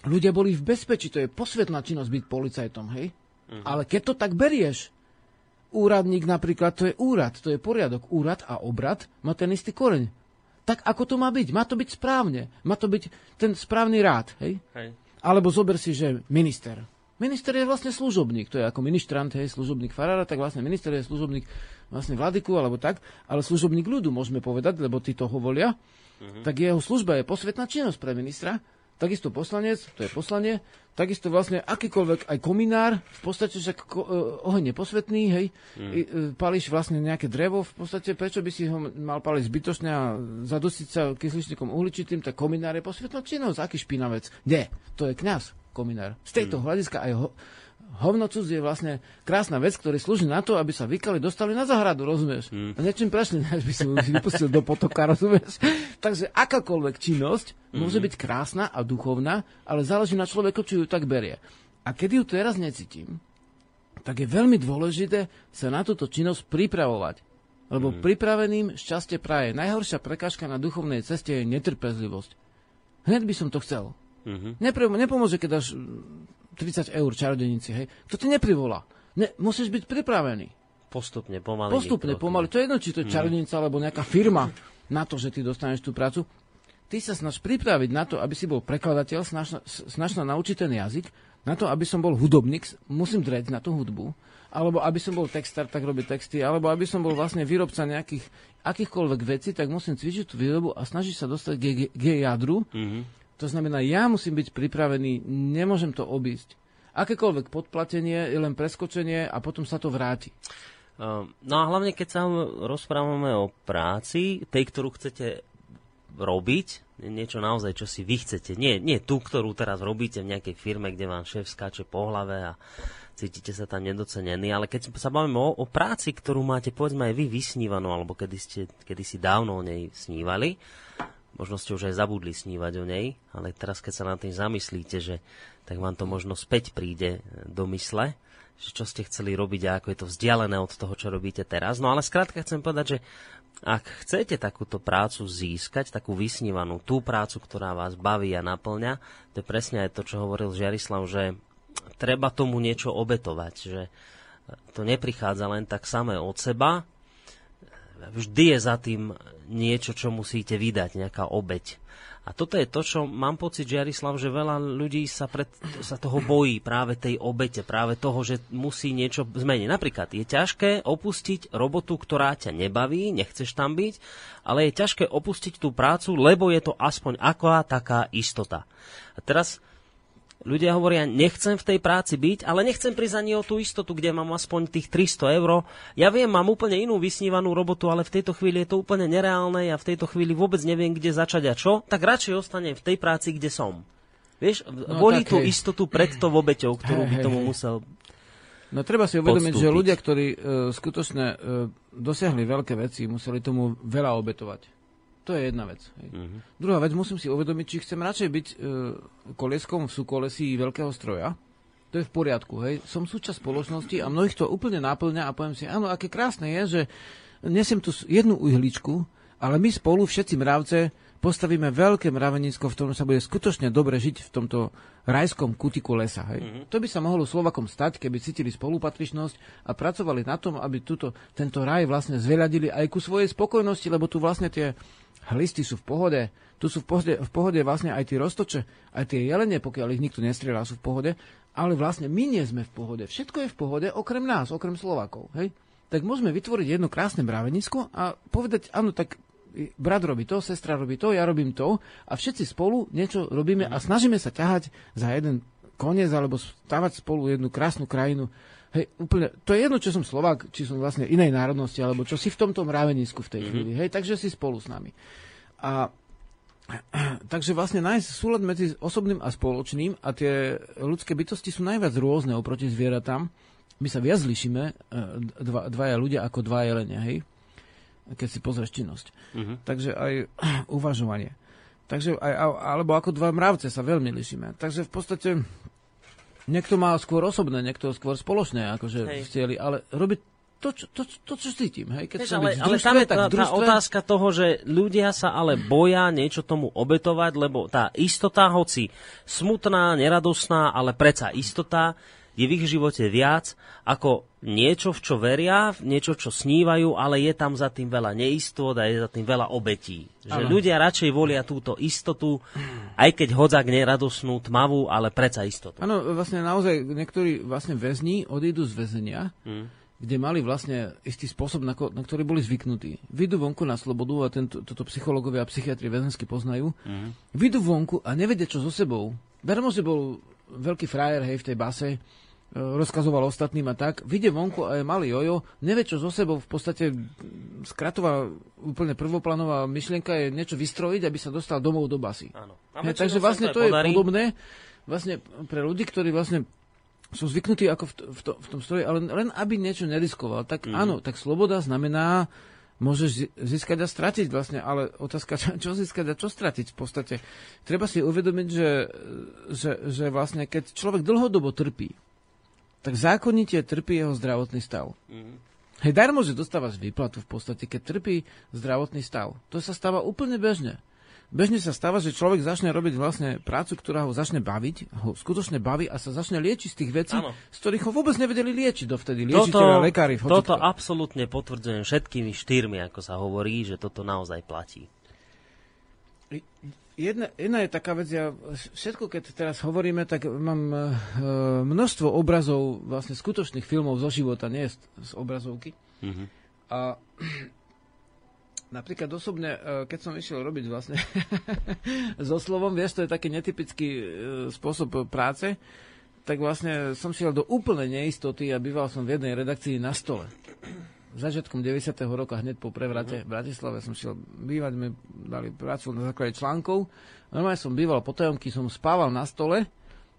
ľudia boli v bezpečí. To je posvetná činnosť byť policajtom, hej? Mm. Ale keď to tak berieš, úradník napríklad, to je úrad, to je poriadok. Úrad a obrad má ten istý koreň tak ako to má byť. Má to byť správne. Má to byť ten správny rád. Hej? Hej. Alebo zober si, že minister. Minister je vlastne služobník, to je ako ministrant, hej, služobník farára, tak vlastne minister je služobník vlastne vladyku, alebo tak, ale služobník ľudu, môžeme povedať, lebo tí toho volia, uh-huh. tak jeho služba je posvetná činnosť pre ministra takisto poslanec, to je poslanie, takisto vlastne akýkoľvek aj kominár, v podstate však ko, uh, oheň je posvetný, hej, mm. I, uh, palíš vlastne nejaké drevo, v podstate prečo by si ho mal paliť zbytočne a zadusiť sa kysličníkom uhličitým, tak kominár je posvetná činnosť, aký špinavec. Nie, to je kňaz, kominár. Z tejto mm. hľadiska aj ho, hovnocud je vlastne krásna vec, ktorý slúži na to, aby sa vykali dostali na zahradu, rozumieš? Mm. A niečím prešli, než by si vypustil do potoka, rozumieš? Takže akákoľvek činnosť mm. môže byť krásna a duchovná, ale záleží na človeku, či ju tak berie. A keď ju teraz necítim, tak je veľmi dôležité sa na túto činnosť pripravovať. Lebo mm. pripraveným šťastie praje. Najhoršia prekážka na duchovnej ceste je netrpezlivosť. Hneď by som to chcel. Mm-hmm. nepomôže, keď dáš 30 eur čarodenici, hej, to ti neprivolá. Ne, musíš byť pripravený. Postupne, pomaly. Postupne, pomaly. To je jedno, či to je mhm. čarodejnica alebo nejaká firma na to, že ty dostaneš tú prácu. Ty sa snaž pripraviť na to, aby si bol prekladateľ, snaž, snaž sa naučiť ten jazyk, na to, aby som bol hudobník, musím dreť na tú hudbu, alebo aby som bol textár, tak robiť texty, alebo aby som bol vlastne výrobca nejakých akýchkoľvek vecí, tak musím cvičiť tú výrobu a snažiť sa dostať k, k jadru, mm-hmm to znamená, ja musím byť pripravený, nemôžem to obísť. Akékoľvek podplatenie je len preskočenie a potom sa to vráti. Ehm, no a hlavne, keď sa rozprávame o práci, tej, ktorú chcete robiť, niečo naozaj, čo si vy chcete. Nie, nie tú, ktorú teraz robíte v nejakej firme, kde vám šéf skáče po hlave a cítite sa tam nedocenení, ale keď sa bavíme o, o práci, ktorú máte povedzme aj vy vysnívanú, alebo kedy, ste, kedy dávno o nej snívali, možno ste už aj zabudli snívať o nej, ale teraz keď sa nad tým zamyslíte, že tak vám to možno späť príde do mysle, že čo ste chceli robiť a ako je to vzdialené od toho, čo robíte teraz. No ale skrátka chcem povedať, že ak chcete takúto prácu získať, takú vysnívanú, tú prácu, ktorá vás baví a naplňa, to je presne aj to, čo hovoril Žiarislav, že treba tomu niečo obetovať, že to neprichádza len tak samé od seba, vždy je za tým niečo, čo musíte vydať, nejaká obeď. A toto je to, čo mám pocit, Jarislav, že veľa ľudí sa, pred, sa toho bojí práve tej obete, práve toho, že musí niečo zmeniť. Napríklad je ťažké opustiť robotu, ktorá ťa nebaví, nechceš tam byť, ale je ťažké opustiť tú prácu, lebo je to aspoň aká taká istota. A teraz Ľudia hovoria, nechcem v tej práci byť, ale nechcem prísť ani o tú istotu, kde mám aspoň tých 300 eur. Ja viem, mám úplne inú vysnívanú robotu, ale v tejto chvíli je to úplne nereálne, ja v tejto chvíli vôbec neviem, kde začať a čo, tak radšej ostanem v tej práci, kde som. Vieš, no, volí tú hej. istotu pred to obeťou, ktorú by tomu hej. musel No treba si uvedomiť, že ľudia, ktorí uh, skutočne uh, dosiahli veľké veci, museli tomu veľa obetovať. To je jedna vec. Hej. Uh-huh. Druhá vec, musím si uvedomiť, či chcem radšej byť uh, kolieskom v súkolesí veľkého stroja. To je v poriadku. Hej. Som súčasť spoločnosti a mnohých to úplne náplňa a poviem si, áno, aké krásne je, že nesiem tu jednu uhličku, ale my spolu, všetci mravce, postavíme veľké mravenisko, v ktorom sa bude skutočne dobre žiť v tomto rajskom kutiku lesa. Hej? Mm-hmm. To by sa mohlo Slovakom stať, keby cítili spolupatričnosť a pracovali na tom, aby tuto, tento raj vlastne zveľadili aj ku svojej spokojnosti, lebo tu vlastne tie hlisty sú v pohode, tu sú v pohode, v pohode vlastne aj tie roztoče, aj tie jelene, pokiaľ ich nikto nestrieľa, sú v pohode, ale vlastne my nie sme v pohode. Všetko je v pohode, okrem nás, okrem Slovakov. Hej? Tak môžeme vytvoriť jedno krásne mravenisko a povedať, áno, tak brat robí to, sestra robí to, ja robím to a všetci spolu niečo robíme a snažíme sa ťahať za jeden koniec alebo stavať spolu jednu krásnu krajinu. Hej, úplne, to je jedno, čo som Slovák, či som vlastne inej národnosti, alebo čo si v tomto mravenisku v tej mm-hmm. chvíli. Hej, takže si spolu s nami. A takže vlastne nájsť súlad medzi osobným a spoločným a tie ľudské bytosti sú najviac rôzne oproti zvieratám. My sa viac lišíme, e, dva, dvaja ľudia ako dva jelenia, hej? keď si pozrieš činnosť. Uh-huh. Takže aj uvažovanie. Takže aj, alebo ako dva mravce sa veľmi lišíme. Takže v podstate niekto má skôr osobné, niekto skôr spoločné, akože v cieli, ale robiť to, čo, to, to, čo cítim. Hej? Keď Hej, ale, ale tam je tá, tá otázka toho, že ľudia sa ale boja niečo tomu obetovať, lebo tá istota, hoci smutná, neradosná, ale predsa istota, je v ich živote viac ako niečo, v čo veria, niečo, čo snívajú, ale je tam za tým veľa neistot a je za tým veľa obetí. Že ano. ľudia radšej volia túto istotu, aj keď hodzak neradosnú, tmavú, ale predsa istotu. Áno, vlastne naozaj niektorí vlastne väzni odídu z väzenia, hmm. kde mali vlastne istý spôsob, na, ko, na ktorý boli zvyknutí. Vyjdú vonku na slobodu a tento, toto psychológovia a psychiatri väzensky poznajú. Hmm. Vyjdú vonku a nevedia, čo so sebou. Bermo, že bol veľký frajer, hej, v tej base, e, rozkazoval ostatným a tak, vyjde vonku a je malý jojo, nevie čo so sebou, v podstate skratová, úplne prvoplanová myšlienka je niečo vystrojiť, aby sa dostal domov do basy. Áno. Hej, takže vlastne to podarí. je podobné vlastne pre ľudí, ktorí vlastne sú zvyknutí ako v, v, to, v tom stroji, ale len aby niečo neriskoval. Tak mm. áno, tak sloboda znamená môžeš získať a stratiť vlastne, ale otázka, čo, čo získať a čo stratiť v podstate. Treba si uvedomiť, že, že, že vlastne keď človek dlhodobo trpí, tak zákonite trpí jeho zdravotný stav. Mm-hmm. Hej, darmo, že dostávaš výplatu v podstate, keď trpí zdravotný stav. To sa stáva úplne bežne. Bežne sa stáva, že človek začne robiť vlastne prácu, ktorá ho začne baviť, ho skutočne baví a sa začne liečiť z tých vecí, ano. z ktorých ho vôbec nevedeli liečiť dovtedy. Liečiteľa, lekári. Toto absolútne potvrdzujem všetkými štyrmi, ako sa hovorí, že toto naozaj platí. Jedna, jedna je taká vec, ja všetko, keď teraz hovoríme, tak mám e, množstvo obrazov, vlastne skutočných filmov zo života, nie z, z obrazovky. Mm-hmm. A Napríklad osobne, e, keď som išiel robiť vlastne so slovom, vieš, to je taký netypický e, spôsob práce, tak vlastne som šiel do úplnej neistoty a býval som v jednej redakcii na stole. Začiatkom 90. roka, hneď po prevrate v Bratislave som šiel bývať, mi dali prácu na základe článkov. Normálne som býval po tajomky, som spával na stole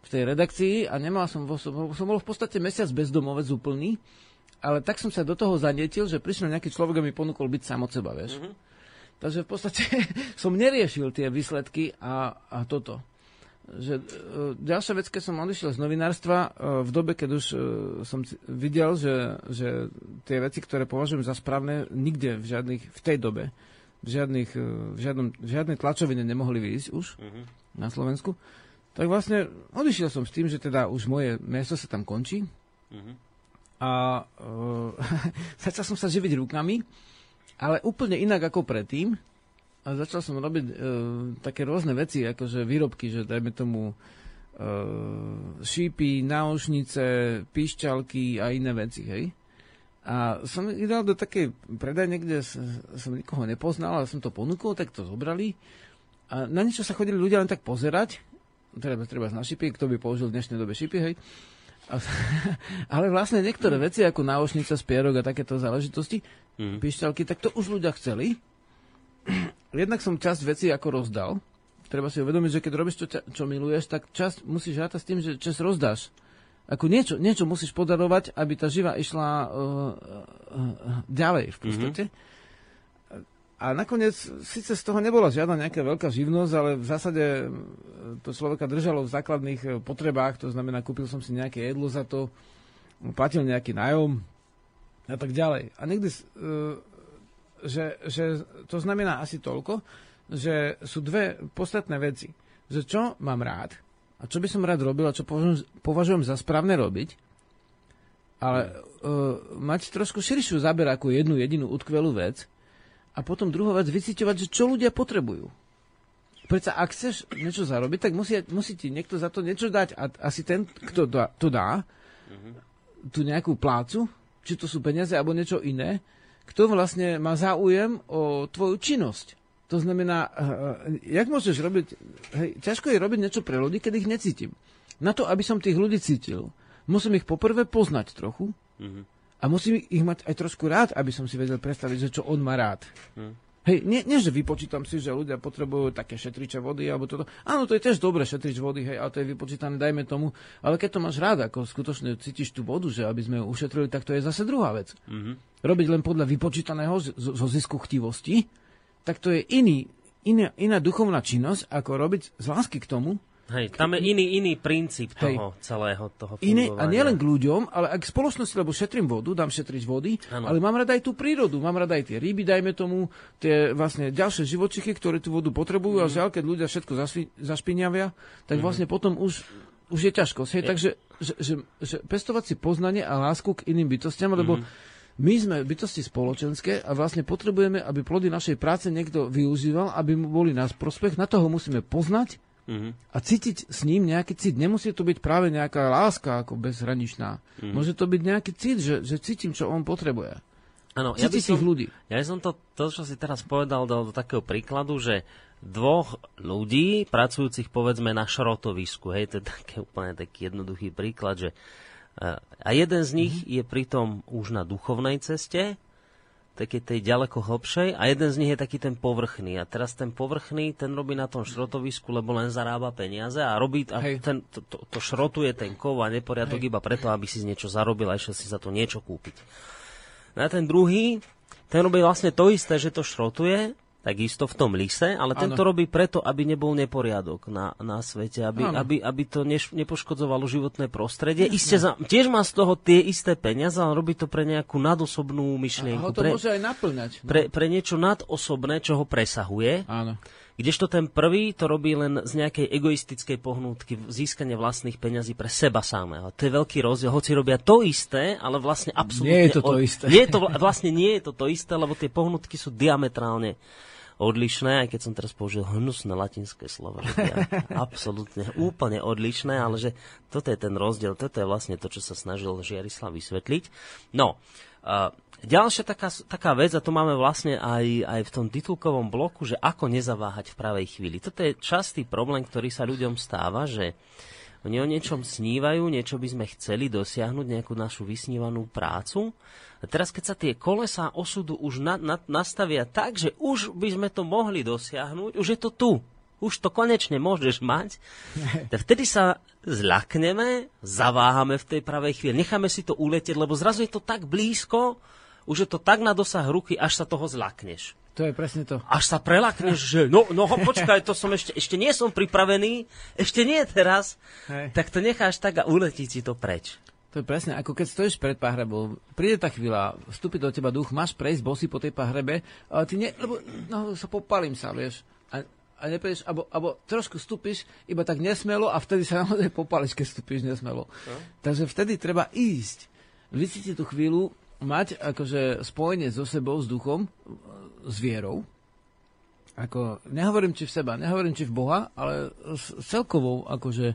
v tej redakcii a nemal som, som bol v podstate mesiac bezdomovec úplný ale tak som sa do toho zanietil, že prišiel nejaký človek a mi ponúkol byť sám od seba, vieš. Mm-hmm. Takže v podstate som neriešil tie výsledky a, a toto. Že, e, ďalšia vec, keď som odišiel z novinárstva, e, v dobe, keď už e, som videl, že, že tie veci, ktoré považujem za správne, nikde v, žiadnych, v tej dobe, v, žiadnych, v, žiadnom, v žiadnej tlačovine nemohli výjsť už mm-hmm. na Slovensku, tak vlastne odišiel som s tým, že teda už moje miesto sa tam končí. Mm-hmm a uh, začal som sa živiť rukami, ale úplne inak ako predtým. A začal som robiť uh, také rôzne veci, akože výrobky, že dajme tomu uh, šípy, náušnice, píšťalky a iné veci, hej. A som idel do takej predajne, kde som nikoho nepoznal, ale som to ponúkol, tak to zobrali. A na niečo sa chodili ľudia len tak pozerať treba, treba na šipy, kto by použil v dnešnej dobe šipy, hej. Ale vlastne niektoré veci, ako náušnica, spierok a takéto záležitosti, mm. pišťalky, tak to už ľudia chceli. Jednak som časť veci ako rozdal. Treba si uvedomiť, že keď robíš to, čo miluješ, tak časť musíš rátať s tým, že čas rozdáš. Ako niečo, niečo musíš podarovať, aby tá živa išla uh, uh, uh, ďalej v podstate. Mm-hmm. A nakoniec síce z toho nebola žiadna nejaká veľká živnosť, ale v zásade to človeka držalo v základných e, potrebách, to znamená, kúpil som si nejaké jedlo za to, platil nejaký nájom a tak ďalej. A niekdy, e, že, že to znamená asi toľko, že sú dve podstatné veci. Že čo mám rád a čo by som rád robil a čo považujem za správne robiť, ale uh, mať trošku širšiu záber ako jednu jedinú utkvelú vec, a potom druhá vec, vycíťovať, že čo ľudia potrebujú. Preto ak chceš niečo zarobiť, tak musí, musí ti niekto za to niečo dať. A asi ten, kto dá, to dá, mm-hmm. tú nejakú plácu, či to sú peniaze alebo niečo iné, kto vlastne má záujem o tvoju činnosť. To znamená, uh, jak môžeš robiť, hej, ťažko je robiť niečo pre ľudí, keď ich necítim. Na to, aby som tých ľudí cítil, musím ich poprvé poznať trochu, mm-hmm. A musím ich mať aj trošku rád, aby som si vedel predstaviť, že čo on má rád. Hmm. Hej, nie, nie, že vypočítam si, že ľudia potrebujú také šetriče vody alebo toto. Áno, to je tiež dobre šetrič vody, hej, ale to je vypočítané, dajme tomu. Ale keď to máš rád, ako skutočne cítiš tú vodu, že aby sme ju ušetrili, tak to je zase druhá vec. Mm-hmm. Robiť len podľa vypočítaného zo, zisku chtivosti, tak to je iný, iná, iná duchovná činnosť, ako robiť z lásky k tomu, Hej, tam je iný, iný princíp toho Hej. celého toho Iné, A nielen k ľuďom, ale aj k spoločnosti, lebo šetrím vodu, dám šetriť vody, ano. ale mám rada aj tú prírodu, mám rada aj tie ryby, dajme tomu, tie vlastne ďalšie živočichy, ktoré tú vodu potrebujú mm. a mhm. žiaľ, keď ľudia všetko zašpiniavia, tak mm. vlastne potom už, už je ťažkosť. Hej, je. Takže že, že, že pestovať si poznanie a lásku k iným bytostiam, lebo mm my sme bytosti spoločenské a vlastne potrebujeme, aby plody našej práce niekto využíval, aby mu boli nás prospech. Na toho musíme poznať, Mm-hmm. A cítiť s ním nejaký cit. Nemusí to byť práve nejaká láska ako bezhraničná. Mm-hmm. Môže to byť nejaký cit, že, že cítim, čo on potrebuje. Áno, ja by som, ľudí. Ja by som to, to, čo si teraz povedal, dal do takého príkladu, že dvoch ľudí, pracujúcich povedzme na šrotovisku, hej, to je taký úplne taký jednoduchý príklad, že uh, a jeden z nich mm-hmm. je pritom už na duchovnej ceste, takej tej ďaleko hlbšej a jeden z nich je taký ten povrchný. A teraz ten povrchný, ten robí na tom šrotovisku, lebo len zarába peniaze a robí a ten, to, to, to šrotuje ten kov a neporiadok Hej. iba preto, aby si niečo zarobil a išiel si za to niečo kúpiť. No a ten druhý, ten robí vlastne to isté, že to šrotuje, takisto v tom lise, ale ten to robí preto, aby nebol neporiadok na, na svete, aby, aby, aby to neš, nepoškodzovalo životné prostredie. Isté, za, tiež má z toho tie isté peniaze, ale robí to pre nejakú nadosobnú myšlienku. A ho to pre, môže aj naplňať. No. Pre, pre niečo nadosobné, čo ho presahuje. Áno. Kdežto ten prvý to robí len z nejakej egoistickej pohnútky, získanie vlastných peňazí pre seba samého. To je veľký rozdiel. Hoci robia to isté, ale vlastne absolútne... Nie je to to isté. Nie je to, vlastne nie je to to isté, lebo tie pohnutky sú diametrálne odlišné, aj keď som teraz použil hnusné latinské slovo, je absolútne úplne odlišné, ale že toto je ten rozdiel, toto je vlastne to, čo sa snažil Žiarislav vysvetliť. No, uh, ďalšia taká, taká vec, a to máme vlastne aj, aj v tom titulkovom bloku, že ako nezaváhať v pravej chvíli. Toto je častý problém, ktorý sa ľuďom stáva, že oni o niečom snívajú, niečo by sme chceli dosiahnuť, nejakú našu vysnívanú prácu a teraz, keď sa tie kolesá osudu už na, na, nastavia tak, že už by sme to mohli dosiahnuť, už je to tu. Už to konečne môžeš mať. Tak vtedy sa zľakneme, zaváhame v tej pravej chvíli, necháme si to uletieť, lebo zrazu je to tak blízko, už je to tak na dosah ruky, až sa toho zlakneš. To je presne to. Až sa prelakneš, že no, no počkaj, to som ešte, ešte nie som pripravený, ešte nie teraz, Hej. tak to necháš tak a uletí ti to preč. To je presne, ako keď stojíš pred pahrebou, príde tá chvíľa, vstúpi do teba duch, máš prejsť bosy po tej pahrebe, ale ty nie, lebo no, sa popalím sa, vieš. A, a neprejdeš, alebo, alebo trošku vstúpiš iba tak nesmelo a vtedy sa naozaj popališ, keď vstúpiš nesmelo. No. Takže vtedy treba ísť, vycítiť tú chvíľu, mať akože spojenie so sebou, s duchom, s vierou. Ako, nehovorím či v seba, nehovorím či v Boha, ale s celkovou akože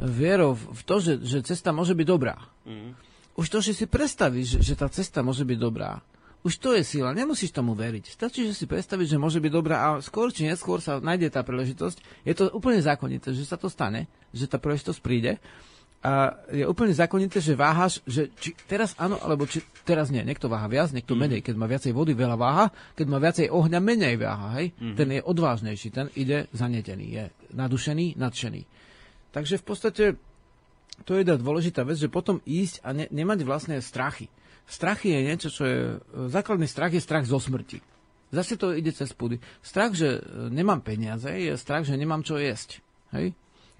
vierou v to, že, že cesta môže byť dobrá. Mm. Už to, že si predstavíš, že, že tá cesta môže byť dobrá, už to je sila, nemusíš tomu veriť. Stačí, že si predstaviť, že môže byť dobrá a skôr či neskôr sa nájde tá príležitosť. Je to úplne zákonité, že sa to stane, že tá príležitosť príde. A je úplne zákonité, že váhaš, že či teraz áno, alebo či teraz nie. Niekto váha viac, niekto menej. Keď má viacej vody, veľa váha. Keď má viacej ohňa, menej váha. Hej? Mm-hmm. Ten je odvážnejší, ten ide zanetený, je nadušený, nadšený. Takže v podstate to je dôležitá vec, že potom ísť a ne, nemať vlastné strachy. Strachy je niečo, čo je... Základný strach je strach zo smrti. Zase to ide cez púdy. Strach, že e, nemám peniaze, je strach, že nemám čo jesť. Hej?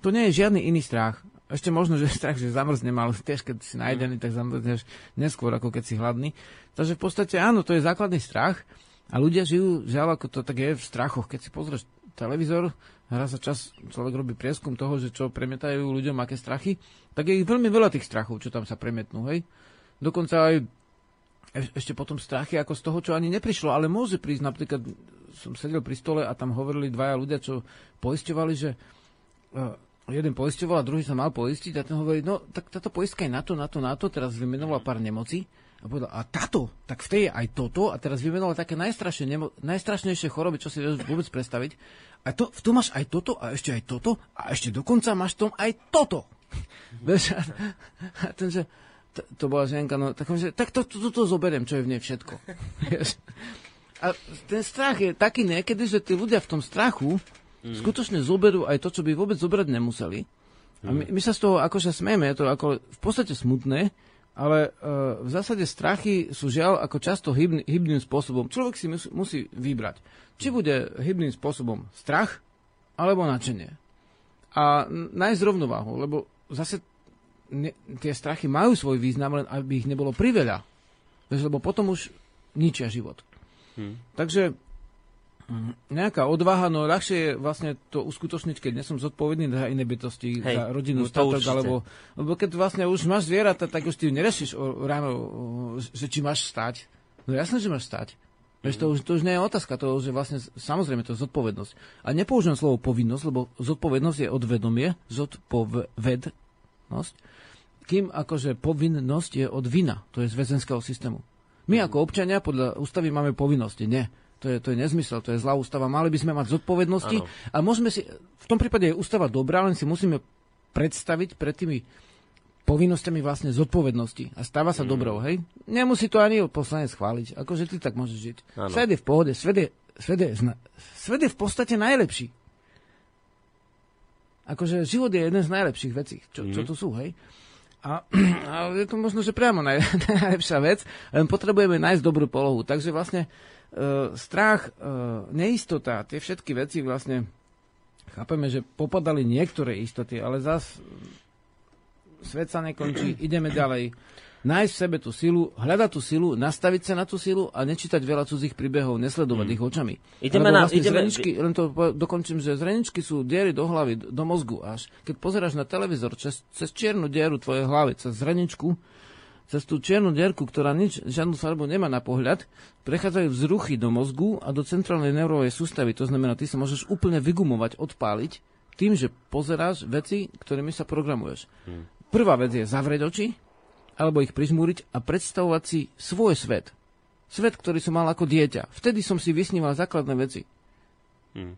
To nie je žiadny iný strach. Ešte možno, že strach, že zamrznem, ale tiež keď si najdený, tak zamrzneš neskôr, ako keď si hladný. Takže v podstate áno, to je základný strach a ľudia žijú, žiaľ, ako to tak je v strachoch. Keď si pozrieš televízor, hrá sa čas, človek robí prieskum toho, že čo premietajú ľuďom, aké strachy, tak je ich veľmi veľa tých strachov, čo tam sa premietnú, hej. Dokonca aj ešte potom strachy ako z toho, čo ani neprišlo, ale môže prísť. Napríklad som sedel pri stole a tam hovorili dvaja ľudia, čo poisťovali, že uh, jeden poisťoval a druhý sa mal poistiť a ten hovorí, no tak táto poistka je na to, na to, na to, teraz vymenoval pár nemocí a povedal, a táto, tak v tej je aj toto a teraz vymenoval také nemo, najstrašnejšie choroby, čo si vieš vôbec predstaviť. A to, tom máš aj toto a ešte aj toto a ešte dokonca máš v tom aj toto. a ten, že, to, to bola ženka, no tak, že, tak to, to, to, to zoberiem, čo je v nej všetko. a ten strach je taký niekedy, že tí ľudia v tom strachu mm. skutočne zoberú aj to, čo by vôbec zobrať nemuseli. A my, my sa z toho akože smejeme, je to ako v podstate smutné, ale uh, v zásade strachy sú žiaľ ako často hybný, hybným spôsobom. Človek si musí, musí vybrať, či bude hybným spôsobom strach alebo nadšenie. A nájsť rovnováhu, lebo zase ne, tie strachy majú svoj význam, len aby ich nebolo priveľa. Lebo potom už ničia život. Hmm. Takže nejaká odvaha, no ľahšie je vlastne to uskutočniť, keď nie som zodpovedný za iné bytosti, Hej, za rodinu, no statok, alebo, lebo keď vlastne už máš zvieratá, tak už ty nerešiš o, ráno, o, že či máš stať. No jasné, že máš stať. Veď to, už, to už nie je otázka, to už je vlastne, samozrejme, to je zodpovednosť. A nepoužijem slovo povinnosť, lebo zodpovednosť je odvedomie, zodpovednosť kým akože povinnosť je od vina, to je z väzenského systému. My ako občania podľa ústavy máme povinnosti, nie. To je, to je nezmysel, to je zlá ústava. Mali by sme mať zodpovednosti ano. a môžeme si, v tom prípade je ústava dobrá, len si musíme predstaviť pred tými povinnosťami vlastne zodpovednosti a stáva sa mm. dobrou, hej? Nemusí to ani poslanec schváliť, akože ty tak môžeš žiť. Ano. Svet je v pohode, svet je, svet, je, svet je v podstate najlepší. Akože život je jeden z najlepších vecí, čo, mm. čo tu sú, hej? A, a je to možno, že priamo naj, najlepšia vec, len potrebujeme nájsť dobrú polohu. Takže vlastne strach, e, neistota, tie všetky veci vlastne chápeme, že popadali niektoré istoty, ale zas svet sa nekončí, ideme ďalej nájsť v sebe tú silu, hľadať tú silu, nastaviť sa na tú silu a nečítať veľa cudzích príbehov, nesledovať mm. ich očami. Ideme na, vlastne ideme... Zreničky, len to dokončím, že zreničky sú diery do hlavy, do mozgu až. Keď pozeráš na televízor cez, cez čiernu dieru tvojej hlavy, cez zreničku, cez tú čiernu dierku, ktorá nič, žiadnu farbu nemá na pohľad, prechádzajú vzruchy do mozgu a do centrálnej neurovej sústavy. To znamená, ty sa môžeš úplne vygumovať, odpáliť tým, že pozeráš veci, ktorými sa programuješ. Hmm. Prvá vec je zavrieť oči, alebo ich prižmúriť a predstavovať si svoj svet. Svet, ktorý som mal ako dieťa. Vtedy som si vysníval základné veci. Hmm.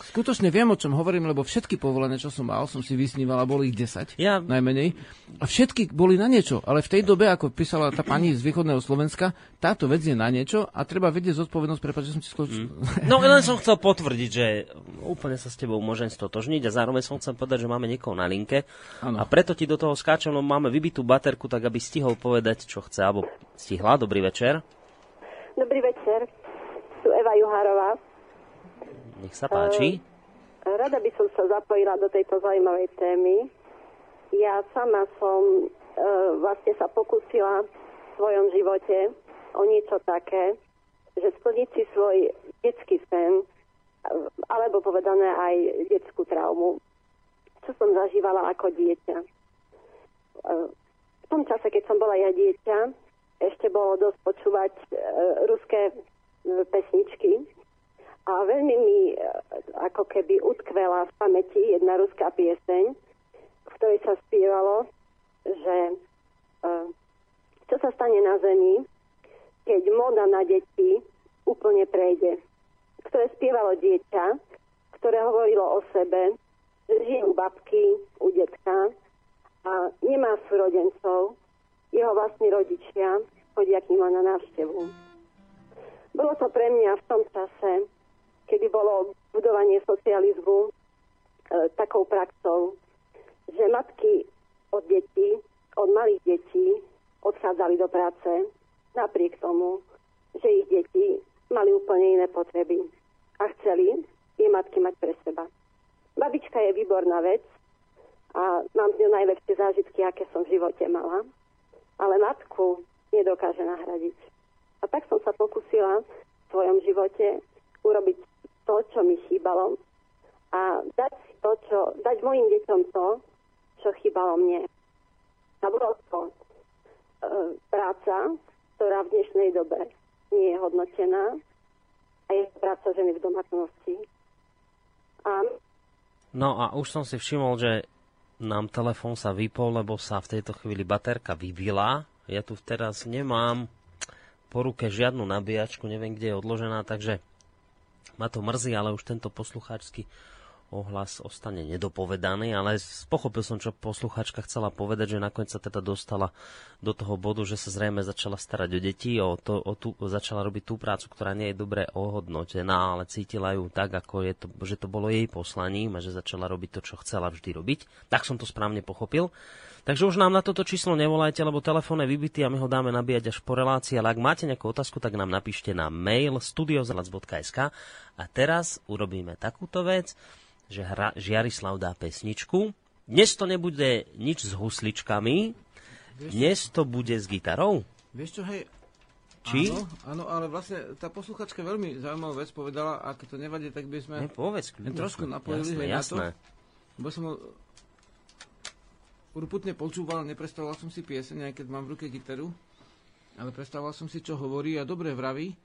Skutočne viem, o čom hovorím, lebo všetky povolené, čo som mal, som si vysníval a boli ich 10, ja... najmenej. A všetky boli na niečo, ale v tej dobe, ako písala tá pani z východného Slovenska, táto vec je na niečo a treba vedieť zodpovednosť, prepáč, že som si skočil. Mm. No len som chcel potvrdiť, že úplne sa s tebou môžem stotožniť a zároveň som chcel povedať, že máme niekoho na linke ano. a preto ti do toho skáčem, no máme vybitú baterku, tak aby stihol povedať, čo chce, alebo stihla. Dobrý večer. Dobrý večer, tu Eva Juhárová. Nech sa páči. Uh, rada by som sa zapojila do tejto zaujímavej témy. Ja sama som uh, vlastne sa pokúsila v svojom živote o niečo také, že splniť si svoj detský sen, alebo povedané aj detskú traumu, čo som zažívala ako dieťa. V tom čase, keď som bola ja dieťa, ešte bolo dosť počúvať ruské pesničky, a veľmi mi e, ako keby utkvela v pamäti jedna ruská pieseň, v ktorej sa spievalo, že e, čo sa stane na Zemi, keď moda na deti úplne prejde, ktoré spievalo dieťa, ktoré hovorilo o sebe, že žijú babky u detka a nemá súrodencov, jeho vlastní rodičia chodia k ním na návštevu. Bolo to pre mňa v tom čase, kedy bolo budovanie socializmu e, takou praxou, že matky od detí, od malých detí odchádzali do práce napriek tomu, že ich deti mali úplne iné potreby a chceli tie matky mať pre seba. Babička je výborná vec a mám z ňou najlepšie zážitky, aké som v živote mala, ale matku nedokáže nahradiť. A tak som sa pokusila v svojom živote urobiť to, čo mi chýbalo a dať to, čo, dať mojim deťom to, čo chýbalo mne. A bolo to e, práca, ktorá v dnešnej dobe nie je hodnotená a je práca ženy v domácnosti. A... No a už som si všimol, že nám telefón sa vypol, lebo sa v tejto chvíli baterka vybila. Ja tu teraz nemám po ruke žiadnu nabíjačku, neviem, kde je odložená, takže ma to mrzí, ale už tento poslucháčsky ohlas ostane nedopovedaný, ale pochopil som, čo posluchačka chcela povedať, že nakoniec sa teda dostala do toho bodu, že sa zrejme začala starať o deti, o to, o tú, začala robiť tú prácu, ktorá nie je dobre ohodnotená, ale cítila ju tak, ako je to, že to bolo jej poslaním a že začala robiť to, čo chcela vždy robiť. Tak som to správne pochopil. Takže už nám na toto číslo nevolajte, lebo telefón je vybitý a my ho dáme nabíjať až po relácii, ale ak máte nejakú otázku, tak nám napíšte na mail studiozalac.sk a teraz urobíme takúto vec že hra, Žiarislav dá pesničku. Dnes to nebude nič s husličkami, dnes to bude s gitarou. Vieš čo, hej, Či? Áno, áno, ale vlastne tá posluchačka veľmi zaujímavú vec povedala, ak to nevadí, tak by sme ne, povedz, len trošku napojili jasné, jasné. na to. Lebo som ho urputne počúval, neprestával som si pieseň, aj keď mám v ruke gitaru, ale prestával som si, čo hovorí a dobre vraví.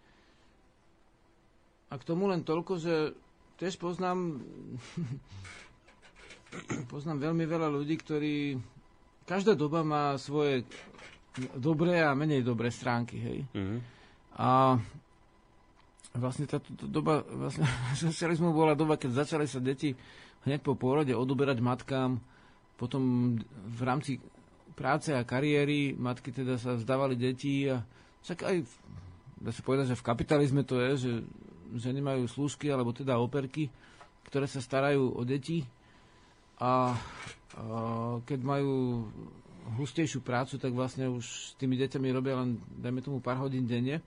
A k tomu len toľko, že tiež poznám poznám veľmi veľa ľudí, ktorí každá doba má svoje dobré a menej dobré stránky, hej. Mm-hmm. A vlastne táto doba vlastne, socializmu bola doba, keď začali sa deti hneď po pôrode odoberať matkám, potom v rámci práce a kariéry matky teda sa vzdávali detí a však aj dá sa povedať, že v kapitalizme to je, že ženy majú slúžky alebo teda operky, ktoré sa starajú o deti a, a keď majú hustejšiu prácu, tak vlastne už s tými deťami robia len, dajme tomu, pár hodín denne.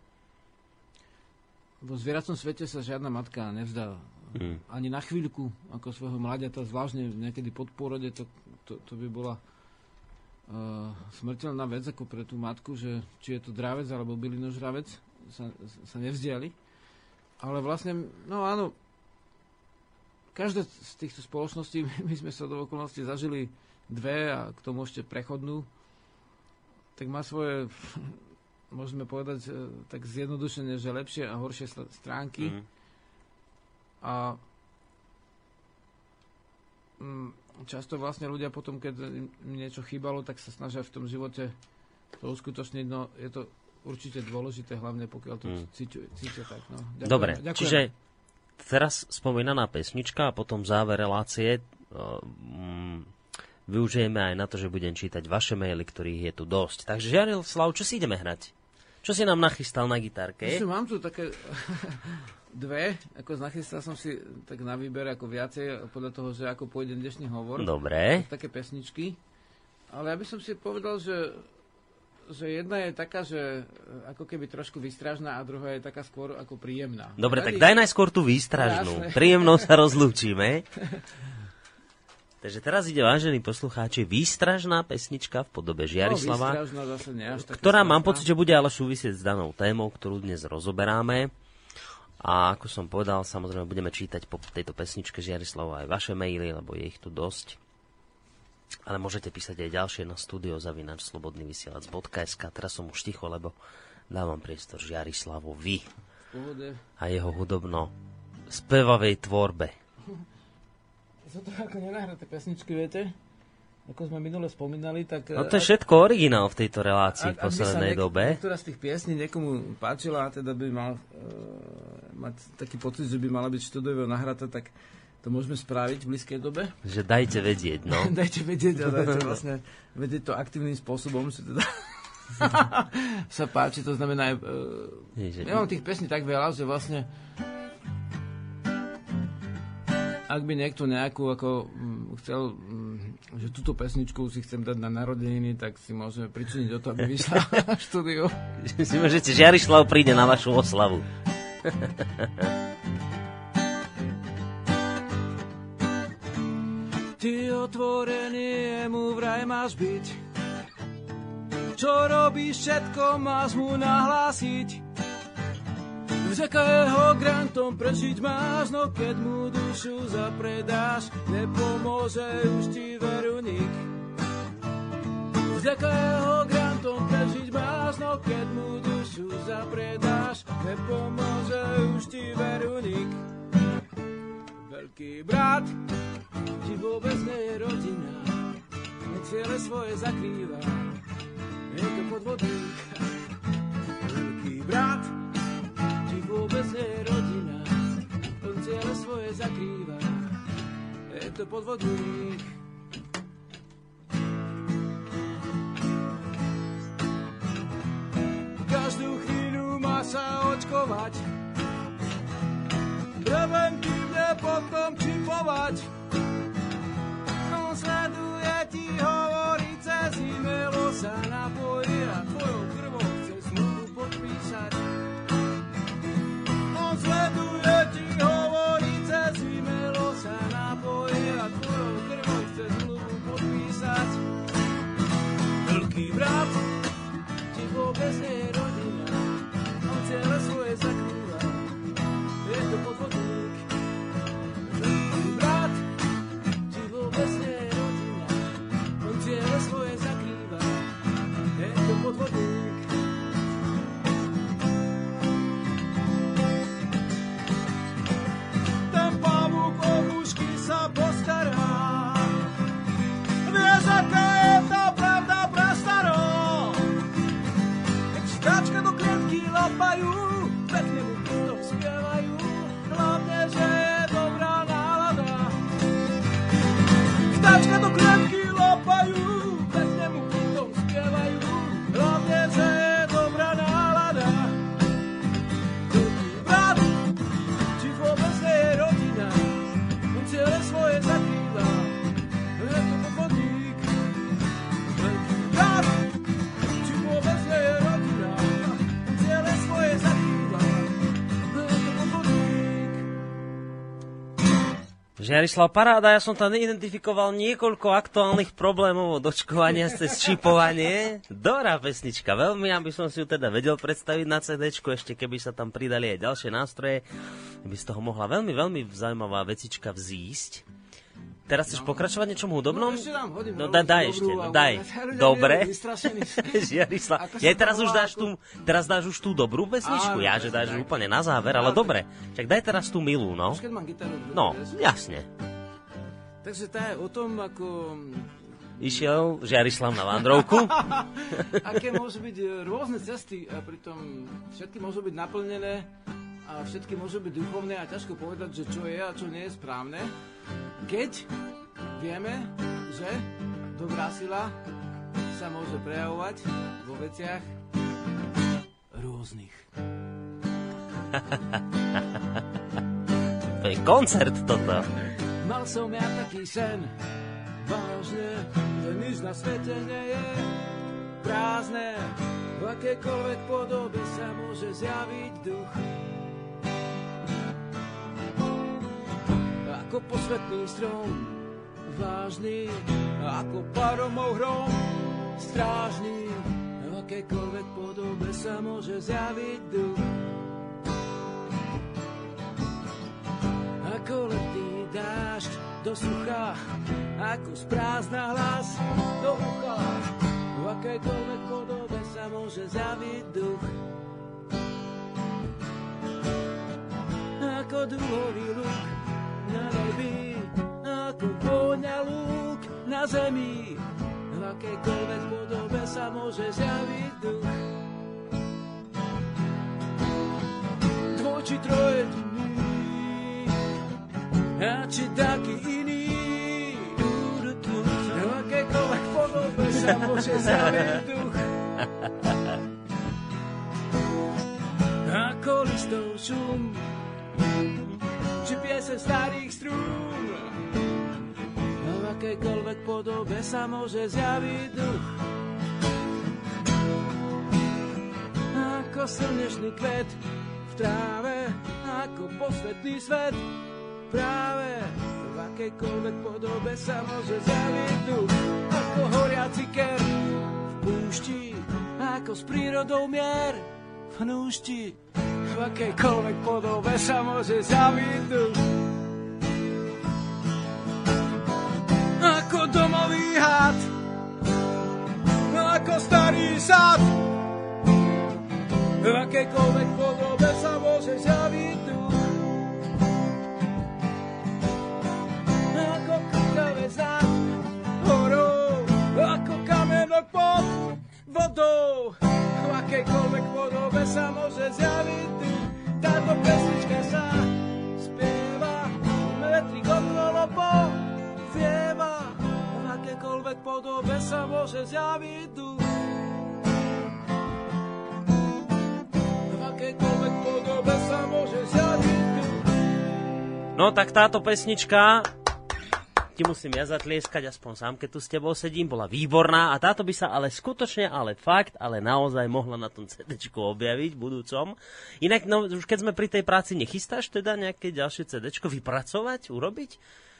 Vo zvieracom svete sa žiadna matka nevzdá mm. ani na chvíľku ako svojho mladiata, zvláštne niekedy pod pôrode, to, to, to by bola uh, smrteľná vec ako pre tú matku, že či je to dravec alebo bylinožravec, sa, sa nevzdiali. Ale vlastne, no áno, každá z týchto spoločností, my sme sa do okolnosti zažili dve a k tomu ešte prechodnú, tak má svoje, môžeme povedať e, tak zjednodušene, že lepšie a horšie stránky. Mm. A často vlastne ľudia potom, keď im niečo chýbalo, tak sa snažia v tom živote to uskutočniť. No, je to určite dôležité, hlavne pokiaľ to mm. cítia tak. No. Ďakujem, Dobre, ďakujem. čiže teraz spomínaná pesnička a potom záver relácie um, využijeme aj na to, že budem čítať vaše maily, ktorých je tu dosť. Takže Slav, čo si ideme hrať? Čo si nám nachystal na gitárke? Myslím, mám tu také dve, ako nachystal som si tak na výber ako viacej, podľa toho, že ako pôjde dnešný hovor. Dobre. Také pesničky. Ale ja by som si povedal, že že jedna je taká, že e, ako keby trošku výstražná a druhá je taká skôr ako príjemná. Dobre, tak daj najskôr tú výstražnú. Príjemnou sa rozlúčime. Takže teraz ide, vážení poslucháči, výstražná pesnička v podobe Žiarislava, no, zase nie, až ktorá mám pocit, že bude ale súvisieť s danou témou, ktorú dnes rozoberáme. A ako som povedal, samozrejme budeme čítať po tejto pesničke Žiarislava aj vaše maily, lebo je ich tu dosť. Ale môžete písať aj ďalšie na studiozavinačslobodnyvysielac.sk Teraz som už ticho, lebo dávam priestor Žiarislavovi a jeho hudobno spevavej tvorbe. Sú to ako nenahraté pesničky, viete? ako sme minule spomínali, tak... No to je všetko originál v tejto relácii v ak sa poslednej niek- dobe. Niektorá z tých piesní niekomu páčila a teda by mal uh, mať taký pocit, že by mala byť štúdiovo nahratá, tak to môžeme spraviť v blízkej dobe. Že dajte vedieť, no. dajte vedieť a dajte vlastne vedieť to aktívnym spôsobom, že teda sa páči, to znamená. Uh, Ježe. ja mám tých piesní tak veľa, že vlastne ak by niekto nejakú ako mm, chcel, mm, že túto pesničku si chcem dať na narodeniny, tak si môžeme pričiniť o to, aby vyšla na štúdiu. si môžete, Žiarislav príde na vašu oslavu. Otvorený mu vraj máš byť. Čo robíš, všetko máš mu nahlásiť. Řeka jeho grantom prežiť máš, no keď mu dušu zapredáš, nepomôže už ti veru. Vďaka jeho grantom prežiť máš, no keď mu dušu zapredáš, nepomôže už ti veru nik. Veľký brat, ti vôbec nie je rodina, ne ciele svoje zakrýva, je to podvodník. Veľký brat, ti vôbec nie je rodina, on ciele svoje zakrýva, je to podvodník. Každú chvíľu má sa očkovať, preventívne potom čipovať. On sleduje ti, hovorí cez e-mailo sa napojí a tvojou krvou chce zmluvu podpísať. On sleduje ti, hovorí cez e-mailo sa napojí a tvojou krvou chce zmluvu podpísať. Veľký brat, ti vôbec nie Žiarislav Paráda, ja som tam identifikoval niekoľko aktuálnych problémov od očkovania cez čipovanie. Dobrá pesnička, veľmi, aby som si ju teda vedel predstaviť na CD, ešte keby sa tam pridali aj ďalšie nástroje, by z toho mohla veľmi, veľmi zaujímavá vecička vzísť. Teraz chceš pokračovať niečom hudobnom? No, ešte dám, hodím no rovno daj, ešte, no daj. Dobre. ja teraz už dáš tú, teraz dáš už tú dobrú pesničku, ja, že dáš úplne na záver, ale dobre. Však daj teraz tú milú, no. No, jasne. Takže tá je o tom, ako, Išiel Žiarislav na Vandrovku. aké môžu byť rôzne cesty a pritom všetky môžu byť naplnené a všetky môžu byť duchovné a ťažko povedať, že čo je a čo nie je správne. Keď vieme, že dobrá sila sa môže prejavovať vo veciach rôznych. To je koncert toto. Mal som ja taký sen, vážne, že nič na svete nie je prázdne. V akékoľvek podobe sa môže zjaviť duch. Ako posvetný strom, vážny, ako paromov hrom, strážny. V akékoľvek podobe sa môže zjaviť duch. Ako letný dážď do sucha, ako sprázdna hlas do ucha. V akékoľvek podobe sa môže zjaviť duch. Ako duhový luk na nebi, ako vôňa lúk na zemi, v akejkoľvek podobe sa môže zjaviť duch. Dvoj či troje a či taký iný. V akejkoľvek podobe sa môže zjaviť duch. Ako listov šum, či piese starých strún. V akejkoľvek podobe sa môže zjaviť duch. Ako slnečný kvet v tráve, ako posvetný svet. Práve v akejkoľvek podobe sa môže zjaviť duch. Ako horiaci ker v púšti, ako s prírodou mier v hnúšti. V akejkoľvek podobe sa môže zjaviť duch. Ako domový had, ako starý sad. V akejkoľvek podobe sa môže zjaviť duch. Ako krkavec nad horou, ako kamenok pod vodou. V akejkoľvek podobe sa môže zjaviť duch. Táto pesnička sa spieva, metrik okolo po vieva. V akékoľvek podobe sa môže zjaviť. V akejkoľvek podobe sa môže zjaviť. No tak táto pesnička ti musím ja zatlieskať, aspoň sám, keď tu s tebou sedím, bola výborná a táto by sa ale skutočne, ale fakt, ale naozaj mohla na tom CD objaviť v budúcom. Inak, no, už keď sme pri tej práci, nechystáš teda nejaké ďalšie CD vypracovať, urobiť?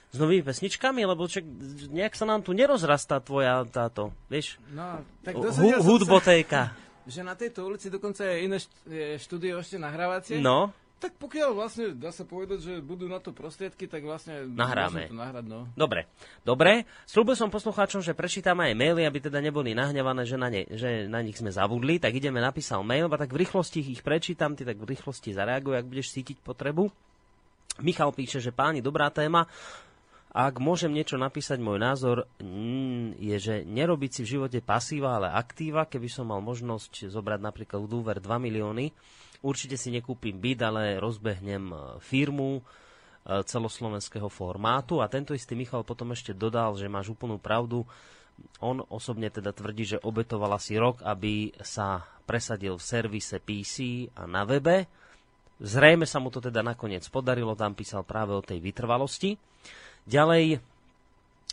S novými pesničkami, lebo čak, nejak sa nám tu nerozrastá tvoja táto, vieš, No, tak hu- som sa, hudbotéka. že na tejto ulici dokonca je iné št- štúdio ešte nahrávacie. No, Tak pokiaľ vlastne dá sa povedať, že budú na to prostriedky, tak vlastne Nahráme. to nahrať, no. Dobre, dobre. Slúbil som poslucháčom, že prečítame aj maily, aby teda neboli nahnevané, že na, ne, že na nich sme zabudli. Tak ideme, napísal mail, a tak v rýchlosti ich prečítam, ty tak v rýchlosti zareaguj, ak budeš cítiť potrebu. Michal píše, že páni, dobrá téma. Ak môžem niečo napísať, môj názor mm, je, že nerobiť si v živote pasíva, ale aktíva. Keby som mal možnosť zobrať napríklad úver 2 milióny, určite si nekúpim byt, ale rozbehnem e, firmu, e, celoslovenského formátu. A tento istý Michal potom ešte dodal, že máš úplnú pravdu. On osobne teda tvrdí, že obetovala si rok, aby sa presadil v servise PC a na webe. Zrejme sa mu to teda nakoniec podarilo, tam písal práve o tej vytrvalosti. Ďalej,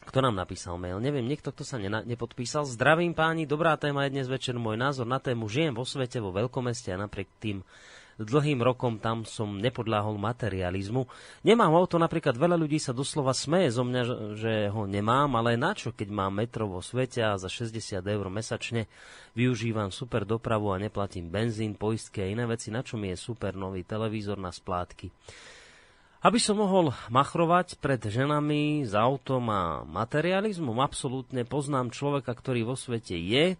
kto nám napísal mail? Neviem, niekto, kto sa nena- nepodpísal. Zdravím páni, dobrá téma je dnes večer. Môj názor na tému žijem vo svete, vo veľkomeste a napriek tým dlhým rokom tam som nepodláhol materializmu. Nemám auto, napríklad veľa ľudí sa doslova smeje zo mňa, že- ho nemám, ale na čo, keď mám metro vo svete a za 60 eur mesačne využívam super dopravu a neplatím benzín, poistky a iné veci, na čo mi je super nový televízor na splátky. Aby som mohol machrovať pred ženami s autom a materializmom, absolútne poznám človeka, ktorý vo svete je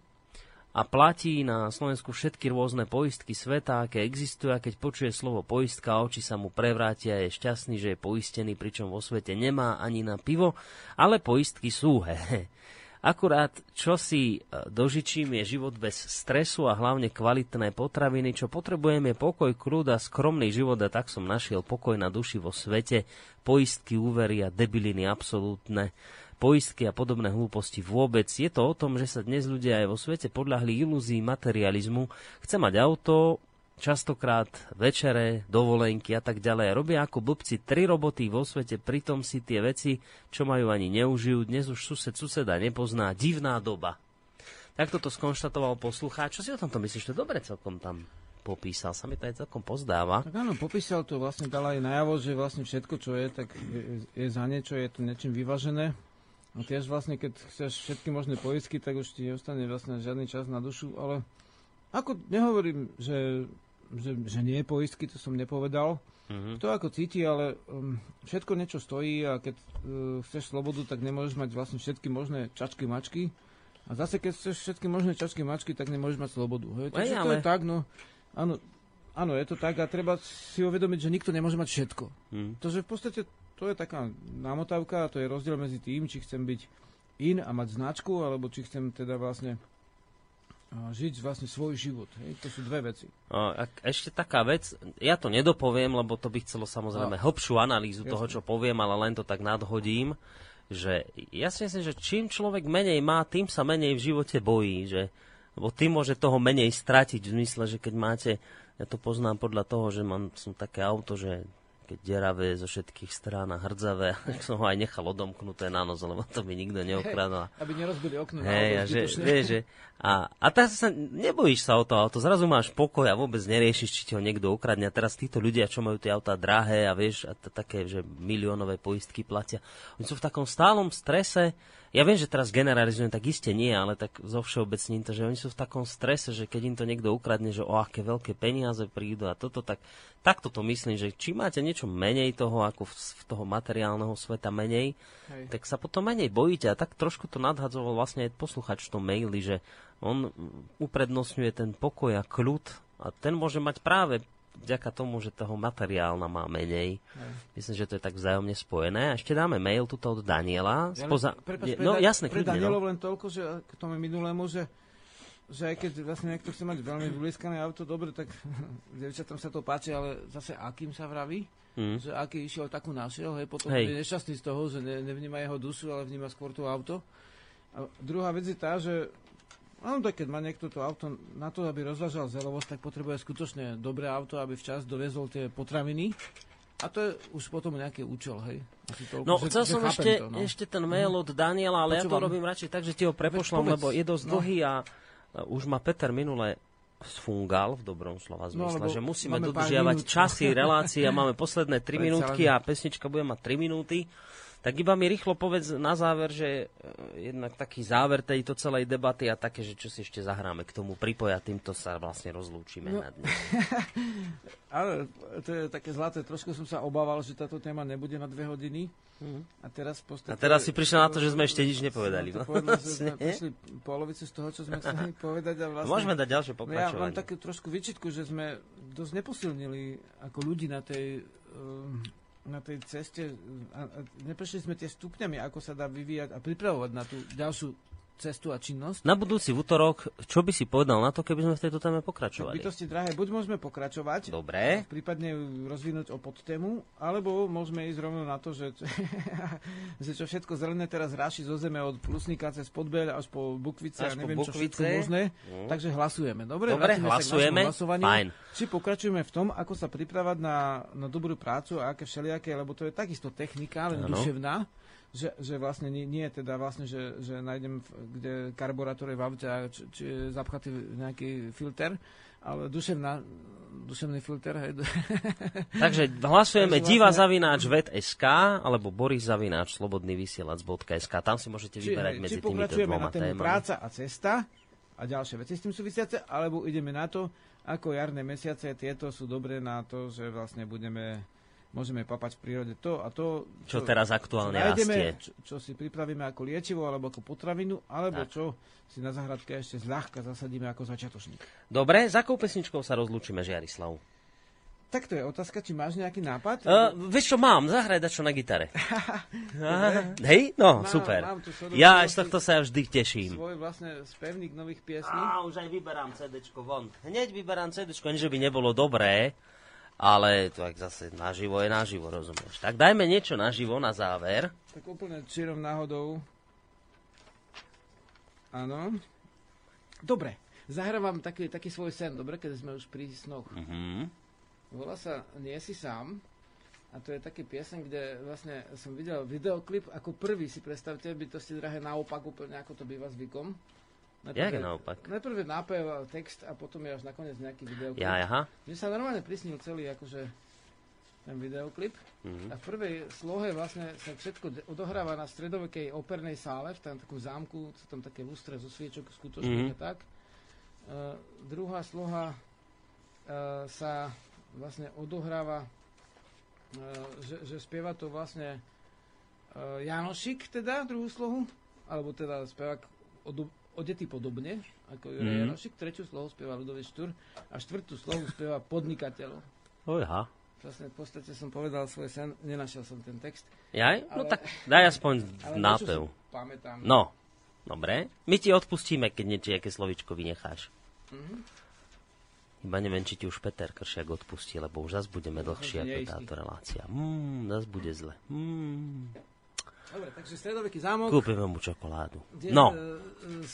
a platí na Slovensku všetky rôzne poistky sveta, aké existujú a keď počuje slovo poistka, oči sa mu prevrátia je šťastný, že je poistený, pričom vo svete nemá ani na pivo, ale poistky sú. He. Akurát, čo si e, dožičím, je život bez stresu a hlavne kvalitné potraviny. Čo potrebujem je pokoj, kľud a skromný život a tak som našiel pokoj na duši vo svete. Poistky, úvery a debiliny absolútne. Poistky a podobné hlúposti vôbec. Je to o tom, že sa dnes ľudia aj vo svete podľahli ilúzii materializmu. Chce mať auto, častokrát večere, dovolenky a tak ďalej. Robia ako blbci tri roboty vo svete, pritom si tie veci, čo majú ani neužijú. Dnes už sused suseda nepozná. Divná doba. Tak toto skonštatoval poslucháč. Čo si o tomto myslíš? To je dobre celkom tam popísal. Sa mi to aj celkom pozdáva. Tak áno, popísal to vlastne, dal aj najavo, že vlastne všetko, čo je, tak je, je za niečo, je to niečím vyvážené. A tiež vlastne, keď chceš všetky možné poistky, tak už ti neostane vlastne žiadny čas na dušu, ale ako nehovorím, že, že, že nie je poistky, to som nepovedal. Mhm. To ako cíti, ale um, všetko niečo stojí a keď uh, chceš slobodu, tak nemôžeš mať vlastne všetky možné čačky, mačky. A zase, keď chceš všetky možné čačky, mačky, tak nemôžeš mať slobodu. Hej? Takže to ale- je tak, no. Áno, áno, je to tak a treba si uvedomiť, že nikto nemôže mať všetko. Mhm. To, že v podstate to je taká námotávka a to je rozdiel medzi tým, či chcem byť in a mať značku, alebo či chcem teda vlastne žiť vlastne svoj život. Hej? To sú dve veci. A ešte taká vec, ja to nedopoviem, lebo to by chcelo samozrejme hlbšiu analýzu Jasne. toho, čo poviem, ale len to tak nadhodím, že ja si myslím, že čím človek menej má, tým sa menej v živote bojí, že lebo tým môže toho menej stratiť v zmysle, že keď máte, ja to poznám podľa toho, že mám, som také auto, že keď deravé zo všetkých strán a hrdzavé, tak som ho aj nechal odomknuté na noc, lebo to mi nikto neokradol. Aby nerozbili okno. auto a že, vieš, že, a, a teraz sa nebojíš sa o to auto, zrazu máš pokoj a vôbec neriešiš, či ti ho niekto ukradne. A teraz títo ľudia, čo majú tie autá drahé a vieš, a také, že miliónové poistky platia, oni sú v takom stálom strese. Ja viem, že teraz generalizujem, tak iste nie, ale tak zo všeobecním to, že oni sú v takom strese, že keď im to niekto ukradne, že o aké veľké peniaze prídu a toto, tak takto to myslím, že či máte niečo menej toho, ako v, v toho materiálneho sveta menej, Hej. tak sa potom menej bojíte. A tak trošku to nadhadzoval vlastne aj posluchač v tom maili, že on uprednostňuje ten pokoj a kľud a ten môže mať práve vďaka tomu, že toho materiálna má menej. Myslím, že to je tak vzájomne spojené. A ešte dáme mail tuto od Daniela. Ja Spoza... len- prepáč, Je- pre no jasne, Pre. Danielov No. len toľko, že k tomu minulému, že že aj keď vlastne niekto chce mať veľmi vyblískané auto, dobre, tak devčatom sa to páči, ale zase akým sa vraví, Mm. že aký išiel, takú našiel, hej, potom Hej. je nešťastný z toho, že ne, nevníma jeho dušu, ale vníma skôr to auto. A druhá vec je tá, že Áno, tak keď má niekto to auto na to, aby rozvážal zelovosť, tak potrebuje skutočne dobré auto, aby včas doviezol tie potraviny. A to je už potom nejaký účel, hej. Asi toľko, No, že- chcel že som ešte, to, no. ešte ten mail od Daniela, ale ja to Počúvam. robím radšej tak, že ti ho prepošlom, povedz. lebo je dosť No. dlhý a a už ma Peter minule sfungal v dobrom slova zmysle, lebo že musíme dodržiavať časy, relácie a máme posledné 3 Predsa minútky a pesnička bude mať 3 minúty. Tak iba mi rýchlo povedz na záver, že e, jednak taký záver tejto celej debaty a také, že čo si ešte zahráme k tomu pripoja, týmto sa vlastne rozlúčime No. na dnes. Ale to je také zlaté. Trošku som sa obával, že táto téma nebude na dve hodiny. A teraz v podstate... A teraz si prišiel na to, že sme ešte nič nepovedali. No. to povedali, že sme Vlastne. prišli polovicu z toho, čo sme chceli povedať. A vlastne... Môžeme dať ďalšie No ja pokračovanie. mám takú trošku výčitku, že sme dosť neposilnili ako ľudí na tej, um, na tej ceste. A, a neprešli sme tie stupňami, ako sa dá vyvíjať a pripravovať na tú ďalšiu cestu a činnosť. Na budúci v útorok, čo by si povedal na to, keby sme v tejto téme Tak pokračovali? bytosti drahé, buď môžeme pokračovať, Dobre. prípadne ju rozvinúť o podtému, alebo môžeme ísť rovno na to, že, že čo všetko zelené teraz ráši zo zeme od Plusníka cez Podbeľ až po Bukvice Až a po neviem čo všetko Bukvice. možné. No. Takže hlasujeme. Dobre, Dobre, hlasujeme. Fajn. Či pokračujeme v tom, ako sa pripravať na, na dobrú prácu a aké všelijaké, lebo to je takisto technika, len Áno. duševná. Že, že vlastne nie, nie teda vlastne, že, že nájdem, kde karburátor je v aute a či, či je zapchatý nejaký filter, ale duševná, duševný filter, hej. Takže hlasujeme Takže diva vlastne- zavináč vet.sk alebo boris zavináč slobodnyvysielac.sk. Tam si môžete či, vyberať hej, medzi či týmito dvoma na témami. práca a cesta a ďalšie veci s tým súvisiace, alebo ideme na to, ako jarné mesiace tieto sú dobré na to, že vlastne budeme môžeme papať v prírode to a to, Čo teraz aktuálne nájdeme, rastie. Čo, čo si pripravíme ako liečivo alebo ako potravinu, alebo Tak. čo si na zahradke ešte zľahka zasadíme ako začiatočník. Dobre, za akou pesničkou sa rozlúčime, Žiarislav? Tak to je otázka, či máš nejaký nápad? Uh, vieš čo, mám, zahraj dačo na gitare. Aha, Hej, no, Mám- super. mám Ja z tohto sa vždy teším. Svoj vlastne spevník nových piesní. Á, už aj vyberám CDčko von. Hneď vyberám CDčko, nie že by nebolo dobré, ale to ak zase naživo je naživo, rozumieš. Tak dajme niečo naživo na záver. Tak úplne čirom náhodou. Áno. Dobre, zahrávam taký, taký svoj sen, dobre, keď sme už pri snoch. Mhm. Volá sa Nie si sám. A to je taký piesen, kde vlastne som videl videoklip, ako prvý si predstavte, by to ste drahé naopak úplne, ako to býva zvykom. Jak je naopak? Najprv je nápev text a potom je až nakoniec nejaký videoklip. Ja, aha. Mne sa normálne prisnil celý akože ten videoklip. Mhm. A v prvej slohe vlastne sa všetko odohráva na stredovekej opernej sále, v tam takom zámku, sú tam také lustre zo sviečok skutočných Mhm. a tak. Uh, druhá sloha uh, sa vlastne odohráva, uh, že, že spieva to vlastne uh, Janošik teda, druhú slohu, alebo teda spevák odu- odetý podobne, ako Juraj Mhm. Janošik, tretiu slohu spieva Ludový Štúr a štvrtú slohu spieva podnikateľ. Ojha. Vlastne v podstate som povedal svoj sen, nenašiel som ten text. Jaj? No Ale- tak daj aspoň Ale nápev. pamätám. No, dobre. My ti odpustíme, keď niečo, aké slovičko vynecháš. Mhm. Iba neviem, či ti už Peter Kršiak odpustí, lebo už zase budeme dlhšie ako táto relácia. Mm, zase bude zle. Mm. Dobre, takže stredoveký zámok. Kúpime mu čokoládu. kde, No, e, e,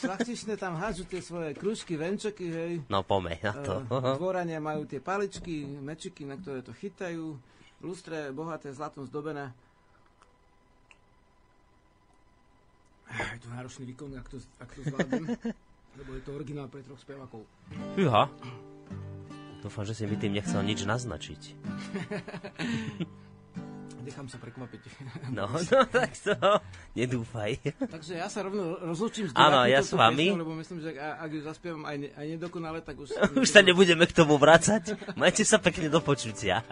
Šlachtičné tam hádžu tie svoje kružky, venčeky, hej. no pomeň na to. E, Dvorania majú tie paličky, mečiky, na ktoré to chytajú. Lustre bohaté, zlatom zdobené. Aj, to náročný výkon, ak to, ak to zvládnem. lebo je to originál pre troch spevákov. Fíha. Dúfam, že si mi tým nechcel nič naznačiť. Nechám sa prekvapiť. No, no tak to nedúfaj. Takže ja sa rovno rozlučím s Áno, ja s vami. piesňou, lebo myslím, že ak ju zaspievam aj, ne, aj nedokonale, tak už... Už sa nebudeme k tomu vrácať. Majte sa pekne do počutia.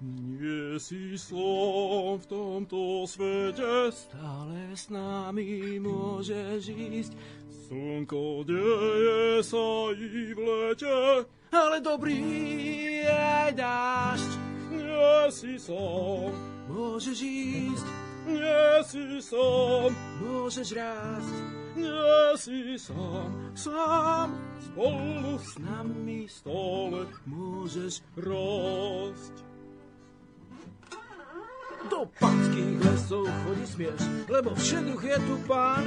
Nie si som v tomto svete, Stále s nami môžeš ísť, slnko deje sa i v lete. ale dobrý aj dážď. Nie si som, Môžeš ísť, nie si som, môžeš rásť, nie si sám, sám spolu s nami stále môžeš rásť. do panských lesov chodiť smieš, lebo všeduch je tu pán.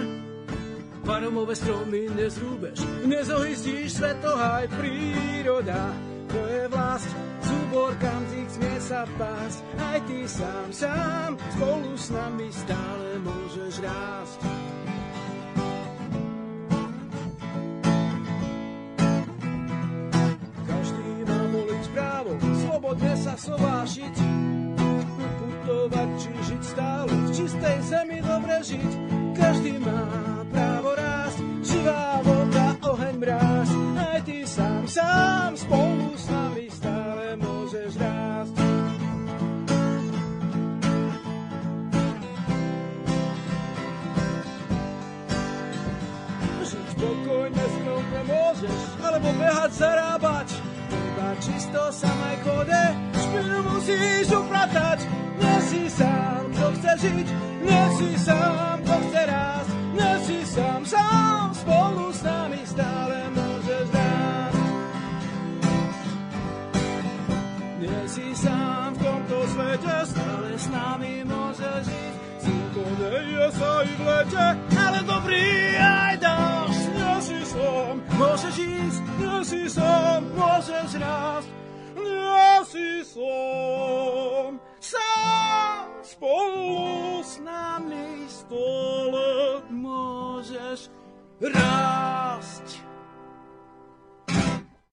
Paromové stromy nezrúbeš, nezohyzdíš svetohaj príroda. To je vlast, súbor, tých smie sa pásť. Aj ty sám, sám, spolu s nami stále môžeš rásť. Každý má voliť právo, slobodne sa sovášiť, putovať či žiť stále, v čistej zemi dobre žiť. Každý má právo rásť, živá voda, oheň mráz. Aj ty sám, sám, spolu alebo behať, zarábať. Iba čisto samej chode, špinu musíš upratať. Nie si sám, kto chce žiť, nie si sám, kto chce rásť. Nie si sám, sám, spolu s nami stále môžeš rásť. Nie si sám v tomto svete, stále s nami môžeš žiť. Slnko deje sa i v lete, Ale dobrý aj sám, môžeš ísť, nie si sám, môžeš rásť. nie si sám. Sám Spolu s nami stále môžeš rásť.